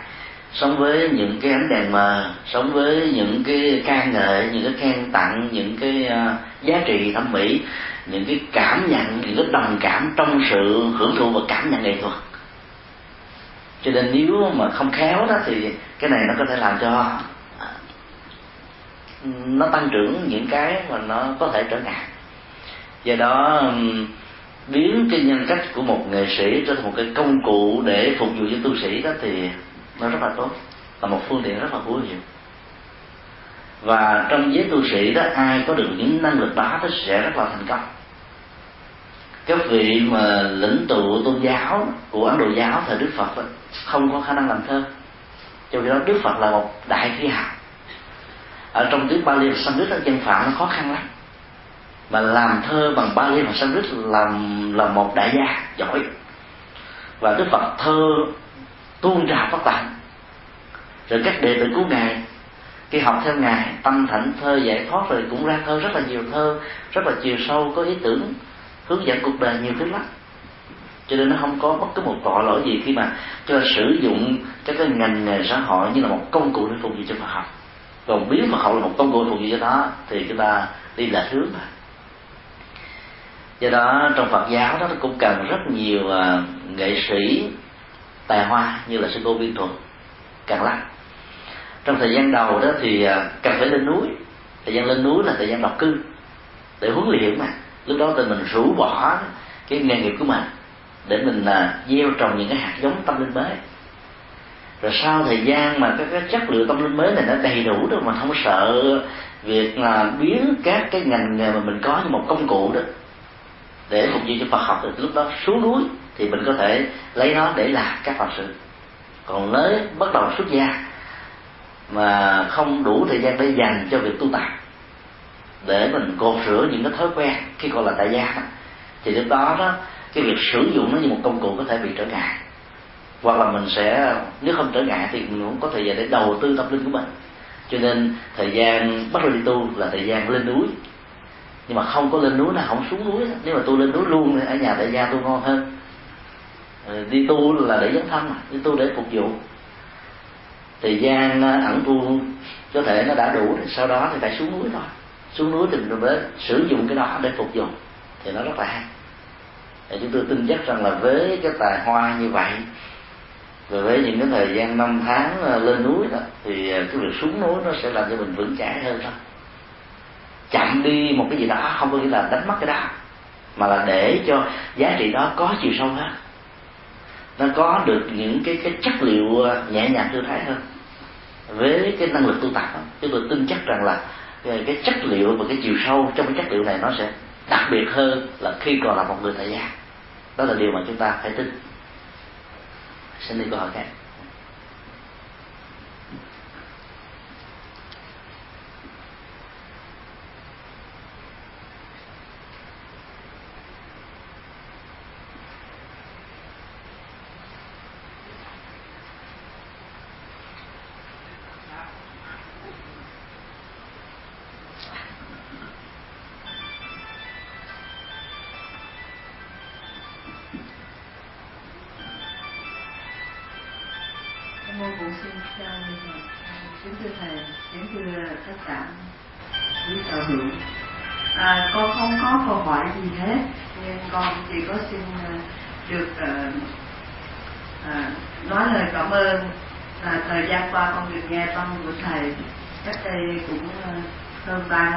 A: sống với những cái ánh đèn mờ sống với những cái ca ngợi những cái khen tặng những cái uh, giá trị thẩm mỹ những cái cảm nhận những cái đồng cảm trong sự hưởng thụ và cảm nhận nghệ thuật cho nên nếu mà không khéo đó thì cái này nó có thể làm cho nó tăng trưởng những cái mà nó có thể trở ngại. Do đó biến cái nhân cách của một nghệ sĩ trở thành một cái công cụ để phục vụ cho tu sĩ đó thì nó rất là tốt, là một phương tiện rất là hữu hiệu. Và trong giới tu sĩ đó, ai có được những năng lực đó nó sẽ rất là thành công các vị mà lĩnh tụ tôn giáo của ấn độ giáo thời đức phật đó, không có khả năng làm thơ. Trong khi đó đức phật là một đại thi hào ở trong tiếng Bali và Sanskrit nó dân phạm nó khó khăn lắm. Mà làm thơ bằng Bali và Sanskrit là là một đại gia giỏi. Và Đức Phật thơ tuôn trào phát tạng. Rồi các đệ tử của ngài khi học theo ngài tâm thảnh thơ giải thoát rồi cũng ra thơ rất là nhiều thơ rất là chiều sâu có ý tưởng hướng dẫn cuộc đời nhiều thứ lắm. Cho nên nó không có bất cứ một tội lỗi gì khi mà cho sử dụng các cái ngành nghề xã hội như là một công cụ để phục vụ cho Phật học. Còn biết Phật học là một công cụ phục vụ cho đó thì chúng ta đi là hướng mà. Do đó trong Phật giáo đó cũng cần rất nhiều uh, nghệ sĩ tài hoa như là sư cô viên thuận càng lắm trong thời gian đầu đó thì uh, cần phải lên núi. Thời gian lên núi là thời gian độc cư để huấn luyện mà lúc đó thì mình rũ bỏ cái nghề nghiệp của mình để mình là gieo trồng những cái hạt giống tâm linh mới. Rồi sau thời gian mà các cái chất liệu tâm linh mới này nó đầy đủ rồi mà không sợ việc là biến các cái ngành nghề mà mình có như một công cụ đó để phục vụ cho Phật học thì lúc đó xuống núi thì mình có thể lấy nó để làm các Phật sự. Còn nếu bắt đầu xuất gia mà không đủ thời gian để dành cho việc tu tập để mình cột rửa những cái thói quen khi còn là tại gia thì lúc đó đó, cái việc sử dụng nó như một công cụ có thể bị trở ngại. Hoặc là mình sẽ, nếu không trở ngại thì mình cũng có thời gian để đầu tư tâm linh của mình. Cho nên thời gian bắt đầu đi tu là thời gian lên núi. Nhưng mà không có lên núi là không xuống núi nếu mà tôi lên núi luôn ở nhà tại gia tôi ngon hơn. Ờ, đi tu là để dấn thân đi tu để phục vụ. Thời gian ờ, ẩn tu có thể nó đã đủ sau đó thì phải xuống núi thôi xuống núi thì mình mới sử dụng cái đó để phục dụng thì nó rất là hay. Thì chúng tôi tin chắc rằng là với cái tài hoa như vậy rồi với những cái thời gian năm tháng ờ, lên núi đó thì ờ, cái việc xuống núi nó sẽ làm cho mình vững chãi hơn thôi chậm đi một cái gì đó không có nghĩa là đánh mất cái đó mà là để cho giá trị đó có chiều sâu hơn. Nó có được những cái cái chất liệu ờ, nhẹ nhàng thư thái hơn. Với cái năng lực tu tập đó, chúng tôi tin chắc rằng là cái, cái chất liệu và cái chiều sâu trong cái chất liệu này nó sẽ đặc biệt hơn là khi còn là một người tại gia. Đó là điều mà chúng ta phải tin. Xin đi câu hỏi khác.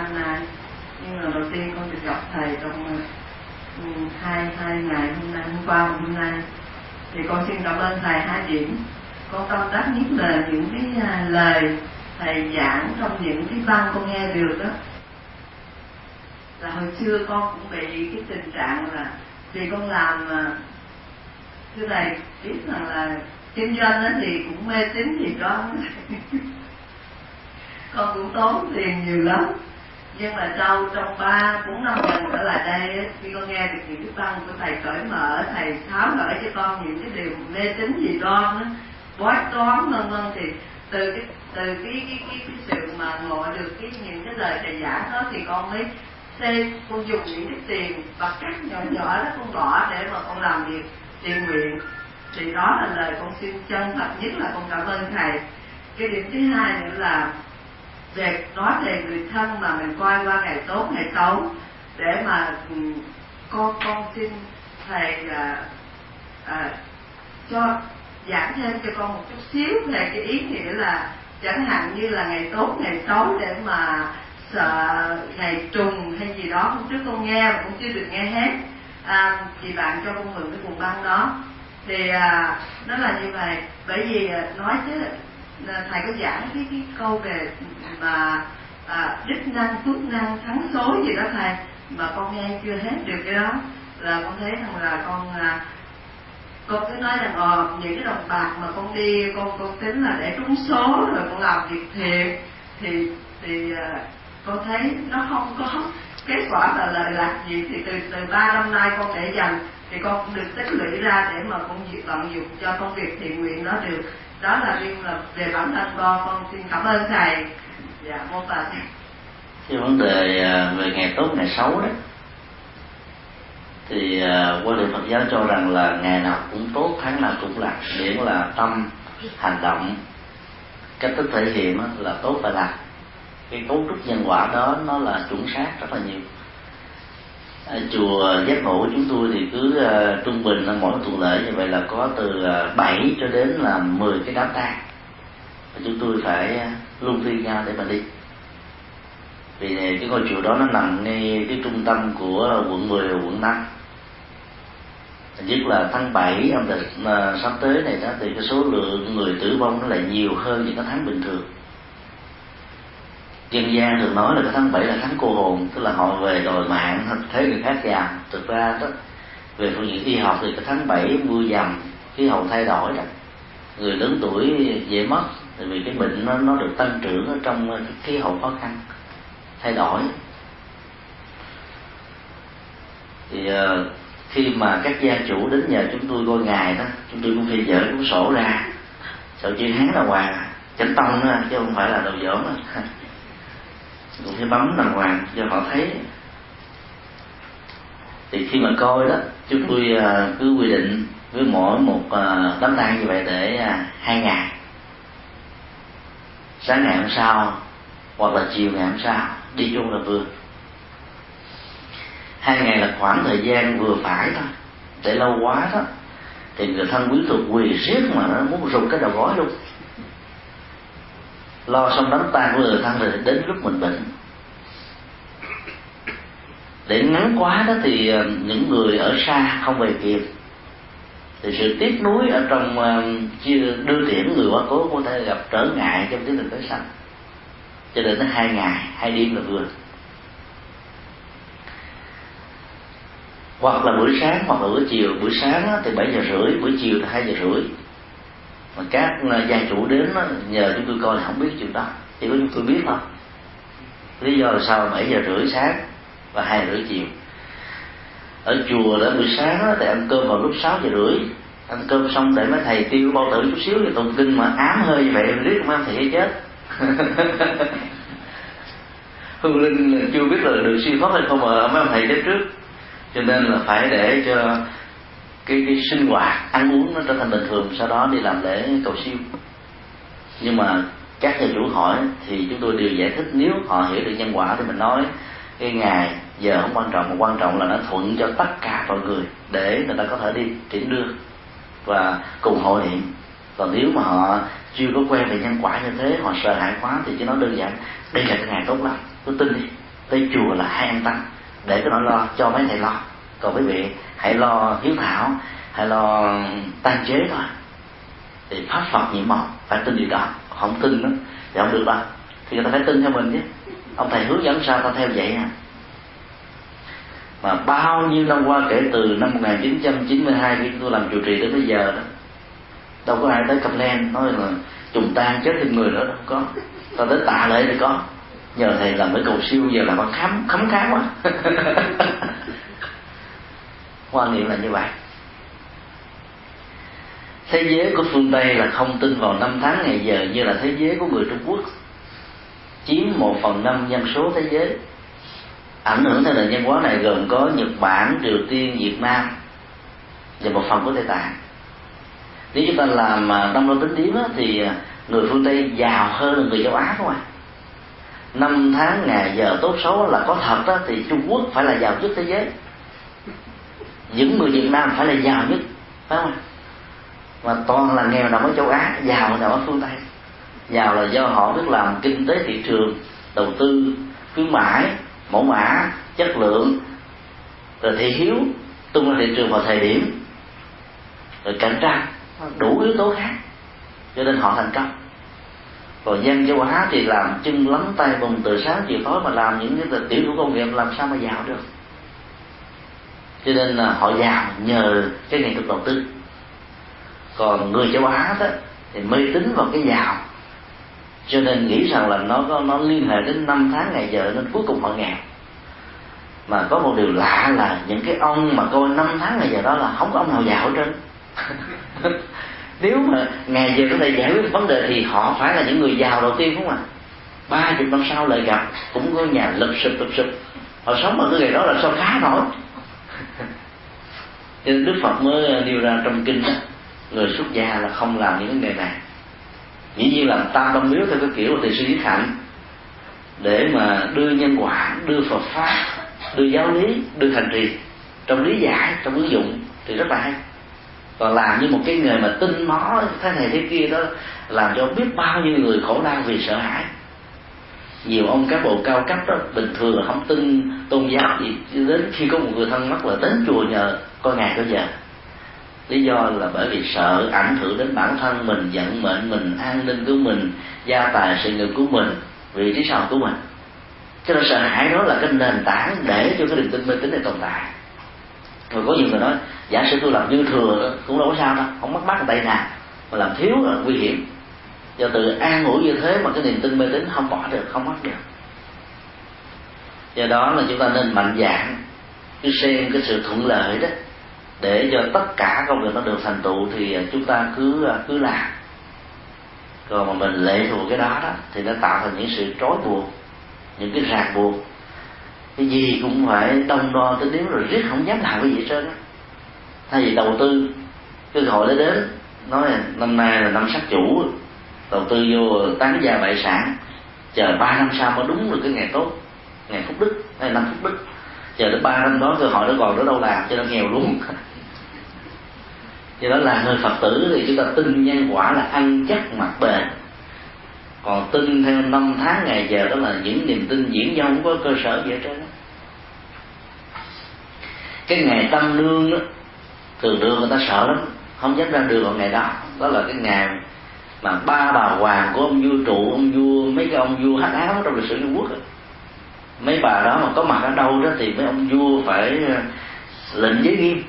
D: Ba năm nay nhưng mà đầu tiên con được gặp thầy trong ừ, hai hai ngày hôm nay, hôm qua và hôm nay. Thì con xin cảm ơn thầy hai điểm. Con tâm đắc nhất là những cái à, lời thầy giảng trong những cái băng con nghe được đó. Là hồi xưa con cũng bị cái tình trạng là vì con làm à, thưa thầy, biết rằng là kinh doanh đó thì cũng mê tín thì có *laughs* con cũng tốn tiền nhiều lắm nhưng mà sau trong ba bốn năm lần trở lại đây khi con nghe được những cái tăng của thầy cởi mở thầy tháo gỡ cho con những cái điều mê tín gì đoan đó bói toán vân vân thì từ cái từ cái cái, cái, cái sự mà ngộ được cái những cái lời thầy giảng đó thì con mới xây con dùng những cái tiền và cắt nhỏ nhỏ đó con bỏ để mà con làm việc tiền nguyện. Thì đó là lời con xin chân thật nhất là con cảm ơn thầy. Cái điểm thứ hai nữa là về nói về người thân mà mình coi qua ngày tốt ngày xấu để mà ừ, con con xin thầy là à, cho giảng thêm cho con một chút xíu về cái ý nghĩa là chẳng hạn như là ngày tốt ngày xấu để mà sợ ngày trùng hay gì đó hôm trước con nghe mà cũng chưa được nghe hết. À, thì bạn cho con mượn cái cuộn băng đó. Thì à, nó là như vậy bởi vì à, nói chứ thầy có giảng cái cái câu về mà à, đích năng phước năng thắng số gì đó thầy. Mà con nghe chưa hết được cái đó. Là con thấy rằng là con à, con cứ nói rằng ờ những cái đồng bạc mà con đi con con tính là để trúng số rồi con làm việc thiện thì thì à, con thấy nó không có *laughs* kết quả là lợi lạc gì. Thì từ từ ba năm nay con để dành thì con cũng được tích lũy ra để mà con việc tận dụng cho công việc thiện nguyện đó được đó là riêng là về bản thân con con xin cảm ơn thầy. Dạ mô phật.
A: Cái vấn đề à, về ngày tốt, ngày xấu đó, thì à, quan điểm Phật giáo cho rằng là ngày nào cũng tốt, tháng nào cũng lạc miễn là tâm hành động, cách thức thể hiện là tốt và lạc cái cấu trúc nhân quả đó, nó là chuẩn xác rất là nhiều ở chùa giác ngộ của chúng tôi thì cứ uh, trung bình là mỗi tuần lễ như vậy là có từ à, uh, 7 cho đến là 10 cái đám tang. Và chúng tôi phải uh, luân phiên nhau để mà đi. Vì này, cái ngôi chùa đó nó nằm ngay cái trung tâm của quận 10 và quận 5 nhất là tháng 7 âm lịch mà sắp tới này đó thì cái số lượng người tử vong nó lại nhiều hơn những cái tháng bình thường dân gian thường nói là cái tháng 7 là tháng cô hồn tức là họ về đòi mạng thấy người khác già thực ra đó về phương diện y học thì cái tháng 7 mưa dầm khí hậu thay đổi đó. Người lớn tuổi dễ mất tại vì cái bệnh nó, nó được tăng trưởng ở trong cái khí hậu khó khăn thay đổi. Thì uh, khi mà các gia chủ đến nhà chúng tôi coi ngày đó chúng tôi cũng phải dở cuốn sổ ra. Sổ chữ hán là hoàng chánh tông đó chứ không phải là đầu dỗn *laughs* cũng phải bấm đàng hoàng cho họ thấy. Thì khi mà coi đó chúng tôi à, cứ quy định với mỗi một à, đám tang như vậy để à, hai ngày. Sáng ngày hôm sau hoặc là chiều ngày hôm sau đi chung là vừa. Hai ngày là khoảng thời gian vừa phải thôi. Để lâu quá đó thì người thân quý thuộc quỳ riết mà nó muốn rụt cái đầu gói luôn lo xong đánh tan của người thân rồi đến lúc mình bệnh. Để ngắn quá đó thì ờ, những người ở xa không về kịp. Thì sự tiếc nuối ở trong ờ, chia đưa tiễn người quá cố có thể gặp trở ngại trong tiến trình tới sanh. Cho nên nó hai ngày, hai đêm là vừa. Hoặc là buổi sáng, hoặc là buổi chiều. Buổi sáng thì bảy giờ rưỡi, buổi chiều là hai giờ rưỡi mà các ờ, gia chủ đến nhờ chúng tôi coi là không biết chuyện đó. Chỉ có chúng tôi biết thôi. Lý do là sao bảy giờ rưỡi sáng và hai rưỡi chiều. Ở chùa đó buổi sáng đó, thì ăn cơm vào lúc sáu giờ rưỡi. Ăn cơm xong để mấy thầy tiêu bao tử chút xíu thì tụng kinh mà ám hơi như vậy riết không ăn thầy chết. *laughs* Hương linh chưa biết là được siêu thoát hay không mà mấy ông thầy chết trước. Cho nên là phải để cho cái, cái sinh hoạt ăn uống nó trở thành bình thường sau đó đi làm lễ cầu siêu. Nhưng mà các nhà chủ hỏi thì chúng tôi đều giải thích nếu họ hiểu được nhân quả thì mình nói cái ngày giờ không quan trọng mà quan trọng là nó thuận cho tất cả mọi người để người ta có thể đi tiễn đưa và cùng hội niệm. Còn nếu mà họ chưa có quen về nhân quả như thế họ sợ hãi quá thì chỉ nói đơn giản đây là cái ngày tốt lắm cứ tin đi tới chùa là hai an tâm để cái nỗi lo cho mấy thầy lo. Còn quý vị hãy lo hiếu thảo, hãy lo tan chế thôi. Thì pháp phật nhiệm màu, phải tin điều đó, không tin đó thì không được đâu. Thì người ta phải tin theo mình chứ. Ông thầy hướng dẫn sao ta theo vậy à. Mà bao nhiêu năm qua kể từ năm 1992 khi tôi làm trụ trì đến bây giờ đó, đâu có ai tới cầm len nói là trùng tan chết thêm người nữa, đâu có. Ta tới tạ lễ thì có. Nhờ thầy làm mấy cầu siêu, giờ là con khám khấm khá quá. *laughs* quan niệm là như vậy. Thế giới của phương tây là không tin vào năm tháng ngày giờ như là thế giới của người trung quốc. Chiếm một phần năm dân số thế giới. Ảnh hưởng theo nền văn hóa này gồm có nhật bản, triều tiên, việt nam và một phần của tây tạng. Nếu chúng ta làm à, đông đô tính điếm thì à, người phương tây giàu hơn người châu á không ạ năm tháng ngày giờ tốt xấu là có thật đó thì trung quốc phải là giàu nhất thế giới những người việt nam phải là giàu nhất, phải không? Mà toàn là nghèo nằm ở châu á, giàu nằm ở phương tây. Giàu là do họ biết làm kinh tế thị trường, đầu tư, khuyến mãi, mẫu mã, chất lượng. Rồi thị hiếu tung ra thị trường vào thời điểm rồi cạnh tranh, đủ yếu tố khác, cho nên họ thành công. Còn dân châu á thì làm chân lắm tay vùng từ sáng chiều tối mà làm những cái tiểu thủ công nghiệp, làm sao mà giàu được? Cho nên là họ giàu nhờ cái nghệ thuật đầu tư. Còn người châu á đó thì mê tín vào cái giàu. Cho nên nghĩ rằng là nó có, nó liên hệ đến năm tháng ngày giờ nên cuối cùng họ nghèo. Mà có một điều lạ là những cái ông mà coi năm tháng ngày giờ đó là không có ông nào giàu hết trơn. *laughs* Nếu mà ngày giờ có thể giải quyết vấn đề thì họ phải là những người giàu đầu tiên không ạ? À? ba chục năm sau lại gặp, cũng có nhà lụp sụp lụp sụp. Họ sống ở cái ngày đó là sao khá nổi cho nên đức phật mới ờ, nêu ra trong kinh đó, người xuất gia là không làm những nghề này. Dĩ nhiên làm tam tâm miếu theo cái kiểu của thầy sư nhất hạnh để mà đưa nhân quả, đưa phật pháp, đưa giáo lý, đưa hành trì. Trong lý giải, trong ứng dụng thì rất là hay. Còn làm như một cái nghề mà tin nó thế này thế kia đó, làm cho biết bao nhiêu người khổ đau vì sợ hãi. Nhiều ông cán bộ cao cấp đó, bình thường là không tin tôn giáo gì. Đến khi có một người thân mắc là đến chùa nhờ có ngày có giờ. Lý do là bởi vì sợ ảnh hưởng đến bản thân mình vận mệnh mình, an ninh của mình, gia tài sự nghiệp của mình, vị trí sau của mình. Cho nên sợ hãi đó là cái nền tảng để cho cái niềm tin mê tín này tồn tại. Rồi có nhiều người nói, giả sử tôi làm dư thừa cũng đâu có sao đâu, không mắc mắc tay nào mà làm thiếu là nguy hiểm. Do từ an ủi như thế mà cái niềm tin mê tín không bỏ được, không mất được. Do đó là chúng ta nên mạnh dạn cứ xem cái sự thuận lợi đó để cho tất cả công việc nó được thành tựu thì chúng ta cứ cứ làm. Còn mà mình lệ thuộc cái đó đó, thì nó tạo thành những sự trói buộc, những cái ràng buộc. Cái gì cũng phải đông đo tính điếm rồi riết không dám làm cái gì hết trơn thay vì đầu tư cơ hội nó đến, nói là năm nay là năm sát chủ, đầu tư vô tán gia bại sản, chờ ba năm sau mới đúng được cái ngày tốt, ngày phúc đức, hay năm phúc đức chờ đến ba năm đó cơ hội nó còn ở đâu làm, cho nó nghèo luôn. Do đó là người phật tử thì chúng ta tin nhân quả là ăn chắc mặt bền. Còn tin theo năm tháng ngày giờ đó là những niềm tin diễn ra không có cơ sở gì hết trơn cái ngày tâm lương đó, thường đường người ta sợ lắm, không dám ra đường vào ngày đó. Đó là cái ngày mà ba bà hoàng của ông vua trụ, ông vua, mấy cái ông vua hắc áo trong lịch sử trung quốc đó mấy bà đó mà có mặt ở đâu đó thì mấy ông vua phải ờ, lệnh giới nghiêm.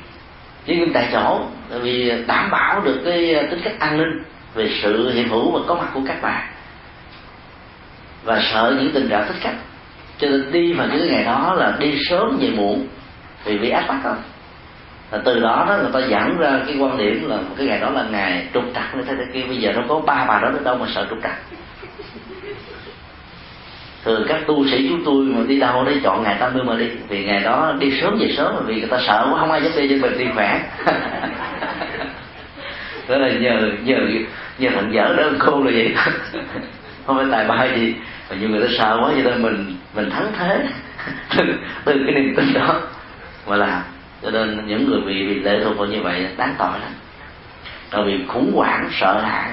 A: Giới nghiêm tại chỗ, tại vì đảm bảo được cái ờ, tính cách an ninh về sự hiện hữu và có mặt của các bà. Và sợ những tình trạng thích khách. Cho nên đi vào những cái ngày đó là đi sớm về muộn vì bị áp bắt không và từ đó đó người ta dẫn ra cái quan điểm là cái ngày đó là ngày trục trặc như thế thế kia. Bây giờ nó có ba bà đó đến đâu mà sợ trục trặc thường các tu sĩ chúng tôi mà đi đâu đấy, chọn ngày 80 mà đi. Vì ngày đó đi sớm về sớm vì người ta sợ quá, không ai dám đi, cho mình đi khỏe. *laughs* Đó là nhờ nhờ nhờ thằng dở đó cô là vậy. *laughs* Không phải tài ba gì, mà nhiều người ta sợ quá, cho nên mình mình thắng thế. *laughs* Từ cái niềm tin đó mà làm. Cho nên những người bị bị lệ thuộc vào như vậy, đáng tội lắm. Rồi bị khủng hoảng, sợ hãi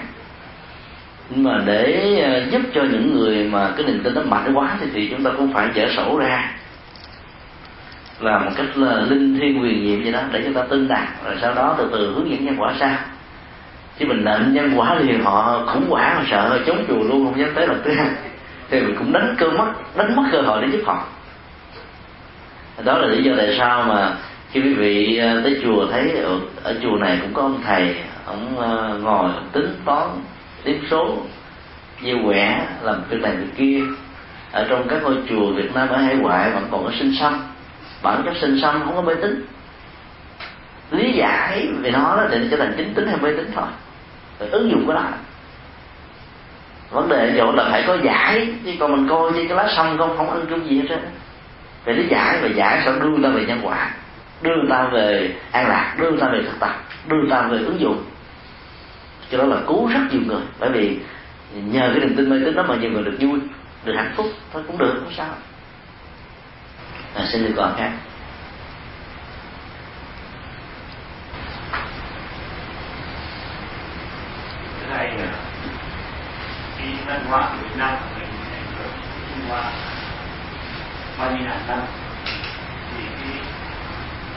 A: nhưng mà để ờ, giúp cho những người mà cái niềm tin nó mạnh quá thì, thì chúng ta cũng phải dở sổ ra. Làm một cách là linh thiêng quyền nhiệm gì đó để chúng ta tin đạt rồi sau đó từ từ hướng dẫn nhân quả sao chứ mình nện nhân quả liền họ khủng hoảng họ sợ chống chùa luôn không dám tới lần thứ hai. Thì mình cũng đánh cơ mất đánh mất cơ hội để giúp họ. Đó là lý do tại sao mà khi quý vị ờ, tới chùa thấy ở, ở chùa này cũng có ông thầy ông ờ, ngồi tính toán tiếp số. Như quẻ làm việc này việc kia. Ở trong các ngôi chùa Việt Nam ở hải ngoại vẫn còn có sinh xăm bản chất sinh xăm không có mê tín. Lý giải về nó đó để trở thành chính tính hay mê tín thôi. Rồi ứng dụng cái đó. Vấn đề dụ là phải có giải. Chứ còn mình coi như cái lá sâm không không ăn chung gì hết trơn về lý giải và giải sẽ đưa ta về nhân quả. Đưa ta về an lạc. Đưa ta về thực tập. Đưa ta về ứng dụng cho đó là cứu rất nhiều người. Bởi vì nhờ cái niềm tin mê tín đó mà nhiều người được vui được hạnh phúc thôi cũng được không sao. À, xin được còn khác.
B: Thầy à, cái văn hóa của Việt Nam của mình Trung Hoa bao nhiêu ngàn năm thì cái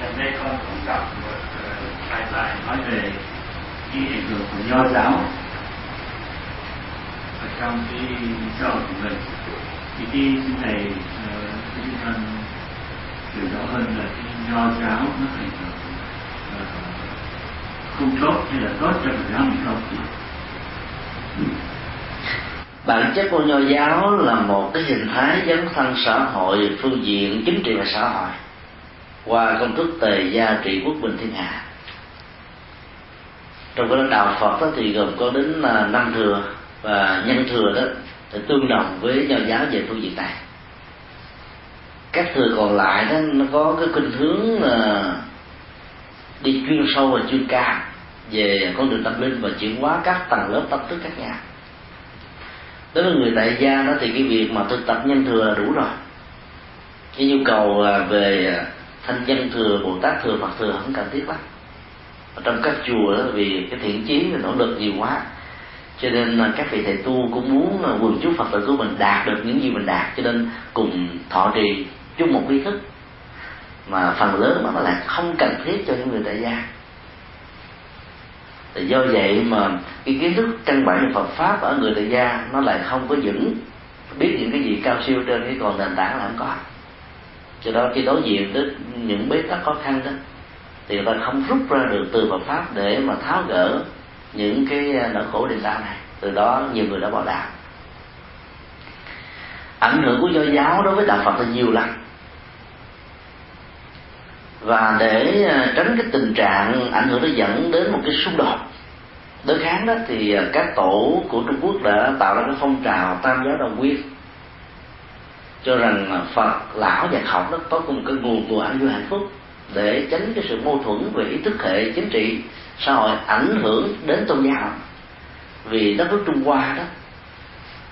B: gần đây con cũng đọc một ờ, bài bài nói về cái ảnh hưởng của nho giáo ở trong cái xã hội của mình thì cái xin thầy uh, thân ta hiểu rõ hơn là cái nho giáo nó ảnh hưởng uh, ờ, không tốt hay là tốt cho Phật giáo mình không?
A: Bản chất của nho giáo là một cái hình thái dấn thân xã hội phương diện chính trị và xã hội qua công thức tề gia trị quốc bình thiên hạ trong cái đạo Phật đó thì gồm có đến à, năm thừa và nhân thừa đó thì tương đồng với nho giáo về phương diện này các thừa còn lại đó, nó có cái khuynh hướng là đi chuyên sâu và chuyên cao về con đường tâm linh và chuyển hóa các tầng lớp tâm thức khác nhau. Đối với người tại gia đó thì cái việc mà thực tập nhân thừa là đủ rồi. Cái nhu cầu à, về à, thanh dân thừa, bồ tát thừa, phật thừa không cần thiết lắm trong các chùa đó, vì cái thiện chí và nỗ lực nhiều quá. Cho nên các vị thầy tu cũng muốn quần chúng phật tử của mình đạt được những gì mình đạt. Cho nên cùng thọ trì chung một ý thức. Mà phần lớn mà nó lại không cần thiết cho những người tại gia. Thì do vậy mà cái kiến thức căn bản về Phật pháp ở người tại gia nó lại không có vững. Biết những cái gì cao siêu trên cái còn nền tảng là không có. Cho đó khi đối diện với những bế tắc khó khăn đó thì người ta không rút ra được từ Phật pháp để mà tháo gỡ những cái à, nỗi khổ niềm đau này. Từ đó nhiều người đã bỏ đạo. Ảnh hưởng của do giáo đối với đạo Phật là nhiều lắm. Và để à, tránh cái tình trạng ảnh hưởng nó dẫn đến một cái xung đột, đối kháng đó, thì à, các tổ của Trung Quốc đã tạo ra cái phong trào tam giáo đồng quyết cho rằng Phật, lão và học đó có cùng cái nguồn của an vui hạnh phúc để tránh cái sự mâu thuẫn về ý thức hệ chính trị, xã hội ảnh hưởng đến tôn giáo. Vì đất nước Trung Hoa đó,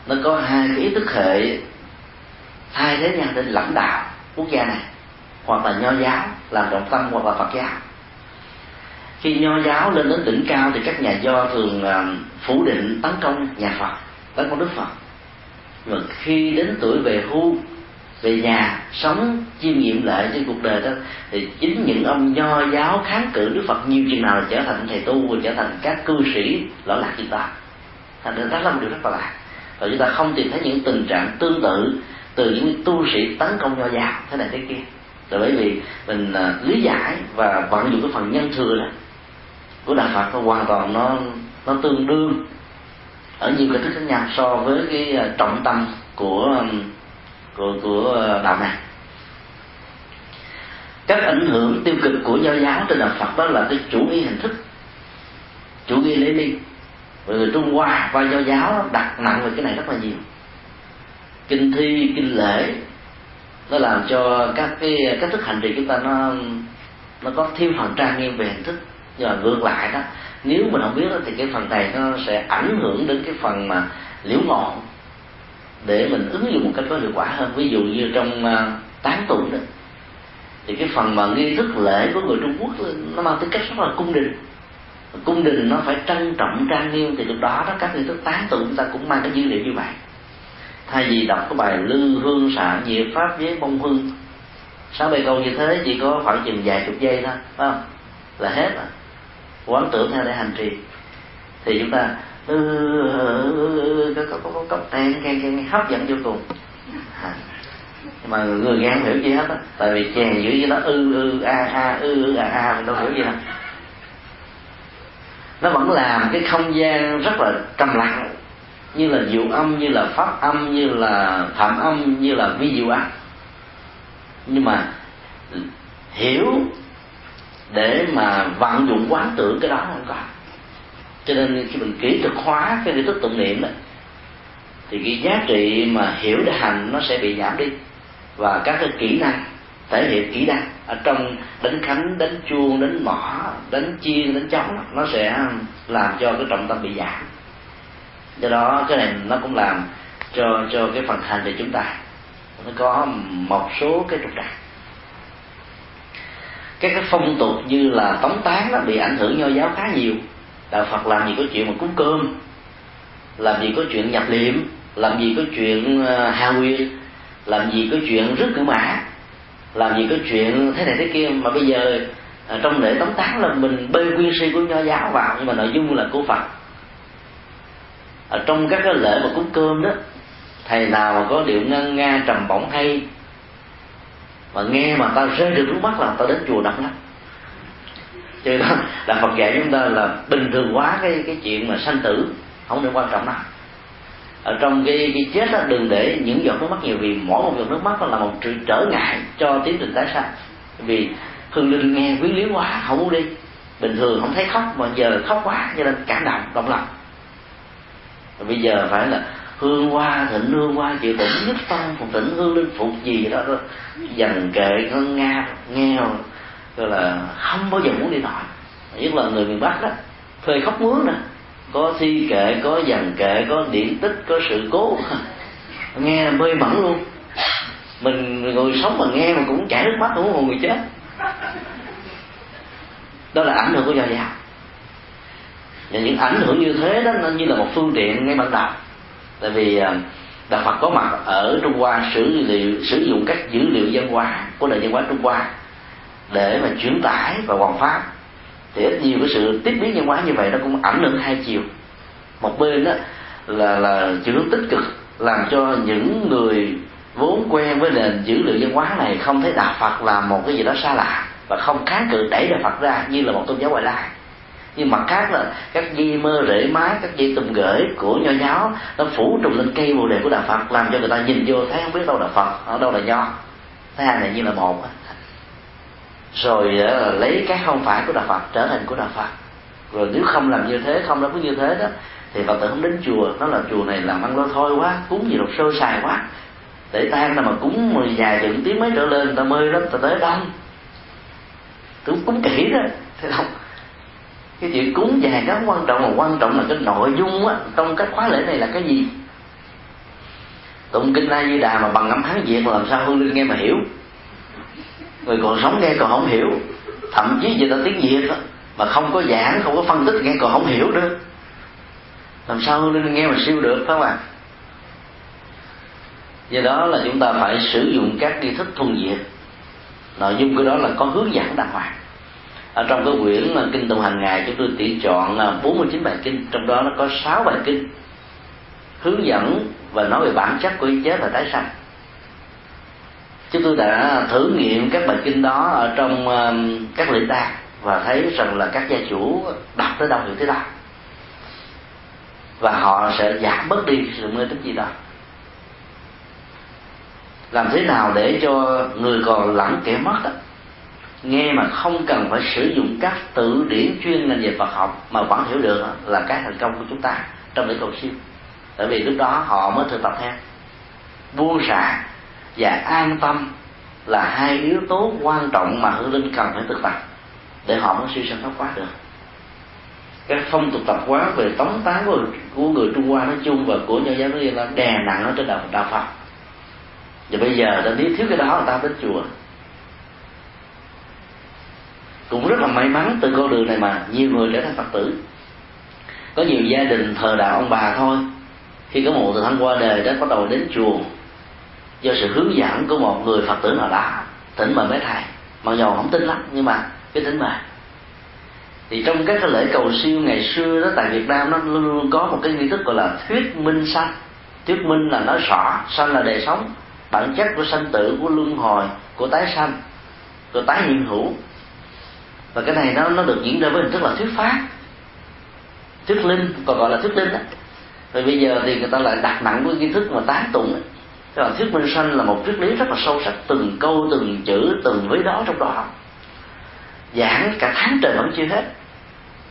A: nó có hai cái ý thức hệ thay thế nhau để lãnh đạo quốc gia này, hoặc là nho giáo, làm trọng tâm hoặc là phật giáo. Khi nho giáo lên đến đỉnh cao thì các nhà do thường à, phủ định tấn công nhà phật, tấn công đức phật. Và khi đến tuổi về hưu về nhà, sống, chiêm nghiệm lại trên cuộc đời đó, thì chính những ông nho giáo kháng cự đức phật nhiều chừng nào trở thành thầy tu và trở thành các cư sĩ lỗi lạc chúng ta. Thành ra đó là một điều rất là lạ. Và chúng ta không tìm thấy những tình trạng tương tự từ những tu sĩ tấn công nho giáo, thế này thế kia. Là bởi vì mình à, lý giải và vận dụng cái phần nhân thừa đó của đạo Phật nó hoàn toàn nó nó tương đương. Ở nhiều cái thức khác nhau so với cái à, trọng tâm của của của ờ, đạo này các ảnh hưởng tiêu cực của giáo giáo trên đạo Phật đó là cái chủ nghĩa hình thức chủ nghĩa lễ ly người Trung Hoa và giáo giáo đặt nặng về cái này rất là nhiều. Kinh thi kinh lễ nó làm cho các cái cách thức hành trì chúng ta nó nó có thêm phần trang nghiêm về hình thức. Nhưng mà ngược lại đó nếu mình không biết đó, thì cái phần này nó sẽ ảnh hưởng đến cái phần mà liễu ngọn để mình ứng dụng một cách có hiệu quả hơn. Ví dụ như trong uh, tán tụng đó thì cái phần mà nghi thức lễ của người Trung Quốc nó mang tính cách rất là cung đình. Cung đình nó phải trân trọng trang nghiêm thì lúc đó đó các nghi thức tán tụng chúng ta cũng mang cái dữ liệu như vậy. Thay vì đọc cái bài lư hương xạ nhiệt pháp với bông hương sáu bài câu như thế chỉ có khoảng chừng vài chục giây thôi phải không? Là hết rồi. Quán tưởng theo để hành trì. Thì chúng ta Ừ, có có có có tên nghe nghe hấp dẫn vô cùng. À. mà người nghe không hiểu gì hết á, tại vì chèn giữa với nó ư ư, a a, ư ư, a a, mình đâu hiểu gì đâu. Nó vẫn làm cái không gian rất là trầm lặng, như là diệu âm, như là pháp âm, như là phạm âm, như là vi diệu âm nhưng mà hiểu để mà vận dụng quán tưởng cái đó không có cho nên khi mình kỹ thực hóa cái nghi thức tụng niệm đó thì cái giá trị mà hiểu để hành nó sẽ bị giảm đi. Và các cái kỹ năng, thể hiện kỹ năng ở trong đánh khánh, đánh chuông, đánh mỏ, đánh chiên, đánh trống nó sẽ làm cho cái trọng tâm bị giảm. Do đó cái này nó cũng làm cho cho cái phần hành của chúng ta. Nó có một số cái trục trặc. Các cái phong tục như là tống tán nó bị ảnh hưởng nho giáo khá nhiều đạo phật làm gì có chuyện mà cúng cơm? Làm gì có chuyện nhập liệm? Làm gì có chuyện ờ, hà nguyệt? Làm gì có chuyện rước cửa mã? Làm gì có chuyện thế này thế kia? Mà bây giờ ờ, trong lễ tống tán là mình bê quyên si của nho giáo vào, nhưng mà nội dung là của phật. Ở trong các cái lễ mà cúng cơm đó, thầy nào mà có điệu ngân nga trầm bổng hay mà nghe mà ta rơi được nước mắt là ta đến chùa đọc lắm chứ đó là Phật dạy chúng ta là bình thường quá cái cái chuyện mà sanh tử không nên quan trọng lắm. Ở trong cái, cái chết đó đừng để những giọt nước mắt nhiều vì mỗi một giọt nước mắt là một sự trở ngại cho tiến trình tái sanh. Vì hương linh nghe quyến liếu quá không muốn đi. Bình thường không thấy khóc mà giờ khóc quá cho nên cảm động động lòng. Rồi bây giờ phải là hương hoa thịnh hương hoa chịu tỉnh nhất tâm phục tỉnh hương linh phục gì đó, đó. Dần kệ ngân nga nghèo tức là không bao giờ muốn đi nổi nhất là người miền bắc đó, thuê khóc mướn nè. Có thi kệ, có dàn kệ, có điển tích, có sự cố. *laughs* Nghe là mê mẩn luôn. Mình người sống mà nghe mà cũng chảy nước mắt cũng còn người chết. Đó là ảnh hưởng của do giáo và những ảnh hưởng như thế đó, nó như là một phương tiện ngay ban đầu. Tại vì à, đạo Phật có mặt ở Trung Hoa sử liệu, sử dụng các dữ liệu văn hóa, của nền văn hóa Trung Hoa để mà truyền tải và hoàn pháp. Thì ít nhiều cái sự tiếp biến nhân hóa như vậy nó cũng ảnh hưởng hai chiều. Một bên đó là là chiều hướng tích cực, làm cho những người vốn quen với nền dữ liệu văn hóa này không thấy đạo Phật là một cái gì đó xa lạ và không kháng cự đẩy đạo Phật ra như là một tôn giáo ngoại lai. Nhưng mặt khác là các di mơ rễ mái, các dây tùm gửi của nho giáo nó phủ trùng lên cây bồ đề của đạo phật, làm cho người ta nhìn vô thấy không biết đâu là phật ở đâu là nho thấy hai này như là một rồi ờ, lấy cái không phải của đạo phật trở thành của đạo phật. Rồi nếu không làm như thế, không đáp ứng như thế đó, thì phật tử không đến chùa. Nó là chùa này làm ăn lôi thôi quá, cúng gì đâu sơ sài quá. Để tan ra mà cúng mười dài chừng tiếng mấy trở lên người ta mê lắm, ta tới đông. Tôi cúng kỹ đó, thấy không? Cái chuyện cúng dài rất quan trọng, mà quan trọng là cái nội dung á, trong cái khóa lễ này là cái gì? Tụng kinh a di đà mà bằng ngắm hán việt mà làm sao hương linh nghe mà hiểu người còn sống nghe còn không hiểu. Thậm chí về ta tiếng việt đó, mà không có giảng không có phân tích nghe còn không hiểu nữa. Làm sao nên nghe mà siêu được phải không ạ? Do đó là chúng ta phải sử dụng các nghi thức thuần việt. Nội dung của đó là có hướng dẫn đàng hoàng. Ở trong cái quyển ờ, kinh tụng hàng ngày chúng tôi tỉ chọn ờ, 49 bài kinh. Trong đó nó có 6 bài kinh. Hướng dẫn và nói về bản chất của chết và tái sanh chúng tôi đã thử nghiệm các bài kinh đó ở trong um, các lễ tang và thấy rằng là các gia chủ đọc tới đâu hiểu tới đâu và họ sẽ giảm bớt đi sự mê tín gì đó. Làm thế nào để cho người còn lẫn kẻ mất đó, nghe mà không cần phải sử dụng các tự điển chuyên ngành về Phật học mà vẫn hiểu được là cái thành công của chúng ta trong lễ cầu siêu. Tại vì lúc đó họ mới thực tập theo. Buông xả và an tâm là hai yếu tố quan trọng mà hương linh cần phải thực tập để họ mới siêu sanh thoát quá được. Cái phong tục tập quán về tống tán của, của người Trung Hoa nói chung và của nhân giáo nói riêng là đè nặng ở trên đạo đạo Phật. Và bây giờ ta nếu thiếu cái đó người ta đến chùa. Cũng rất là may mắn từ con đường này mà nhiều người trở thành phật tử. Có nhiều gia đình thờ đạo ông bà thôi. Khi có một từ thân qua đời đã bắt đầu đến chùa do sự hướng dẫn của một người phật tử nào đó thỉnh mời mấy thầy. Mặc dầu không tin lắm, nhưng mà cái thỉnh mời. Thì trong các cái lễ cầu siêu ngày xưa đó, tại Việt Nam nó luôn luôn có một cái nghi thức gọi là thuyết minh sanh. Thuyết minh là nói rõ sanh là đời sống, bản chất của sanh tử, của luân hồi, của tái sanh, của tái hiện hữu. Và cái này nó nó được diễn ra với hình thức là thuyết pháp. Thuyết linh, còn gọi là thuyết linh đó. Rồi bây giờ thì người ta lại đặt nặng với nghi thức mà tán tụng ấy. Tức là thuyết minh sanh là một triết lý rất là sâu sắc. Từng câu, từng chữ, từng với đó trong đó. Học giảng cả tháng trời vẫn chưa hết.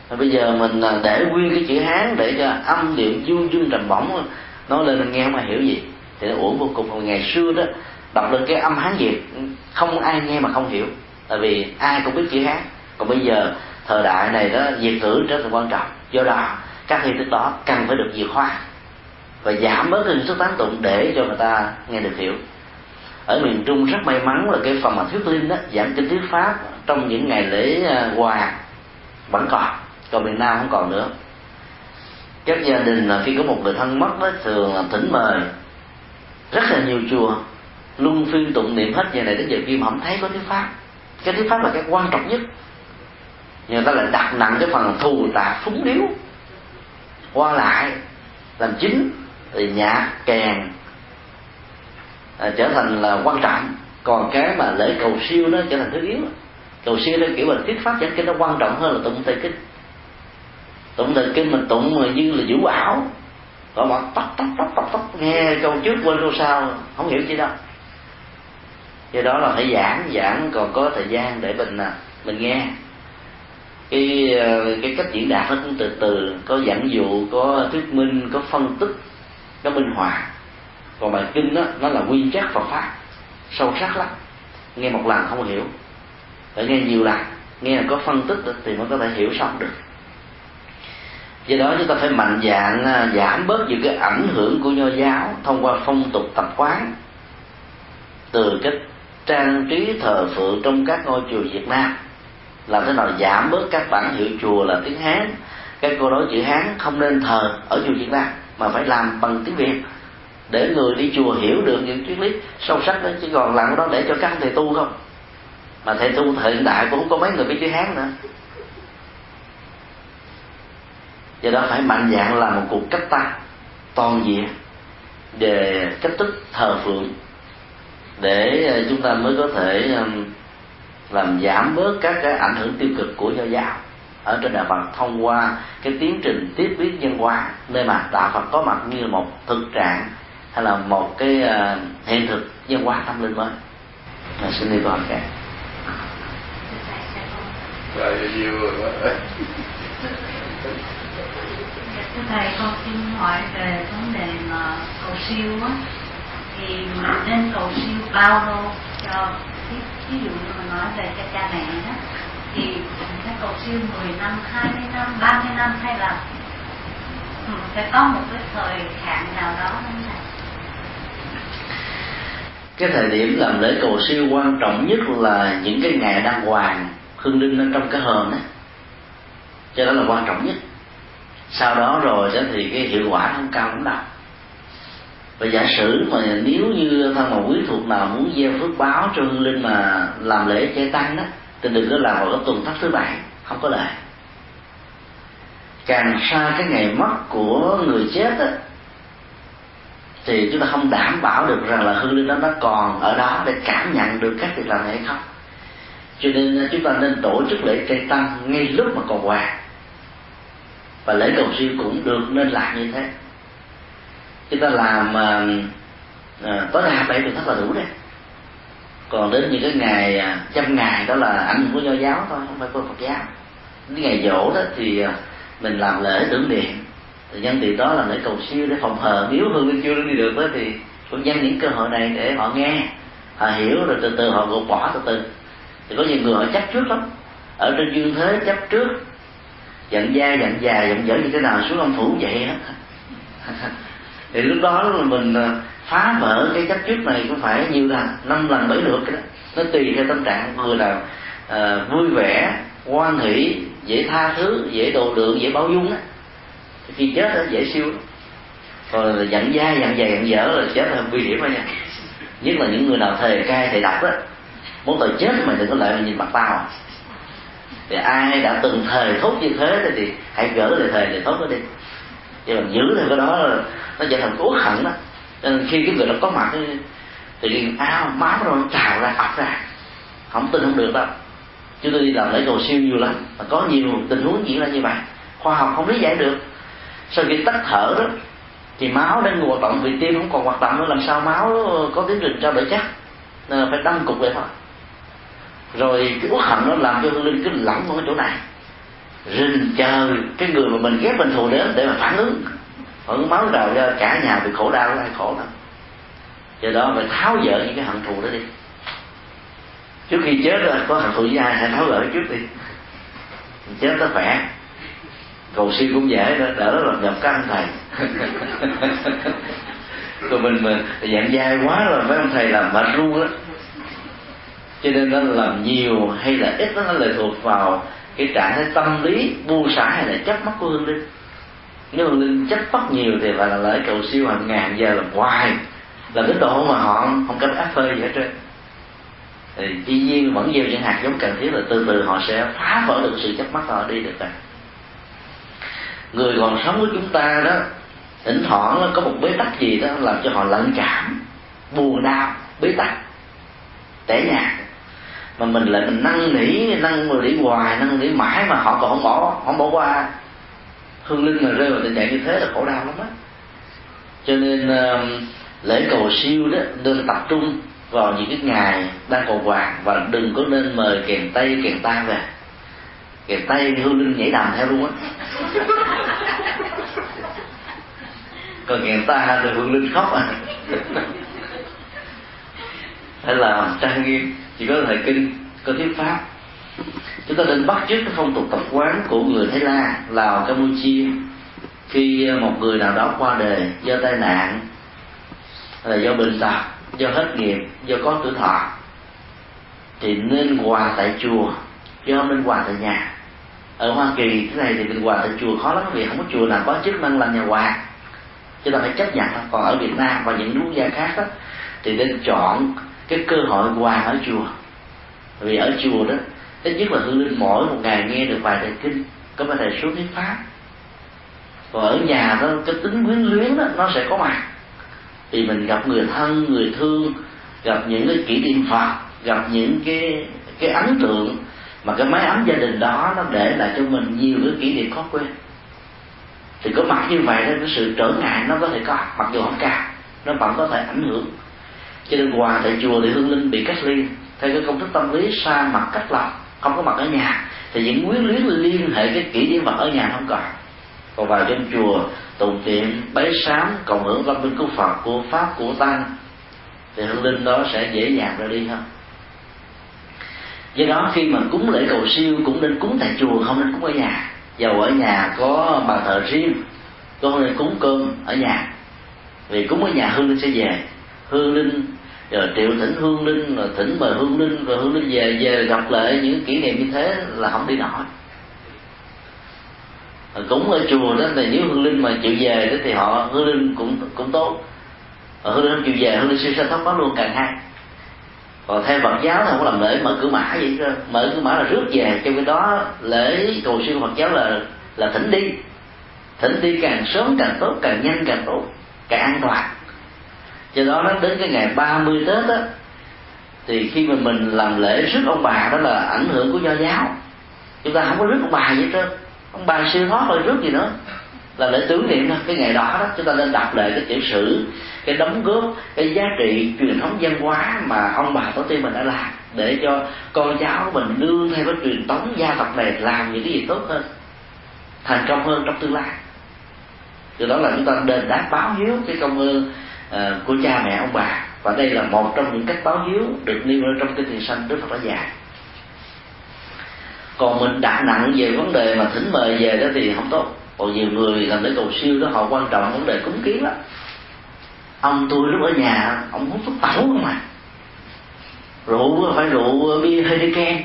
A: Và bây giờ mình à, để nguyên cái chữ hán để cho âm điệu du dương trầm bổng nói lên mình nghe mà hiểu gì. Thì nó uổng vô cùng. Hồi ngày xưa đó, đọc lên cái âm hán việt, không ai nghe mà không hiểu. Tại vì ai cũng biết chữ hán. Còn bây giờ, thời đại này đó, việt ngữ rất là quan trọng. Do đó, các hiện thức đó cần phải được diệt hóa và giảm bớt hình thức tán tụng để cho người ta nghe được hiểu. Ở miền trung rất may mắn là cái phần mà thuyết linh đó giảm kinh thuyết pháp trong những ngày lễ à, hòa vẫn còn còn miền nam không còn nữa. Các gia đình là khi có một người thân mất đó, thường là thỉnh mời rất là nhiều chùa, luân phiên tụng niệm hết giờ này đến giờ kia mà không thấy có thuyết pháp. Cái thuyết pháp là cái quan trọng nhất. Người ta lại đặt nặng cái phần thù tạ phúng điếu qua lại làm chính thì nhạc kèn à, trở thành là quan trọng. Còn cái mà lễ cầu siêu nó trở thành thứ yếu. Cầu siêu nó kiểu là thuyết pháp giảng kinh nó quan trọng hơn là tụng tây kinh. Tụng tây kinh mình tụng mà như là vũ ảo. Có mà tóc tóc tóc tóc tóc nghe câu trước quên câu sau không hiểu chi đâu. Do đó là phải giảng giảng còn có thời gian để mình à, mình nghe. Cái à, cái cách diễn đạt nó cũng từ từ. Có dẫn dụ có thuyết minh có phân tích nó minh họa. Còn bài kinh đó nó là nguyên chất Phật pháp. Sâu sắc lắm. Nghe một lần không hiểu. Phải nghe nhiều lần. Nghe là có phân tích thì mới có thể hiểu xong được. Do đó chúng ta phải mạnh dạng à, giảm bớt những cái ảnh hưởng của nho giáo thông qua phong tục tập quán. Từ cái trang trí thờ phượng trong các ngôi chùa Việt Nam. Làm thế nào giảm bớt các bản hiệu chùa là tiếng Hán. Các cô nói chữ Hán không nên thờ ở chùa Việt Nam mà phải làm bằng tiếng Việt để người đi chùa hiểu được những triết lý sâu sắc đó. Chứ còn làm đó để cho các thầy tu không. Mà thầy tu hiện đại cũng không có mấy người biết chữ Hán nữa. Do đó phải mạnh dạng làm một cuộc cách ta toàn diện về cách thức thờ phượng để ờ, chúng ta mới có thể làm giảm bớt các cái ảnh hưởng tiêu cực của nho giáo ở trên đạo Phật thông qua cái tiến trình tiếp biến nhân hóa nơi mà đạo Phật có mặt như một thực trạng hay là một cái uh, hiện thực nhân hóa tâm linh mới. Là xin đi
E: rồi nhiều rồi
F: thưa thầy con xin hỏi về vấn đề mà cầu siêu á. Thì mình nên cầu siêu bao lâu cho ví dụ như mà nói về cho cha mẹ đó thì mình sẽ cầu siêu 10 năm, 20 năm, 30 năm hay là ừ, phải có một cái thời hạn nào đó không thầy?
A: cái thời điểm làm lễ cầu siêu quan trọng nhất là những cái ngày đang hoàng hương linh ở trong cái hờn đó cho đó là quan trọng nhất. Sau đó rồi đó thì cái hiệu quả không cao lắm đâu. Và giả sử mà nếu như thân một quý thuộc nào muốn gieo phước báo cho hương linh mà làm lễ chay tăng đó thì đừng có làm vào cái tuần thất thứ bảy không có lợi càng xa cái ngày mất của người chết á, thì chúng ta không đảm bảo được rằng là hương linh đó nó còn ở đó để cảm nhận được các việc làm này hay không. Cho nên chúng ta nên tổ chức lễ cây tăng ngay lúc mà còn hoàng và lễ cầu siêu cũng được nên làm như thế. Chúng ta làm à, à, tối đa bảy tuần thất là đủ đấy còn đến những cái ngày à, trăm ngày đó là ảnh hưởng của do giáo thôi, không phải của phật giáo. Đến ngày dỗ đó thì à, mình làm lễ tưởng niệm. Thì nhân tiện đó là lễ cầu siêu để phòng hờ. Nếu hương linh chưa đi được đó thì cũng nhân những cơ hội này để họ nghe. Họ hiểu rồi từ từ họ gột bỏ từ từ. Thì có nhiều người họ chấp trước lắm. Ở trên dương thế chấp trước. Giận da, giận già, giận dở như thế nào xuống âm phủ vậy á *laughs* thì lúc đó là mình à, phá vỡ cái chấp trước này cũng phải nhiều lần năm lần bảy lượt cái đó. Nó tùy theo tâm trạng vừa là uh, vui vẻ hoan hỷ dễ tha thứ dễ độ lượng dễ bao dung á. Khi chết đó dễ siêu còn là giận da giận dày giận dở là chết là nguy hiểm đó nha. Nhất là những người nào thề cai thề đặt đó muốn tội chết mà đừng có lại nhìn mặt tao. Thì ai đã từng thề thốt như thế thì hãy gỡ lời thề lời thốt đó đi. Chứ mà giữ theo cái đó nó trở thành cố hận đó nên khi cái người đó có mặt thì liền ao máu rồi nó trào ra ập ra. Không tin không được đâu. Chúng tôi đi làm lễ cầu siêu nhiều lắm, mà có nhiều tình huống diễn ra như vậy. Khoa học không lý giải được. Sau khi tắt thở đó, thì máu đang hoạt động vì tim, không còn hoạt động nữa, làm sao máu có tiến trình trao đổi chắc? Nên là phải đâm cục lại thôi. Rồi cái uất hận nó làm cho hương linh cứ lỏng ở cái chỗ này. Rình chờ cái người mà mình ghét bình thù đến để mà phản ứng phản máu trào ra cả nhà bị khổ đau, ai khổ lắm. Do đó phải tháo dỡ những cái hận thù đó đi. Trước khi chết là có hận thù với ai hãy tháo gỡ trước đi. Chết nó khỏe. Cầu siêu cũng dễ đó, đỡ là nhập căn thầy. *laughs* Còn mình mình dạng dai quá rồi, mấy ông thầy làm mệt ru đó. Cho nên nó làm nhiều hay là ít nó lệ thuộc vào cái trạng thái tâm lý bu xả hay là chấp mắt của hương linh nếu mà linh chấp bắt nhiều thì phải là lễ cầu siêu hàng ngàn giờ làm hoài. Là cái độ mà họ không cần áp hơi gì hết trơn. Thì tuy nhiên vẫn gieo những hạt giống cần thiết là từ từ họ sẽ phá vỡ được sự chấp mắt họ đi được rồi. Người còn sống với chúng ta đó, thỉnh thoảng nó có một bế tắc gì đó làm cho họ lẫn cảm, buồn đau, bế tắc, tẻ nhạt. Mà mình lại mình năn nỉ năn nỉ hoài, năn nỉ mãi mà họ còn không bỏ không bỏ qua hương linh mà rơi vào tình trạng như thế là khổ đau lắm á. Cho nên lễ cầu siêu đó nên tập trung vào những cái ngày đang còn vàng và đừng có nên mời kèn tây kèn ta về. Kèn tây hương linh nhảy đầm theo luôn á. *laughs* Còn kèn ta thì hương linh khóc à. Hay là trang nghiêm chỉ có thời kinh có thuyết pháp chúng ta nên bắt chước cái phong tục tập quán của người thái lan, lào, campuchia. Khi một người nào đó qua đời do tai nạn là do bệnh tật, do hết nghiệp, do có tuổi thọ, thì nên quà tại chùa, do nên quà tại nhà. Ở hoa kỳ, thế này thì mình quà tại chùa khó lắm, vì không có chùa nào có chức năng làm nhà quà. chúng ta phải chấp nhận còn ở việt nam và những quốc gia khác đó, thì nên chọn cái cơ hội quà ở chùa. Vì ở chùa đó ít nhất là hương linh mỗi một ngày nghe được vài bài kinh, có vài bài số thuyết pháp. Còn ở nhà đó, cái tính quyến luyến đó, nó sẽ có mặt. Thì mình gặp người thân, người thương, gặp những cái kỷ niệm phật, gặp những cái cái ấn tượng mà cái máy ấm gia đình đó, nó để lại cho mình nhiều cái kỷ niệm khó quên. Thì có mặt như vậy đó, cái sự trở ngại nó có thể có, mặc dù không cao, nó vẫn có thể ảnh hưởng. Cho nên hòa tại chùa thì hương linh bị cách ly, theo cái công thức tâm lý xa mặt cách lòng không có mặt ở nhà. Thì những quyến luyến liên hệ cái kỷ niệm vật ở nhà không còn. Còn vào trong chùa, tụng niệm bái sám cộng hưởng tâm linh của phật, của pháp, của tăng, thì hương linh đó sẽ dễ dàng ra đi hơn. Do đó khi mà cúng lễ cầu siêu cũng nên cúng tại chùa, không nên cúng ở nhà. Dầu ở nhà có bàn thờ riêng con nên cúng cơm ở nhà. Vì cúng ở nhà hương linh sẽ về. Hương linh rồi triệu thỉnh hương linh, rồi thỉnh mời hương linh, rồi hương linh về về gặp lại những kỷ niệm như thế là không đi nổi. Ờ, cũng ở chùa đó thì nếu hương linh mà chịu về đó thì họ, hương linh cũng cũng tốt. Ở hương linh chịu về, hương linh siêu sanh thấp pháp luôn, càng hay. Còn theo Phật giáo thì không làm lễ, mở cửa mã vậy cơ mở cửa mã là rước về, trong cái đó lễ cầu siêu Phật giáo là là thỉnh đi. Thỉnh đi càng sớm càng tốt, càng nhanh càng tốt, càng an toàn do đó, nó đến cái ngày 30 tết á, thì khi mà mình làm lễ rước ông bà đó là ảnh hưởng của nho giáo. Chúng ta không có rước ông bà vậy trơn. Ông bà siêu thoát rồi, rước gì nữa? Là lễ tưởng niệm thôi. Cái ngày đó đó, chúng ta nên đọc lại cái tiểu sử, cái đóng góp, cái giá trị truyền thống văn hóa mà ông bà tổ tiên mình đã làm để cho con cháu mình đương theo cái truyền thống gia tộc này làm những cái gì tốt hơn, thành công hơn trong tương lai. Từ đó là chúng ta đền đáp báo hiếu cái công ơn uh, của cha mẹ ông bà. Và đây là một trong những cách báo hiếu được nêu ở trong kinh thiền sanh đức phật đã dạy. Còn mình đặt nặng về vấn đề mà thỉnh mời về đó thì không tốt. Còn nhiều người làm lễ cầu siêu đó họ quan trọng vấn đề cúng kiến lắm. Ông tôi lúc ở nhà ông hút thuốc tẩu không à. Rượu phải rượu ờ, bia Heineken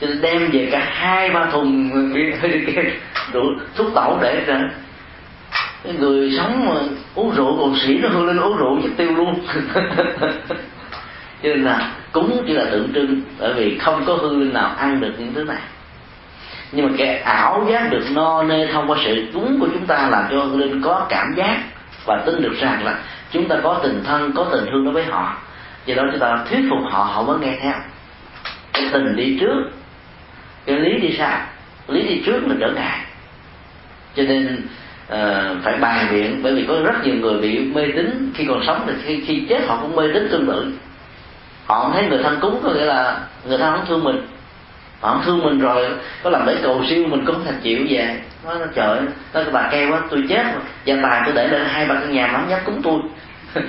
A: cho nên đem về cả hai ba thùng bia Heineken rượu thuốc tẩu để cái người sống mà uống rượu còn sĩ nó hương lên uống rượu chết tiêu luôn. *laughs* Cho nên là cúng chỉ là tượng trưng, bởi vì không có hương linh nào ăn được những thứ này. Nhưng mà cái ảo giác được no nê thông qua sự cúng của chúng ta làm cho hương linh có cảm giác và tin được rằng là chúng ta có tình thân, có tình thương đối với họ. Do đó chúng ta thuyết phục họ họ mới nghe theo. Cái tình đi trước, cái lý đi sau, lý đi trước là trở ngại. Cho nên Ờ, phải bàn biện bởi vì có rất nhiều người bị mê tín khi còn sống thì khi, khi chết họ cũng mê tín tương tự. Họ không thấy người thân cúng có nghĩa là người ta không thương mình. Họ không thương mình rồi có làm lễ cầu siêu mình cũng thành chịu về. Nó nói trời nó bà kêu quá tôi chết mà gia tài tôi để lên hai ba căn nhà mà không dám cúng tôi. *laughs*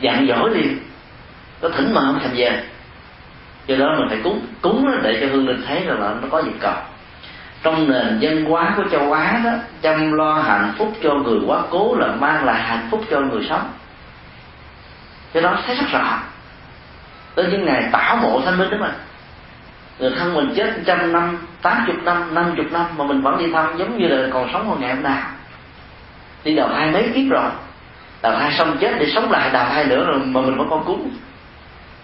A: Dặn dỗi liền. Có thỉnh mà không thành về. Do đó mình phải cúng. Cúng để cho hương linh thấy rằng là nó có gì cầu trong nền dân hóa của châu Á đó, chăm lo hạnh phúc cho người quá cố là mang lại hạnh phúc cho người sống. Cái đó thấy rất rõ. Tới những ngày tảo mộ thanh minh đó mà. Người thân mình chết trăm năm, tám chục năm năm chục năm mà mình vẫn đi thăm, giống như là còn sống hồi ngày hôm nào. Đi đầu hai mấy kiếp rồi. Đầu hai xong chết để sống lại, đầu hai nữa rồi mà mình vẫn còn cúng.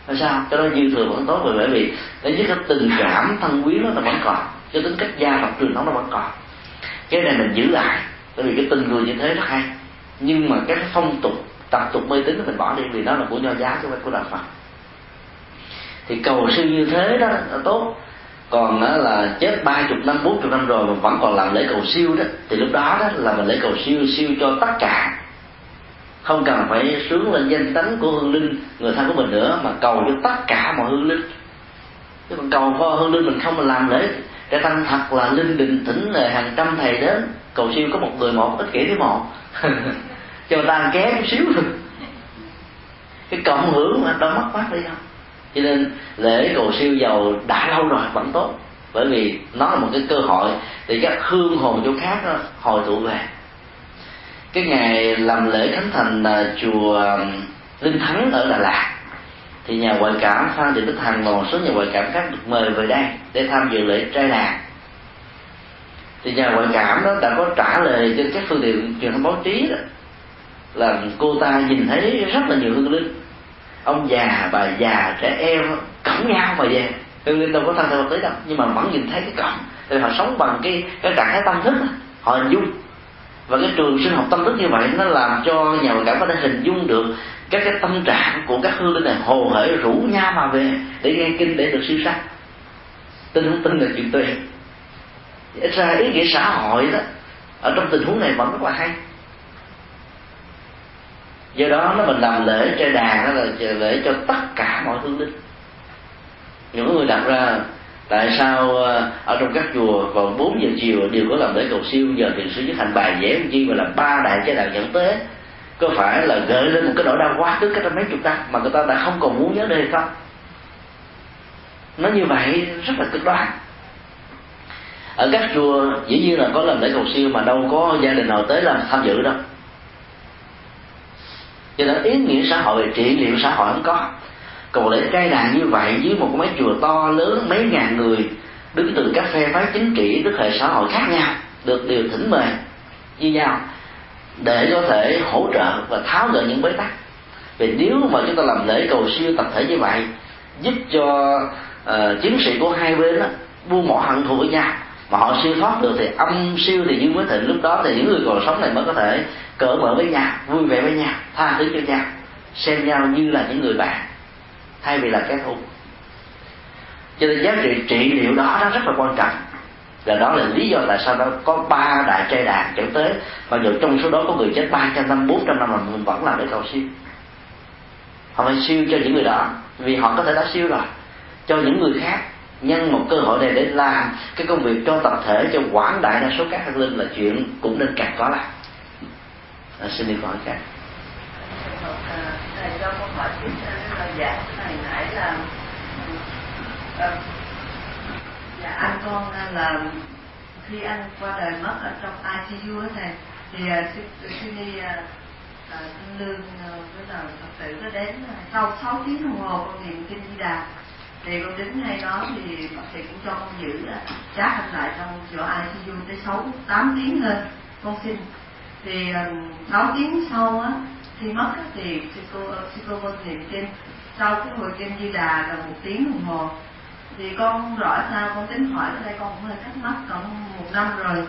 A: Là sao? Cho nó dư thừa vẫn tốt bởi vì để nhất cái tình cảm thân quý nó vẫn còn cái tính cách gia tộc truyền thống nó vẫn còn. Cái này mình giữ lại, bởi vì cái tình người như thế rất hay. Nhưng mà cái phong tục, tập tục mê tín mình bỏ đi vì nó là của nho giáo chứ không phải của đạo phật. Thì cầu siêu như thế đó là tốt. Còn đó là chết ba chục năm, bốn chục năm rồi mà vẫn còn làm lễ cầu siêu đó, thì lúc đó đó là mình lễ cầu siêu siêu cho tất cả. Không cần phải sướng lên danh tánh của hương linh, người thân của mình nữa, mà cầu cho tất cả mọi hương linh. Chứ còn cầu cho hương linh mình không làm lễ cái tăng thật là linh đình thỉnh là hàng trăm thầy đến. Cầu siêu có một người một ít kỷ thứ một. *laughs* Cho người ta ăn ké chút xíu. Thôi *laughs* cái cộng hưởng mà đâu mất mát đi không cho nên lễ cầu siêu giàu đã lâu rồi vẫn tốt. Bởi vì nó là một cái cơ hội để các hương hồn chỗ khác đó, hồi tụ về. Cái ngày làm lễ khánh thành là chùa linh thắng ở đà lạt thì nhà ngoại cảm phan thị bích hằng và một số nhà ngoại cảm khác được mời về đây để tham dự lễ trai đàn. Thì nhà ngoại cảm đó đã có trả lời trên các phương tiện truyền thông báo chí đó là cô ta nhìn thấy rất là nhiều hương linh. Ông già, bà già, trẻ em cõng nhau mà về. Hương linh đâu có thân thể vật lý đâu, nhưng mà vẫn nhìn thấy cái cổng. Thì họ sống bằng cái cái trạng thái tâm thức họ hình dung. Và cái trường sinh học tâm thức như vậy nó làm cho nhà ngoại cảm có thể hình dung được các cái tâm trạng của các hương linh này hồ hởi rủ nhau mà về để nghe kinh, để được siêu sanh tin không tin là chuyện tùy. Ít ra ý nghĩa xã hội đó, ở trong tình huống này vẫn rất là hay. Do đó nó mình làm lễ trai đàn đó là lễ cho tất cả mọi hương linh. Những người đặt ra, tại sao ờ, ở trong các chùa vào 4 giờ chiều đều có làm lễ cầu siêu, giờ thì sư nhất thành bài dễ chi mà làm ba đại trai đàn dẫn tế có phải là gợi lên một cái nỗi đau quá khứ cách mấy chục năm mà người ta đã không còn muốn nhớ đây không? Nó như vậy rất là cực đoan. Ở các chùa, dĩ nhiên là có làm lễ cầu siêu mà đâu có gia đình nào tới làm tham dự đâu. Cho nên ý nghĩa xã hội, trị liệu xã hội không có. Còn lễ cai đàn như vậy dưới một mấy chùa to lớn, mấy ngàn người, đứng từ các phe phái chính trị, đức hệ xã hội khác nhau, được điều thỉnh mời như nhau để có thể hỗ trợ và tháo gỡ những bế tắc. Vì nếu mà chúng ta làm lễ cầu siêu tập thể như vậy giúp cho uh, chiến sĩ của hai bên đó, buông bỏ hận thù với nhau mà họ siêu thoát được thì âm siêu thì dương mới thịnh lúc đó thì những người còn sống này mới có thể cởi mở với nhau vui vẻ với nhau tha thứ cho nhau xem nhau như là những người bạn thay vì là kẻ thù. Cho nên giá trị trị liệu đó nó rất là quan trọng và đó là lý do tại sao nó có ba đại trai đàn trở tới. Mặc dù trong số đó có người chết ba trăm năm bốn trăm năm mà mình vẫn làm để cầu siêu. Họ phải siêu cho những người đó vì họ có thể đã siêu rồi. Cho những người khác nhân một cơ hội này để làm cái công việc cho tập thể cho quảng đại đa số các hạt linh là chuyện cũng nên càng có lại. À, xin đi hỏi khác
D: thầy cho câu hỏi tiếp là dạ thầy nãy là à, dạ anh con à, là khi anh qua đời mất ở trong ICU đó thầy thì à, Sydney à, Thanh Lương với là Phật tử nó đến sau 6 tiếng đồng hồ con niệm kinh Di Đà. Thì con đứng ngay đó thì bác sĩ cũng cho con giữ chát anh lại trong chỗ ICU tới 6 8 tiếng lên con xin. Thì 6 tiếng sau á khi mất á, thì sư cô sư cô con niệm kinh. Sau cái hồi kinh Di Đà là một tiếng đồng hồ thì con rõ sao, con tính hỏi ở đây, con cũng hơi thắc mắc cộng một năm rồi.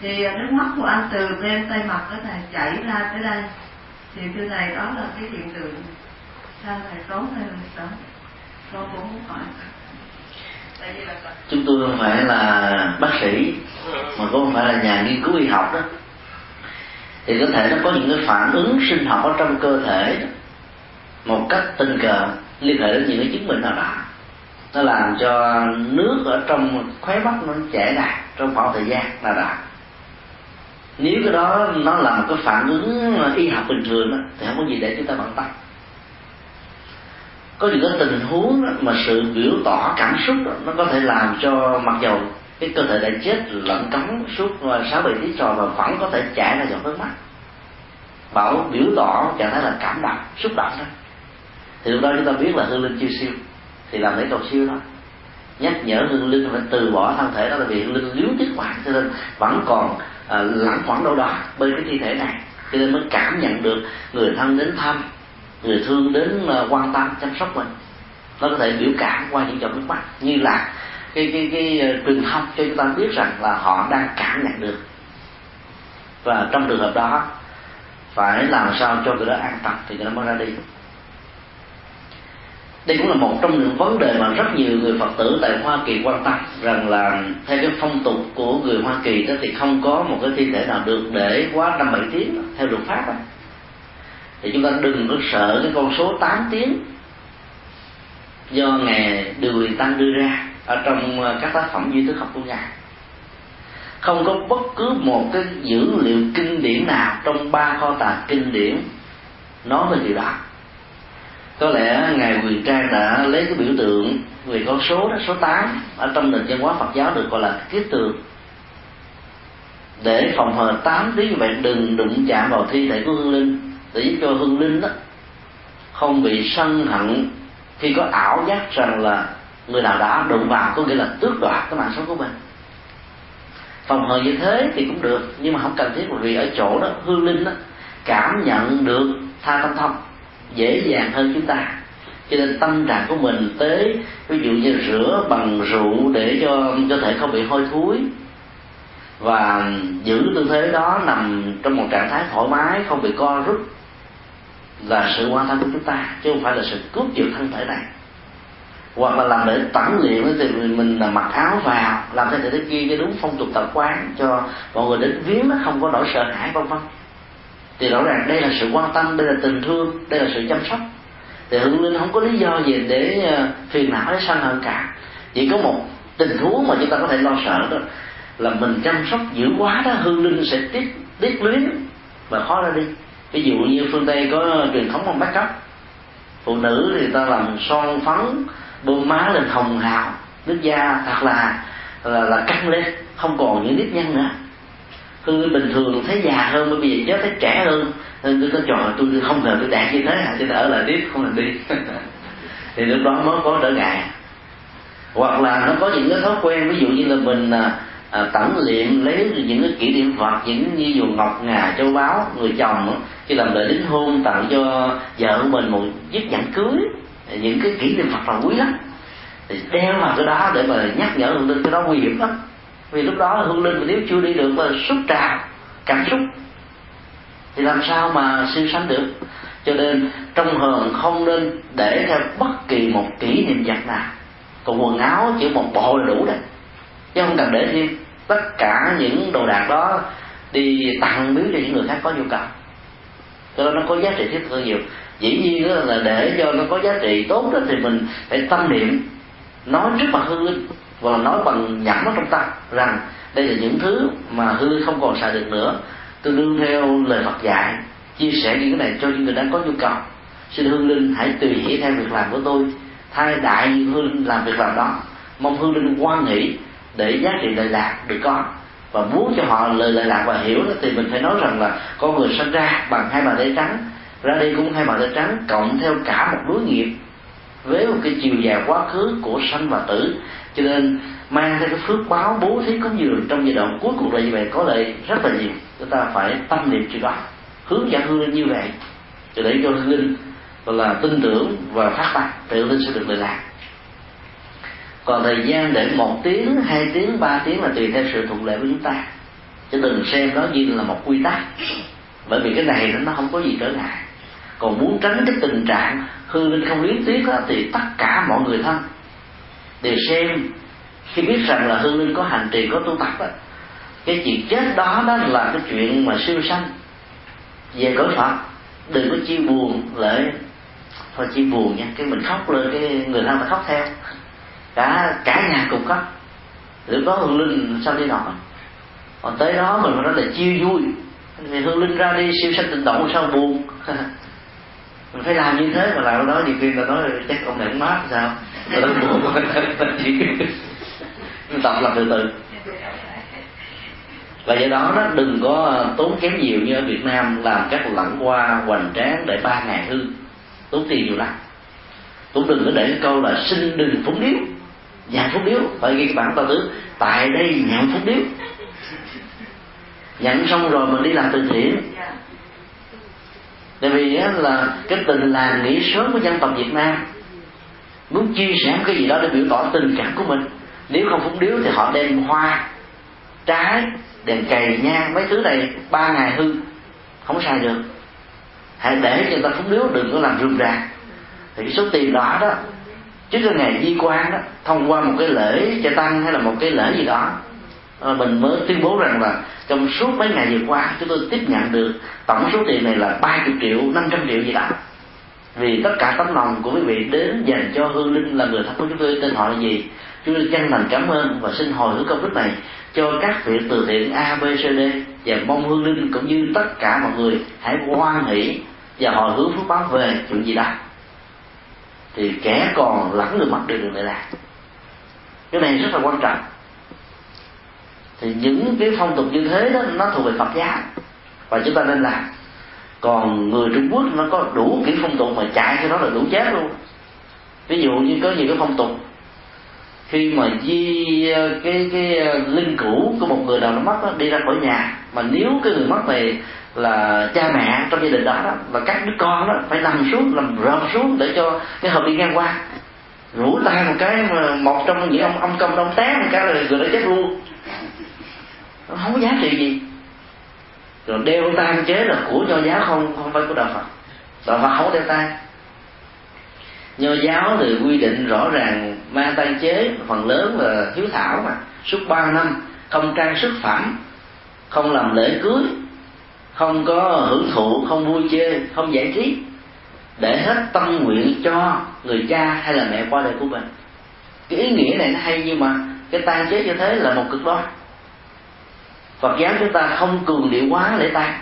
D: Thì à, nước mắt của anh từ bên tay mặt cái này chảy ra tới đây. Thì thưa thầy, đó là cái hiện tượng sao thầy tốt hay là sợ con cũng muốn hỏi.
A: Chúng tôi không phải là bác sĩ, mà cũng không phải là nhà nghiên cứu y học đó. Thì có thể nó có những cái phản ứng sinh học ở trong cơ thể một cách tình cờ liên hệ đến những cái chứng bệnh nào đó nó làm cho nước ở trong khóe mắt nó chảy đạt trong khoảng thời gian là đạt nếu cái đó nó là một cái phản ứng y học bình thường đó, thì không có gì để chúng ta bận tâm. Có những cái tình huống đó, mà sự biểu tỏ cảm xúc đó, nó có thể làm cho mặc dầu cái cơ thể đã chết lẫn cống suốt ờ, sáu bảy tiếng tròn và vẫn có thể chảy ra giọt nước mắt. Bảo biểu tỏ trạng thái là cảm động xúc động đó. Thì lúc đó chúng ta biết là hương linh chưa siêu thì làm lễ cầu siêu đó. Nhắc nhở hương linh phải từ bỏ thân thể đó là vì hương linh liếu tiếc quá cho nên vẫn còn à, lãng khoảng đâu đó bên cái thi thể này. Cho nên mới cảm nhận được người thân đến thăm người thương đến uh, quan tâm chăm sóc mình. Nó có thể biểu cảm qua những giọt nước mắt như là cái cái cái, à, truyền thông cho chúng ta biết rằng là họ đang cảm nhận được. Và trong trường hợp đó phải làm sao cho người đó an tâm thì người đó mới ra đi đây cũng là một trong những vấn đề mà rất nhiều người phật tử tại hoa kỳ quan tâm, rằng là theo cái phong tục của người hoa kỳ đó thì không có một cái thi thể nào được để quá năm bảy tiếng theo luật pháp đó. thì chúng ta đừng có sợ cái con số 8 tiếng do ngài Đường Huyền Tăng đưa ra ở trong ờ, các tác phẩm duy thức học của ngài không có bất cứ một cái dữ liệu kinh điển nào trong ba kho tàng kinh điển nói về điều đó có lẽ ngài Quyền Trang đã lấy cái biểu tượng về con số đó, số 8 ở trong nền văn hóa Phật giáo được gọi là kiết tường. Để phòng hờ tám tiếng như vậy, đừng đụng chạm vào thi thể của hương linh. Để giúp cho hương linh đó không bị sân hận khi có ảo giác rằng là người nào đã đụng vào, có nghĩa là tước đoạt cái mạng sống của mình. Phòng hờ như thế thì cũng được, nhưng mà không cần thiết vì ở chỗ đó hương linh đó cảm nhận được tha tâm thông dễ dàng hơn chúng ta. Cho nên tâm trạng của mình tới, ví dụ như rửa bằng rượu để cho cơ thể không bị hôi thối. Và giữ tư thế đó nằm trong một trạng thái thoải mái, không bị co rút, là sự quan tâm của chúng ta, chứ không phải là sự cướp giật thân thể này. Hoặc là làm để tẩm luyện thì mình là mặc áo vào, làm thế này thế kia cho đúng phong tục tập quán, cho mọi người đến viếng nó không có nỗi sợ hãi vân vân thì rõ ràng đây là sự quan tâm đây là tình thương đây là sự chăm sóc. Thì hương linh không có lý do gì để ờ, phiền não để sân hận cả. Chỉ có một tình huống mà chúng ta có thể lo sợ đó là mình chăm sóc dữ quá đó hương linh sẽ tiết tiết luyến và khó ra đi. Ví dụ như phương tây có truyền thống không bắt cấp phụ nữ thì ta làm son phấn bơm má lên hồng hào nước da thật là là, là căng lên không còn những nếp nhăn nữa tôi bình thường thấy già hơn bởi vì nhớ thấy trẻ hơn. Nên tôi có trò tôi không ngờ tôi đạt như thế à cho nên ở lại tiếp không làm đi *laughs* thì lúc đó mới có trở ngại. Hoặc là nó có những cái thói quen ví dụ như là mình à, à tẩn liệm lấy những cái kỷ niệm vật những như dù ngọc ngà châu báu người chồng khi làm lễ đính hôn tặng cho vợ của mình một chiếc nhẫn cưới. Những cái kỷ niệm vật là quý lắm. Thì đeo vào cái đó để mà nhắc nhở mình cái đó nguy hiểm lắm vì lúc đó hương linh nếu chưa đi được mà xúc trà, cảm xúc, thì làm sao mà siêu sanh được? Cho nên trong hờn không nên để theo bất kỳ một kỷ niệm vật nào. Còn quần áo chỉ một bộ là đủ đấy chứ không cần để thêm. Tất cả những đồ đạc đó đi tặng biếu cho những người khác có nhu cầu. Cho nên nó có giá trị thiết thực nhiều. Dĩ nhiên là để cho nó có giá trị tốt đó thì mình phải tâm niệm. Nói trước mặt hư linh hoặc là nói bằng nhẩm ở trong tâm rằng đây là những thứ mà hư không còn xài được nữa. Tương đương theo lời Phật dạy chia sẻ những cái này cho những người đang có nhu cầu. Xin hương linh hãy tùy hỷ theo việc làm của tôi thay đại hương linh làm việc làm đó. Mong hương linh quan nghĩ để giá trị lợi lạc được có. Và muốn cho họ lời lợi lạc và hiểu đó, thì mình phải nói rằng là con người sinh ra bằng hai bàn tay trắng ra đi cũng hai bàn tay trắng cộng theo cả một đối nghiệp với một cái chiều dài quá khứ của sanh và tử cho nên mang theo cái phước báo bố thí có nhiều trong giai đoạn cuối cùng là như vậy có lợi rất là nhiều. Chúng ta phải tâm niệm chuyện đó hướng dẫn hương linh như vậy để cho hương linh là tin tưởng và phát tâm tự linh sẽ được lợi lạc. Còn thời gian để một tiếng hai tiếng ba tiếng là tùy theo sự thuận lợi của chúng ta. Chứ đừng xem nó như là một quy tắc. Bởi vì cái này nó không có gì trở ngại. Còn muốn tránh cái tình trạng hư linh không liếm tiếc đó, thì tất cả mọi người thân để xem khi biết rằng là hương linh có hành trì có tu tập đó, cái chuyện chết đó đó là cái chuyện mà siêu sanh. Về cõi phật đừng có chia buồn lại thôi chia buồn nha cái mình khóc lên cái người thân mà khóc theo. Cả cả nhà cùng khóc. Nếu có hương linh sao đi nổi? Còn tới đó mình nói là chia vui. Thì hương linh ra đi siêu sanh tịnh động sao buồn? *laughs* Mình phải làm như thế mà làm đó nhiều khi là nói chắc ông này mát sao? Ta nói buồn tập làm từ từ. Và do đó đó, đừng có tốn kém nhiều như ở Việt Nam làm các lẳng qua hoành tráng để ba ngày hư. Tốn tiền nhiều lắm. Cũng đừng có để cái câu là xin đừng phúng điếu. Nhận phúc điếu, phải ghi cái bản tao tứ. Tại đây nhận phúc điếu. Nhận xong rồi mình đi làm từ thiện. Tại vì là cái tình làng nghỉ sớm của dân tộc việt nam muốn chia sẻ cái gì đó để biểu tỏ tình cảm của mình. Nếu không phúng điếu thì họ đem hoa, trái đèn cày nhang, mấy thứ này ba ngày hư, không sai được. Hãy để cho người ta phúng điếu, đừng có làm rườm rà. Thì cái số tiền đó đó, trước cái ngày di quan đó, thông qua một cái lễ cho tăng hay là một cái lễ gì đó ờ, mình mới tuyên bố rằng là trong suốt mấy ngày vừa qua, chúng tôi tiếp nhận được tổng số tiền này là 30 triệu 500 triệu gì đó vì tất cả tấm lòng của quý vị đến dành cho hương linh là người thắp của chúng tôi tên họ là gì? Chúng tôi chân thành cảm ơn và xin hồi hướng công đức này cho các việc từ thiện A, B, C, D. Và mong hương linh cũng như tất cả mọi người hãy hoan hỷ và hồi hướng phước báo về chuyện gì đó. Thì kẻ còn lẫn người mất đều được lại làm cái này rất là quan trọng. Thì những cái phong tục như thế đó nó thuộc về Phật giáo. Và chúng ta nên làm còn người Trung Quốc nó có đủ kiểu phong tục mà chạy cho nó là đủ chết luôn. Ví dụ như có nhiều cái phong tục. Khi mà di cái cái uh, linh cũ của một người nào nó mất đó, đi ra khỏi nhà. Mà nếu cái người mất này là cha mẹ trong gia đình đó, đó và các đứa con đó phải nằm xuống nằm rợp xuống để cho cái hộp đi ngang qua. Rủ tay một cái mà một trong những ông ông công ông té một cái là người đó chết luôn. Nó không có giá trị gì rồi đeo tang chế là của nho giáo không không phải của đạo phật. Đạo phật không đeo tang. nho giáo thì quy định rõ ràng mang tang chế, phần lớn là hiếu thảo mà, suốt ba năm, không trang sức phẩm, không làm lễ cưới, không có hưởng thụ, không vui chơi không giải trí. Để hết tâm nguyện cho người cha hay là mẹ qua đời của mình. Cái ý nghĩa này nó hay nhưng mà cái tan chế như thế là một cực đoan. Phật giáo chúng ta không cường điệu quá lễ tang.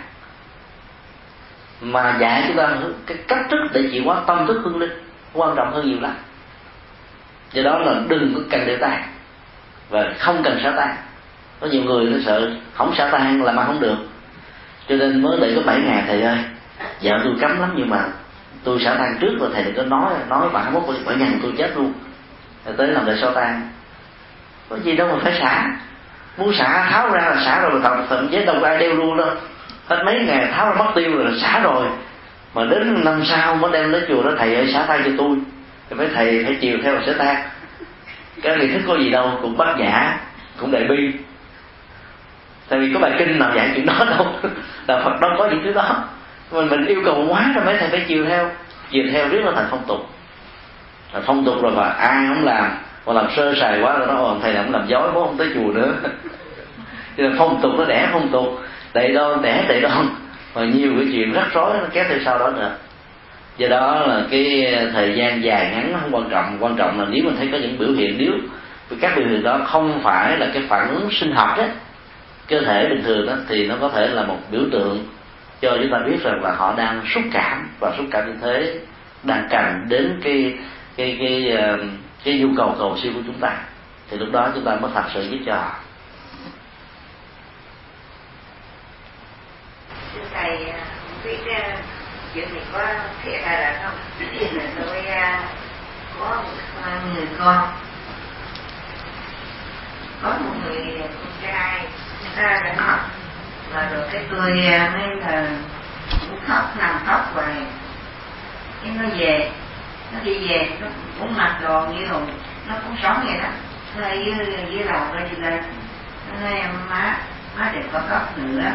A: Mà dạy chúng ta cái cách thức để chịu hóa tâm thức hương linh, quan trọng hơn nhiều lắm. Do đó là đừng có cần lễ tang và không cần xả tang. Có nhiều người nó sợ không xả tang là mà không được. Cho nên mới để có bảy ngày, thầy ơi. Dạo tôi cấm lắm nhưng mà tôi xả tang trước rồi, thầy đừng có nói nói bạn có bảy ngày tôi chết luôn. Rồi tới làm lại xả tang. Có gì đâu mà phải xả muốn xả, tháo ra là xả rồi thậm thậm chí đâu có ai đeo luôn đâu hết mấy ngày tháo ra mất tiêu rồi là xả rồi. Mà đến năm sau mới đem đến chùa đó, thầy ơi, xả tay cho tôi. Thì phải thầy phải chiều theo là xả tan cái này thức có gì đâu, cũng bắt giả cũng đại bi. Tại vì có bài kinh nào dạy chuyện đó đâu. *laughs* Là phật đâu có những thứ đó. Mình mình yêu cầu quá rồi mấy thầy phải chiều theo. Chiều theo riết là thành phong tục. Là phong tục rồi và ai không làm còn làm sơ sài quá rồi nó ồn thầy làm làm dối bố không tới chùa nữa. *laughs* cho nên phong tục nó đẻ phong tục tệ đoan đẻ tệ đoan và nhiều cái chuyện rắc rối nó kéo theo sau đó nữa. Do đó là cái thời gian dài ngắn nó không quan trọng. Quan trọng là nếu mình thấy có những biểu hiện nếu các biểu hiện đó không phải là cái phản ứng sinh học đấy cơ thể bình thường đó thì nó có thể là một biểu tượng cho chúng ta biết rằng là họ đang xúc cảm và xúc cảm như thế đang cần đến cái cái cái cái, cái nhu cầu cầu siêu của chúng ta. Thì lúc đó chúng ta mới thật sự giúp cho họ.
G: Thầy biết chuyện này có thiệt hay là không? Là *coughs* tôi có một người con. Có một người con trai ra đã học và rồi cái tôi mới là cũng khóc nằm khóc hoài. Cái nó về nó đi về nó cũng mặc đồ như rồi nó cũng sống vậy đó. Nó ở dưới dưới lầu nó đi lên nó nói em má má đừng có khóc nữa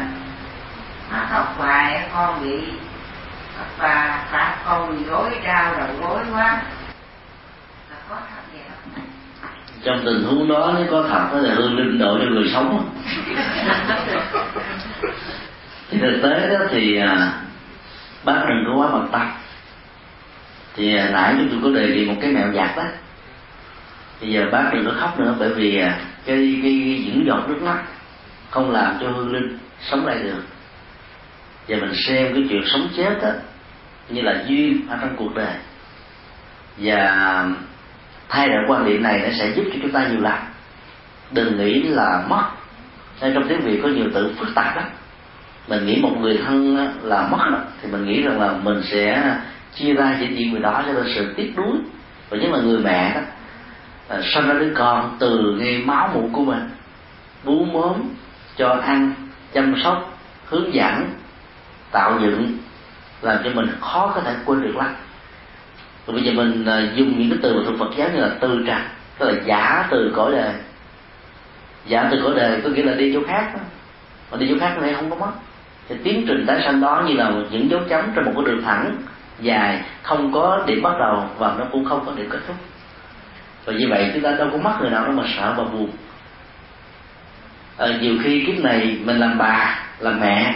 G: mà khóc hoài con bị và bà con gối đau đầu gối quá. Là có thật vậy không?
A: Trong tình huống đó nếu có thật đó là hương linh độ cho người sống. Thì thực tế đó thì à, bác đừng có quá bận tâm. Thì à, nãy chúng tôi có đề nghị một cái mẹo giặt đó. Bây giờ bác đừng có khóc nữa bởi vì à, cái, cái, cái những giọt nước mắt không làm cho hương linh sống lại được và mình xem cái chuyện sống chết đó như là duyên ở trong cuộc đời. Và thay đổi quan điểm này nó sẽ giúp cho chúng ta nhiều lắm đừng nghĩ là mất. Nên trong tiếng việt có nhiều từ phức tạp lắm. Mình nghĩ một người thân là mất đó, thì mình nghĩ rằng là mình sẽ chia ra chỉ chuyện người đó cho nên sự tiếc nuối. Và nhất là người mẹ đó là sinh ra đứa con từ ngay máu mủ của mình bú mớm cho ăn chăm sóc hướng dẫn tạo dựng làm cho mình khó có thể quên được lắm. Rồi bây giờ mình à, dùng những cái từ thuộc Phật giáo như là từ trần tức là giả từ cõi đề, giả từ cõi đề, có nghĩa là đi chỗ khác đó. mà đi chỗ khác này không có mất. Thì tiến trình tái sanh đó như là những dấu chấm trên một cái đường thẳng dài không có điểm bắt đầu và nó cũng không có điểm kết thúc. Và như vậy chúng ta đâu có mất người nào đâu mà sợ và buồn. À, nhiều khi kiếp này mình làm bà làm mẹ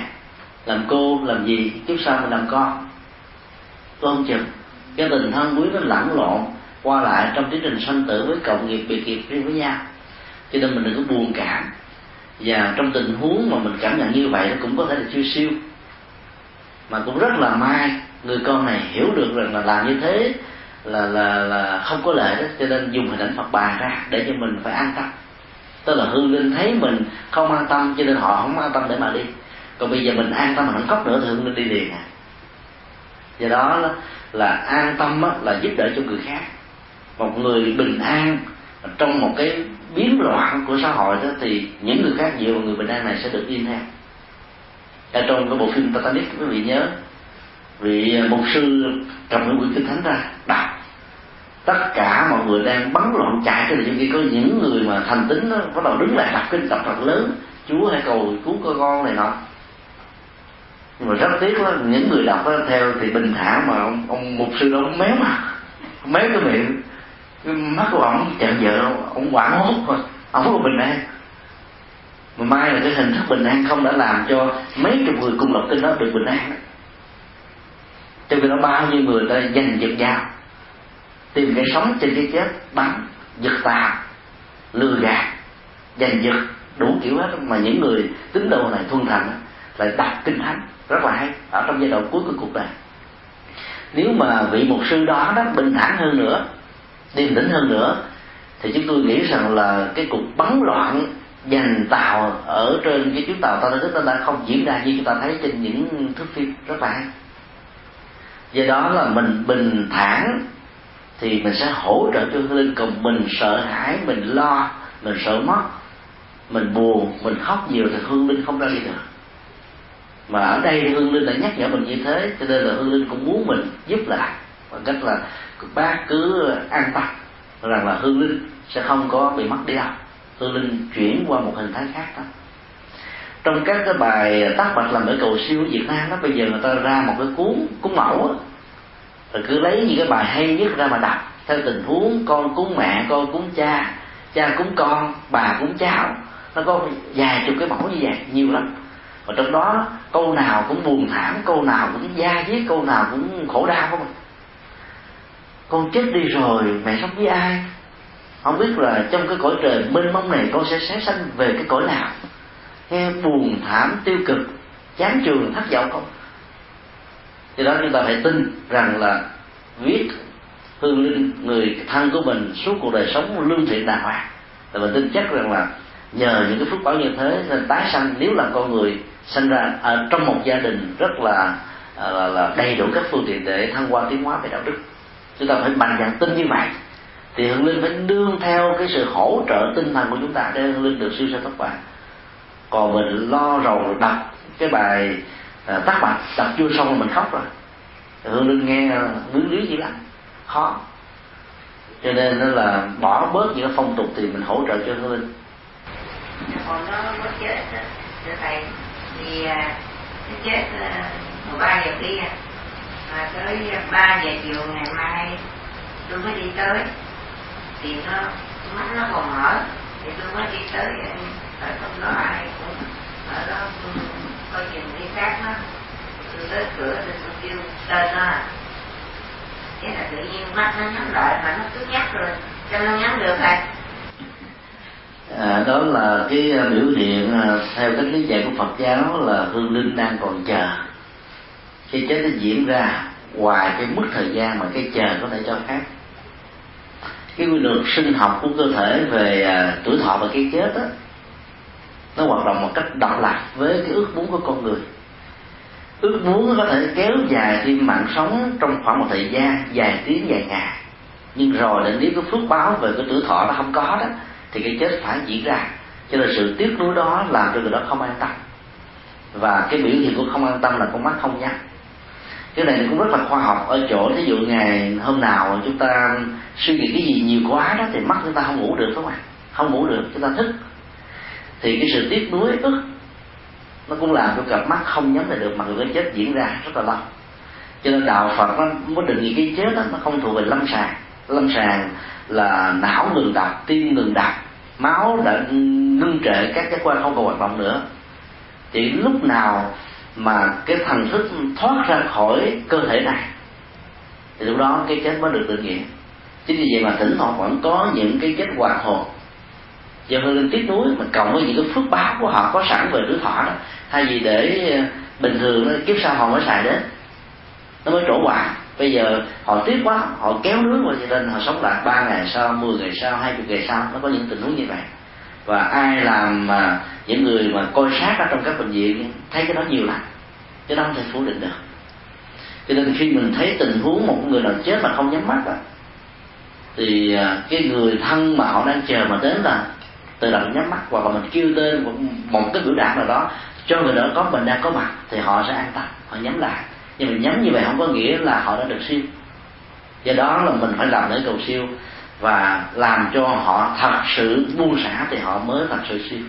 A: làm cô làm gì chút sau mình làm con. Tôi không chừng cái tình thân quý nó lẫn lộn, qua lại trong tiến trình sanh tử với cộng nghiệp, biệt nghiệp riêng với nhau. Cho nên mình đừng có buồn cảm. Và trong tình huống mà mình cảm nhận như vậy nó cũng có thể là chưa siêu. Mà cũng rất là may, người con này hiểu được rằng là làm như thế là là là không có lợi đó, cho nên dùng hình ảnh phật bà ra để cho mình phải an tâm. Tức là hương linh thấy mình không an tâm, cho nên họ không an tâm để mà đi còn bây giờ mình an tâm mà không nữa thì hương linh đi liền à. Do đó là an tâm là giúp đỡ cho người khác. Một người bình an trong một cái biến loạn của xã hội đó thì những người khác dựa vào người bình an này sẽ được yên theo ở trong cái bộ phim Titanic quý vị nhớ vị mục sư cầm cái quyển kinh thánh ra đọc tất cả mọi người đang bắn loạn chạy cái trong khi có những người mà thành tính đó, bắt đầu đứng lại đọc kinh đọc thật lớn chúa hãy cầu cứu cơ con này nọ nhưng mà rất tiếc đó, những người đọc đó, theo thì bình thản mà ông, ông mục sư đó ông méo mặt méo cái miệng. Cái mắt của ông chặn vợ ông quảng hốt rồi ông có bình an. Mà mai là cái hình thức bình an không đã làm cho mấy chục người cùng đọc kinh đó được bình an. Cho nên nó bao nhiêu người ta giành giật dao tìm cái sống trên cái chết bắn giật tà lừa gạt giành giật đủ kiểu hết. Mà những người tín đồ này thuần thành lại đọc kinh thánh. Rất là hay. Ở trong giai đoạn cuối của cuộc đời. Nếu mà vị mục sư đó đó bình thản hơn nữa, điềm tĩnh hơn nữa, thì chúng tôi nghĩ rằng là cái cuộc bắn loạn giành tàu ở trên cái chuyến tàu ta nó đã không diễn ra như chúng ta thấy trên những thước phim. Rất là hay. Do đó là mình bình thản thì mình sẽ hỗ trợ cho hương linh còn mình sợ hãi, mình lo, mình sợ mất, mình buồn, mình khóc nhiều thì hương linh không ra đi được mà ở đây hương linh đã nhắc nhở mình như thế cho nên là hương linh cũng muốn mình giúp lại bằng cách là bác cứ an tâm rằng là hương linh sẽ không có bị mất đi đâu. Hương linh chuyển qua một hình thái khác đó. Trong các cái bài tác bạch làm ở cầu siêu Việt Nam đó bây giờ người ta ra một cái cuốn cuốn mẫu đó, rồi cứ lấy những cái bài hay nhất ra mà đọc theo tình huống con cúng mẹ con cúng cha cha cúng con bà cúng cháu. Nó có vài chục cái mẫu như vậy nhiều lắm và trong đó, câu nào cũng buồn thảm, câu nào cũng da diết, câu nào cũng khổ đau không con chết đi rồi, mẹ sống với ai? Không biết là trong cái cõi trời mênh mông này con sẽ sáng sanh về cái cõi nào? Nghe buồn thảm, tiêu cực, chán trường thất vọng không? Do đó chúng ta phải tin rằng là viết hương linh người thân của mình suốt cuộc đời sống lương thiện đàng hoàng. Và mình tin chắc rằng là nhờ những cái phước báo như thế nên tái sanh, nếu là con người sinh ra à, trong một gia đình rất là à, là, là đầy đủ các phương tiện để thăng hoa tiến hóa về đạo đức. Chúng ta phải mạnh dạn tin như vậy. Thì hương linh phải đương theo cái sự hỗ trợ tinh thần của chúng ta để hương linh được siêu sanh thoát bạn còn mình lo rầu đọc cái bài à, tác bạch đọc chưa xong rồi mình khóc rồi. Hương linh nghe bướng lý gì lắm. Khó. Cho nên nó là bỏ bớt những phong tục thì mình hỗ trợ cho hương linh.
G: Còn nó có chết thưa thầy thì à, cái nó chết à, mười ba giờ kia mà tới ba giờ chiều ngày mai, tôi mới đi tới. Thì nó, mắt nó còn mở. Thì tôi mới đi tới à, ở trong đó ai cũng ở đó coi chừng đi xác nó tôi tới cửa thì tôi kêu tên nó thế là tự nhiên mắt nó nhắm lại mà nó cứ nhắc rồi, cho nó nhắm được rồi
A: à, đó là cái à, biểu hiện à, theo cách lý giải của Phật giáo là hương linh đang còn chờ. Cái chết nó diễn ra ngoài cái mức thời gian mà cái chờ có thể cho phép. Cái quy luật sinh học của cơ thể về à, tuổi thọ và cái chết đó nó hoạt động một cách độc lập với cái ước muốn của con người. Ước muốn có thể kéo dài thêm mạng sống trong khoảng một thời gian dài tiếng dài ngày. Nhưng rồi đến nếu cái phước báo về cái tuổi thọ nó không có đó thì cái chết phải diễn ra. Cho nên sự tiếc nuối đó làm cho người đó không an tâm. Và cái biểu hiện của không an tâm là con mắt không nhắm. Cái này cũng rất là khoa học. Ở chỗ ví dụ ngày hôm nào chúng ta suy nghĩ cái gì nhiều quá đó thì mắt chúng ta không ngủ được phải không ạ? Không ngủ được chúng ta thức. Thì cái sự tiếc nuối ức nó cũng làm cho cặp mắt không nhắm lại được mà người chết diễn ra rất là lâu. Cho nên đạo phật nó mới định nghĩa cái chết đó, nó không thuộc về lâm sàng. Lâm sàng là não ngừng đập tim ngừng đập máu đã ngưng trệ các giác quan không còn hoạt động nữa. Chỉ lúc nào mà cái thần thức thoát ra khỏi cơ thể này, thì lúc đó cái chết mới được định nghĩa chính vì vậy mà thỉnh thoảng vẫn có những cái chết hoạt hồn. Do hương linh tiếc nuối mà cộng với những cái phước báo của họ, có sẵn về đứa thọ đó, thay vì để ờ, bình thường kiếp sau họ mới xài đến, nó mới trổ quả bây giờ họ tiếc quá, họ kéo nước vào cho nên họ sống lại ba ngày sau 10 ngày sau, hai chục ngày sau, nó có những tình huống như vậy. Và ai làm mà những người mà coi sát ở trong các bệnh viện, thấy cái đó nhiều lắm chứ đó không thể phủ định được. Cho nên khi mình thấy tình huống một người nào chết mà không nhắm mắt á, thì à, cái người thân mà họ đang chờ mà đến là tự động nhắm mắt, hoặc là mình kêu tên một cái biểu đạt nào đó, cho người đó có mình đang có mặt, thì họ sẽ an tâm, họ nhắm lại nhưng mà nhắm như vậy không có nghĩa là họ đã được siêu. Do đó là mình phải làm lễ cầu siêu và làm cho họ thật sự buông xả thì họ mới thật sự siêu.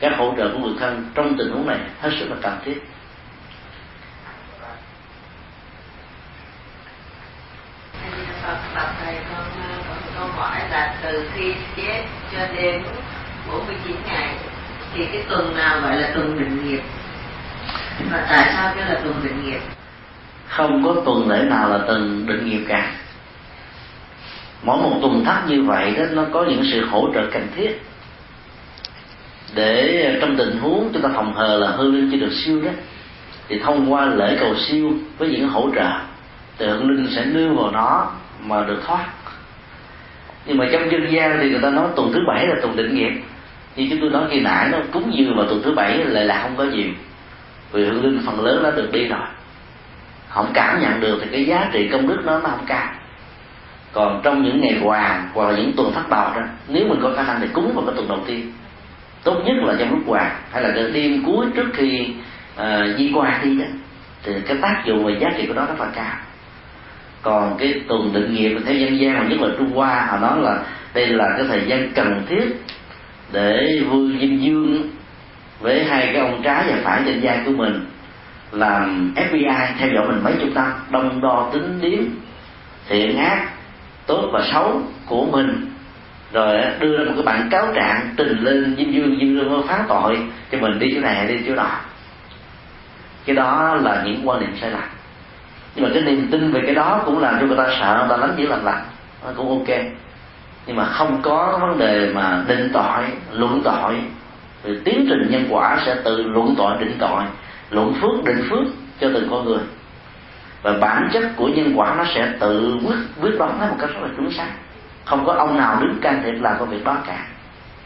A: Các hỗ trợ của người thân trong tình huống này hết sức là cần thiết.
G: Bạch thầy, con có câu hỏi là từ khi chết cho đến 49 ngày, thì cái tuần nào gọi là tuần định nghiệp? Và tại sao cái là tuần định nghiệp?
A: Không có tuần lễ nào là tuần định nghiệp cả. Mỗi một tuần thắt như vậy đó nó có những sự hỗ trợ cần thiết. Để ờ, trong tình huống chúng ta phòng hờ là hư linh chưa được siêu đó thì thông qua lễ cầu siêu với những hỗ trợ tượng linh sẽ nương vào nó mà được thoát. Nhưng mà trong dân gian thì người ta nói tuần thứ bảy là tuần định nghiệp. Như chúng tôi nói khi nãy nó cúng dường vào tuần thứ bảy lại là không có gì, vì hương linh phần lớn đã được đi rồi không cảm nhận được thì cái giá trị công đức nó nó không cao. Còn trong những ngày hoàng hoặc là những tuần phát bào đó nếu mình có khả năng thì cúng vào cái tuần đầu tiên. Tốt nhất là trong lúc hoàng hay là cái đêm cuối trước khi uh, di qua đi đó thì cái tác dụng và giá trị của nó rất là cao. Còn cái tuần định nghiệp theo dân gian mà nhất là trung hoa họ nói là đây là cái thời gian cần thiết để vui dinh dương với hai cái ông trái và phải trên da của mình làm FBI theo dõi mình mấy chục năm đông đo tính điếm, thiện ác, tốt và xấu của mình. Rồi đưa ra một cái bản cáo trạng trình lên diêm dương diêm dương phá tội cho mình đi chỗ này đi chỗ đó cái đó là những quan niệm sai lầm. Nhưng mà cái niềm tin về cái đó cũng làm cho người ta sợ, người ta lánh dữ lành lành. Nó cũng ok. Nhưng mà không có vấn đề mà định tội, luận tội. Thì tiến trình nhân quả sẽ tự luận tội, định tội luận phước định phước cho từng con người. Và bản chất của nhân quả nó sẽ tự quyết quyết đoán nó một cách rất là chính xác. Không có ông nào đứng can thiệp làm công việc đó cả.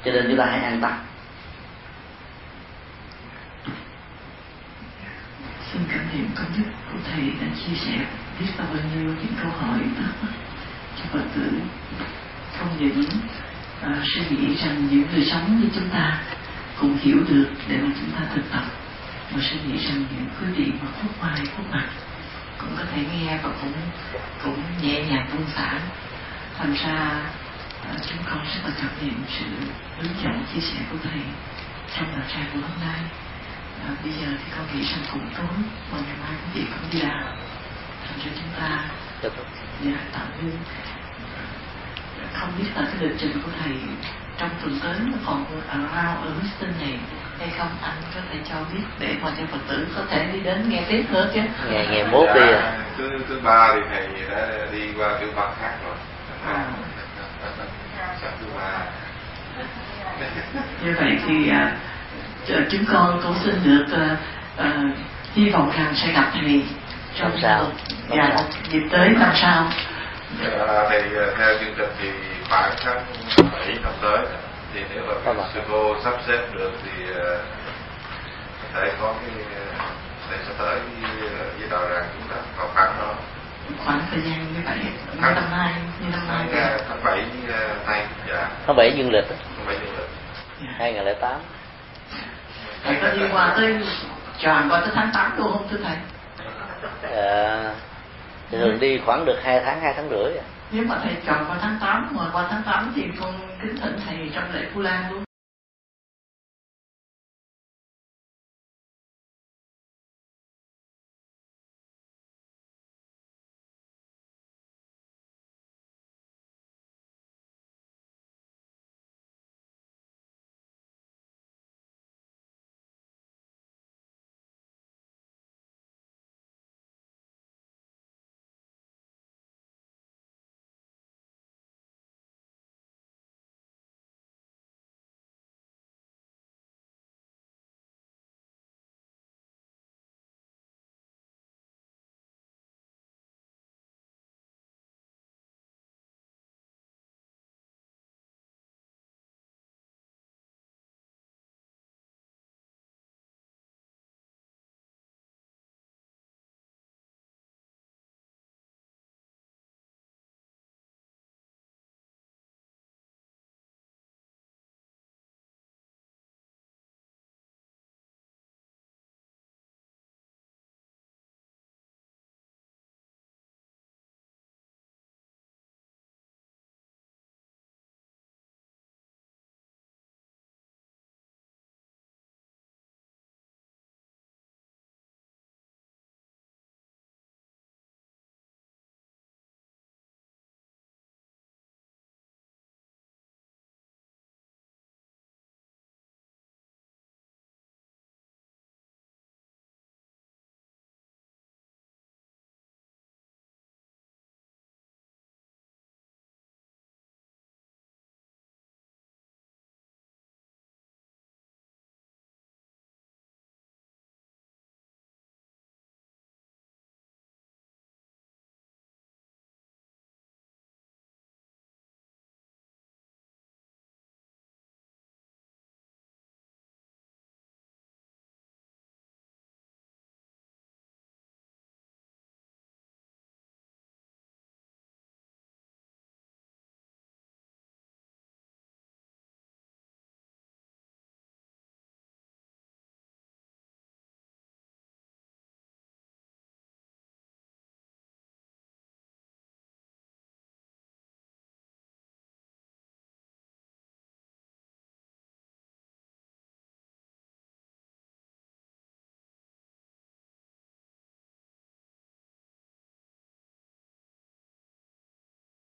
A: Cho nên chúng ta hãy an tâm.
H: Xin cảm niệm công đức của thầy đã chia sẻ biết bao nhiêu những câu hỏi đó cho phật tử không những à, uh, suy nghĩ rằng những người sống như chúng ta cũng hiểu được để mà chúng ta thực tập mà suy nghĩ rằng những quý vị mà phúc mai phúc mặt cũng có thể nghe và cũng cũng nhẹ nhàng buông xả thành ra à, chúng con rất là cảm niệm sự hướng dẫn chia sẻ của thầy trong đạo tràng của hôm nay. À, bây giờ thì con nghĩ rằng cũng tối và ngày mai quý vị cũng đi làm. Thành ra chúng ta dạ tạm ngưng không biết là cái lịch trình của thầy trong tuần tới nó còn ở rao ở Houston này hay không anh có thể cho biết để mà cho phật tử có thể đi đến nghe tiếp nữa chứ.
A: Ngày ngày mốt đi à.
E: Thứ thứ ba thì thầy đã đi qua tiểu bang khác rồi.
H: À.
E: sắp thứ ba.
H: Như vậy thì à, chúng con cũng xin được à, à, hy vọng rằng sẽ gặp thầy trong
A: sau
H: dạ, dịp tới năm sau.
E: À, thì theo chương trình thì khoảng tháng bảy năm tới thì nếu mà sư cô sắp xếp được thì có thể có cái để sẽ tới với đạo rằng chúng ta vào khoảng đó.
H: Khoảng thời gian như vậy
E: tháng,
H: năm nay như năm nay
E: tháng, tháng bảy nay dạ.
A: Tháng bảy dương lịch
E: tháng bảy dương lịch.
H: Dạ.
A: hai nghìn lẻ tám.
H: Thầy có đi qua tới tròn qua tới tháng 8 luôn không thưa thầy?
A: À, thường đi khoảng được hai tháng hai tháng rưỡi à
H: nếu mà thầy chọn qua tháng 8 mà qua tháng 8 thì con kính thỉnh thầy trong lễ Vu Lan luôn.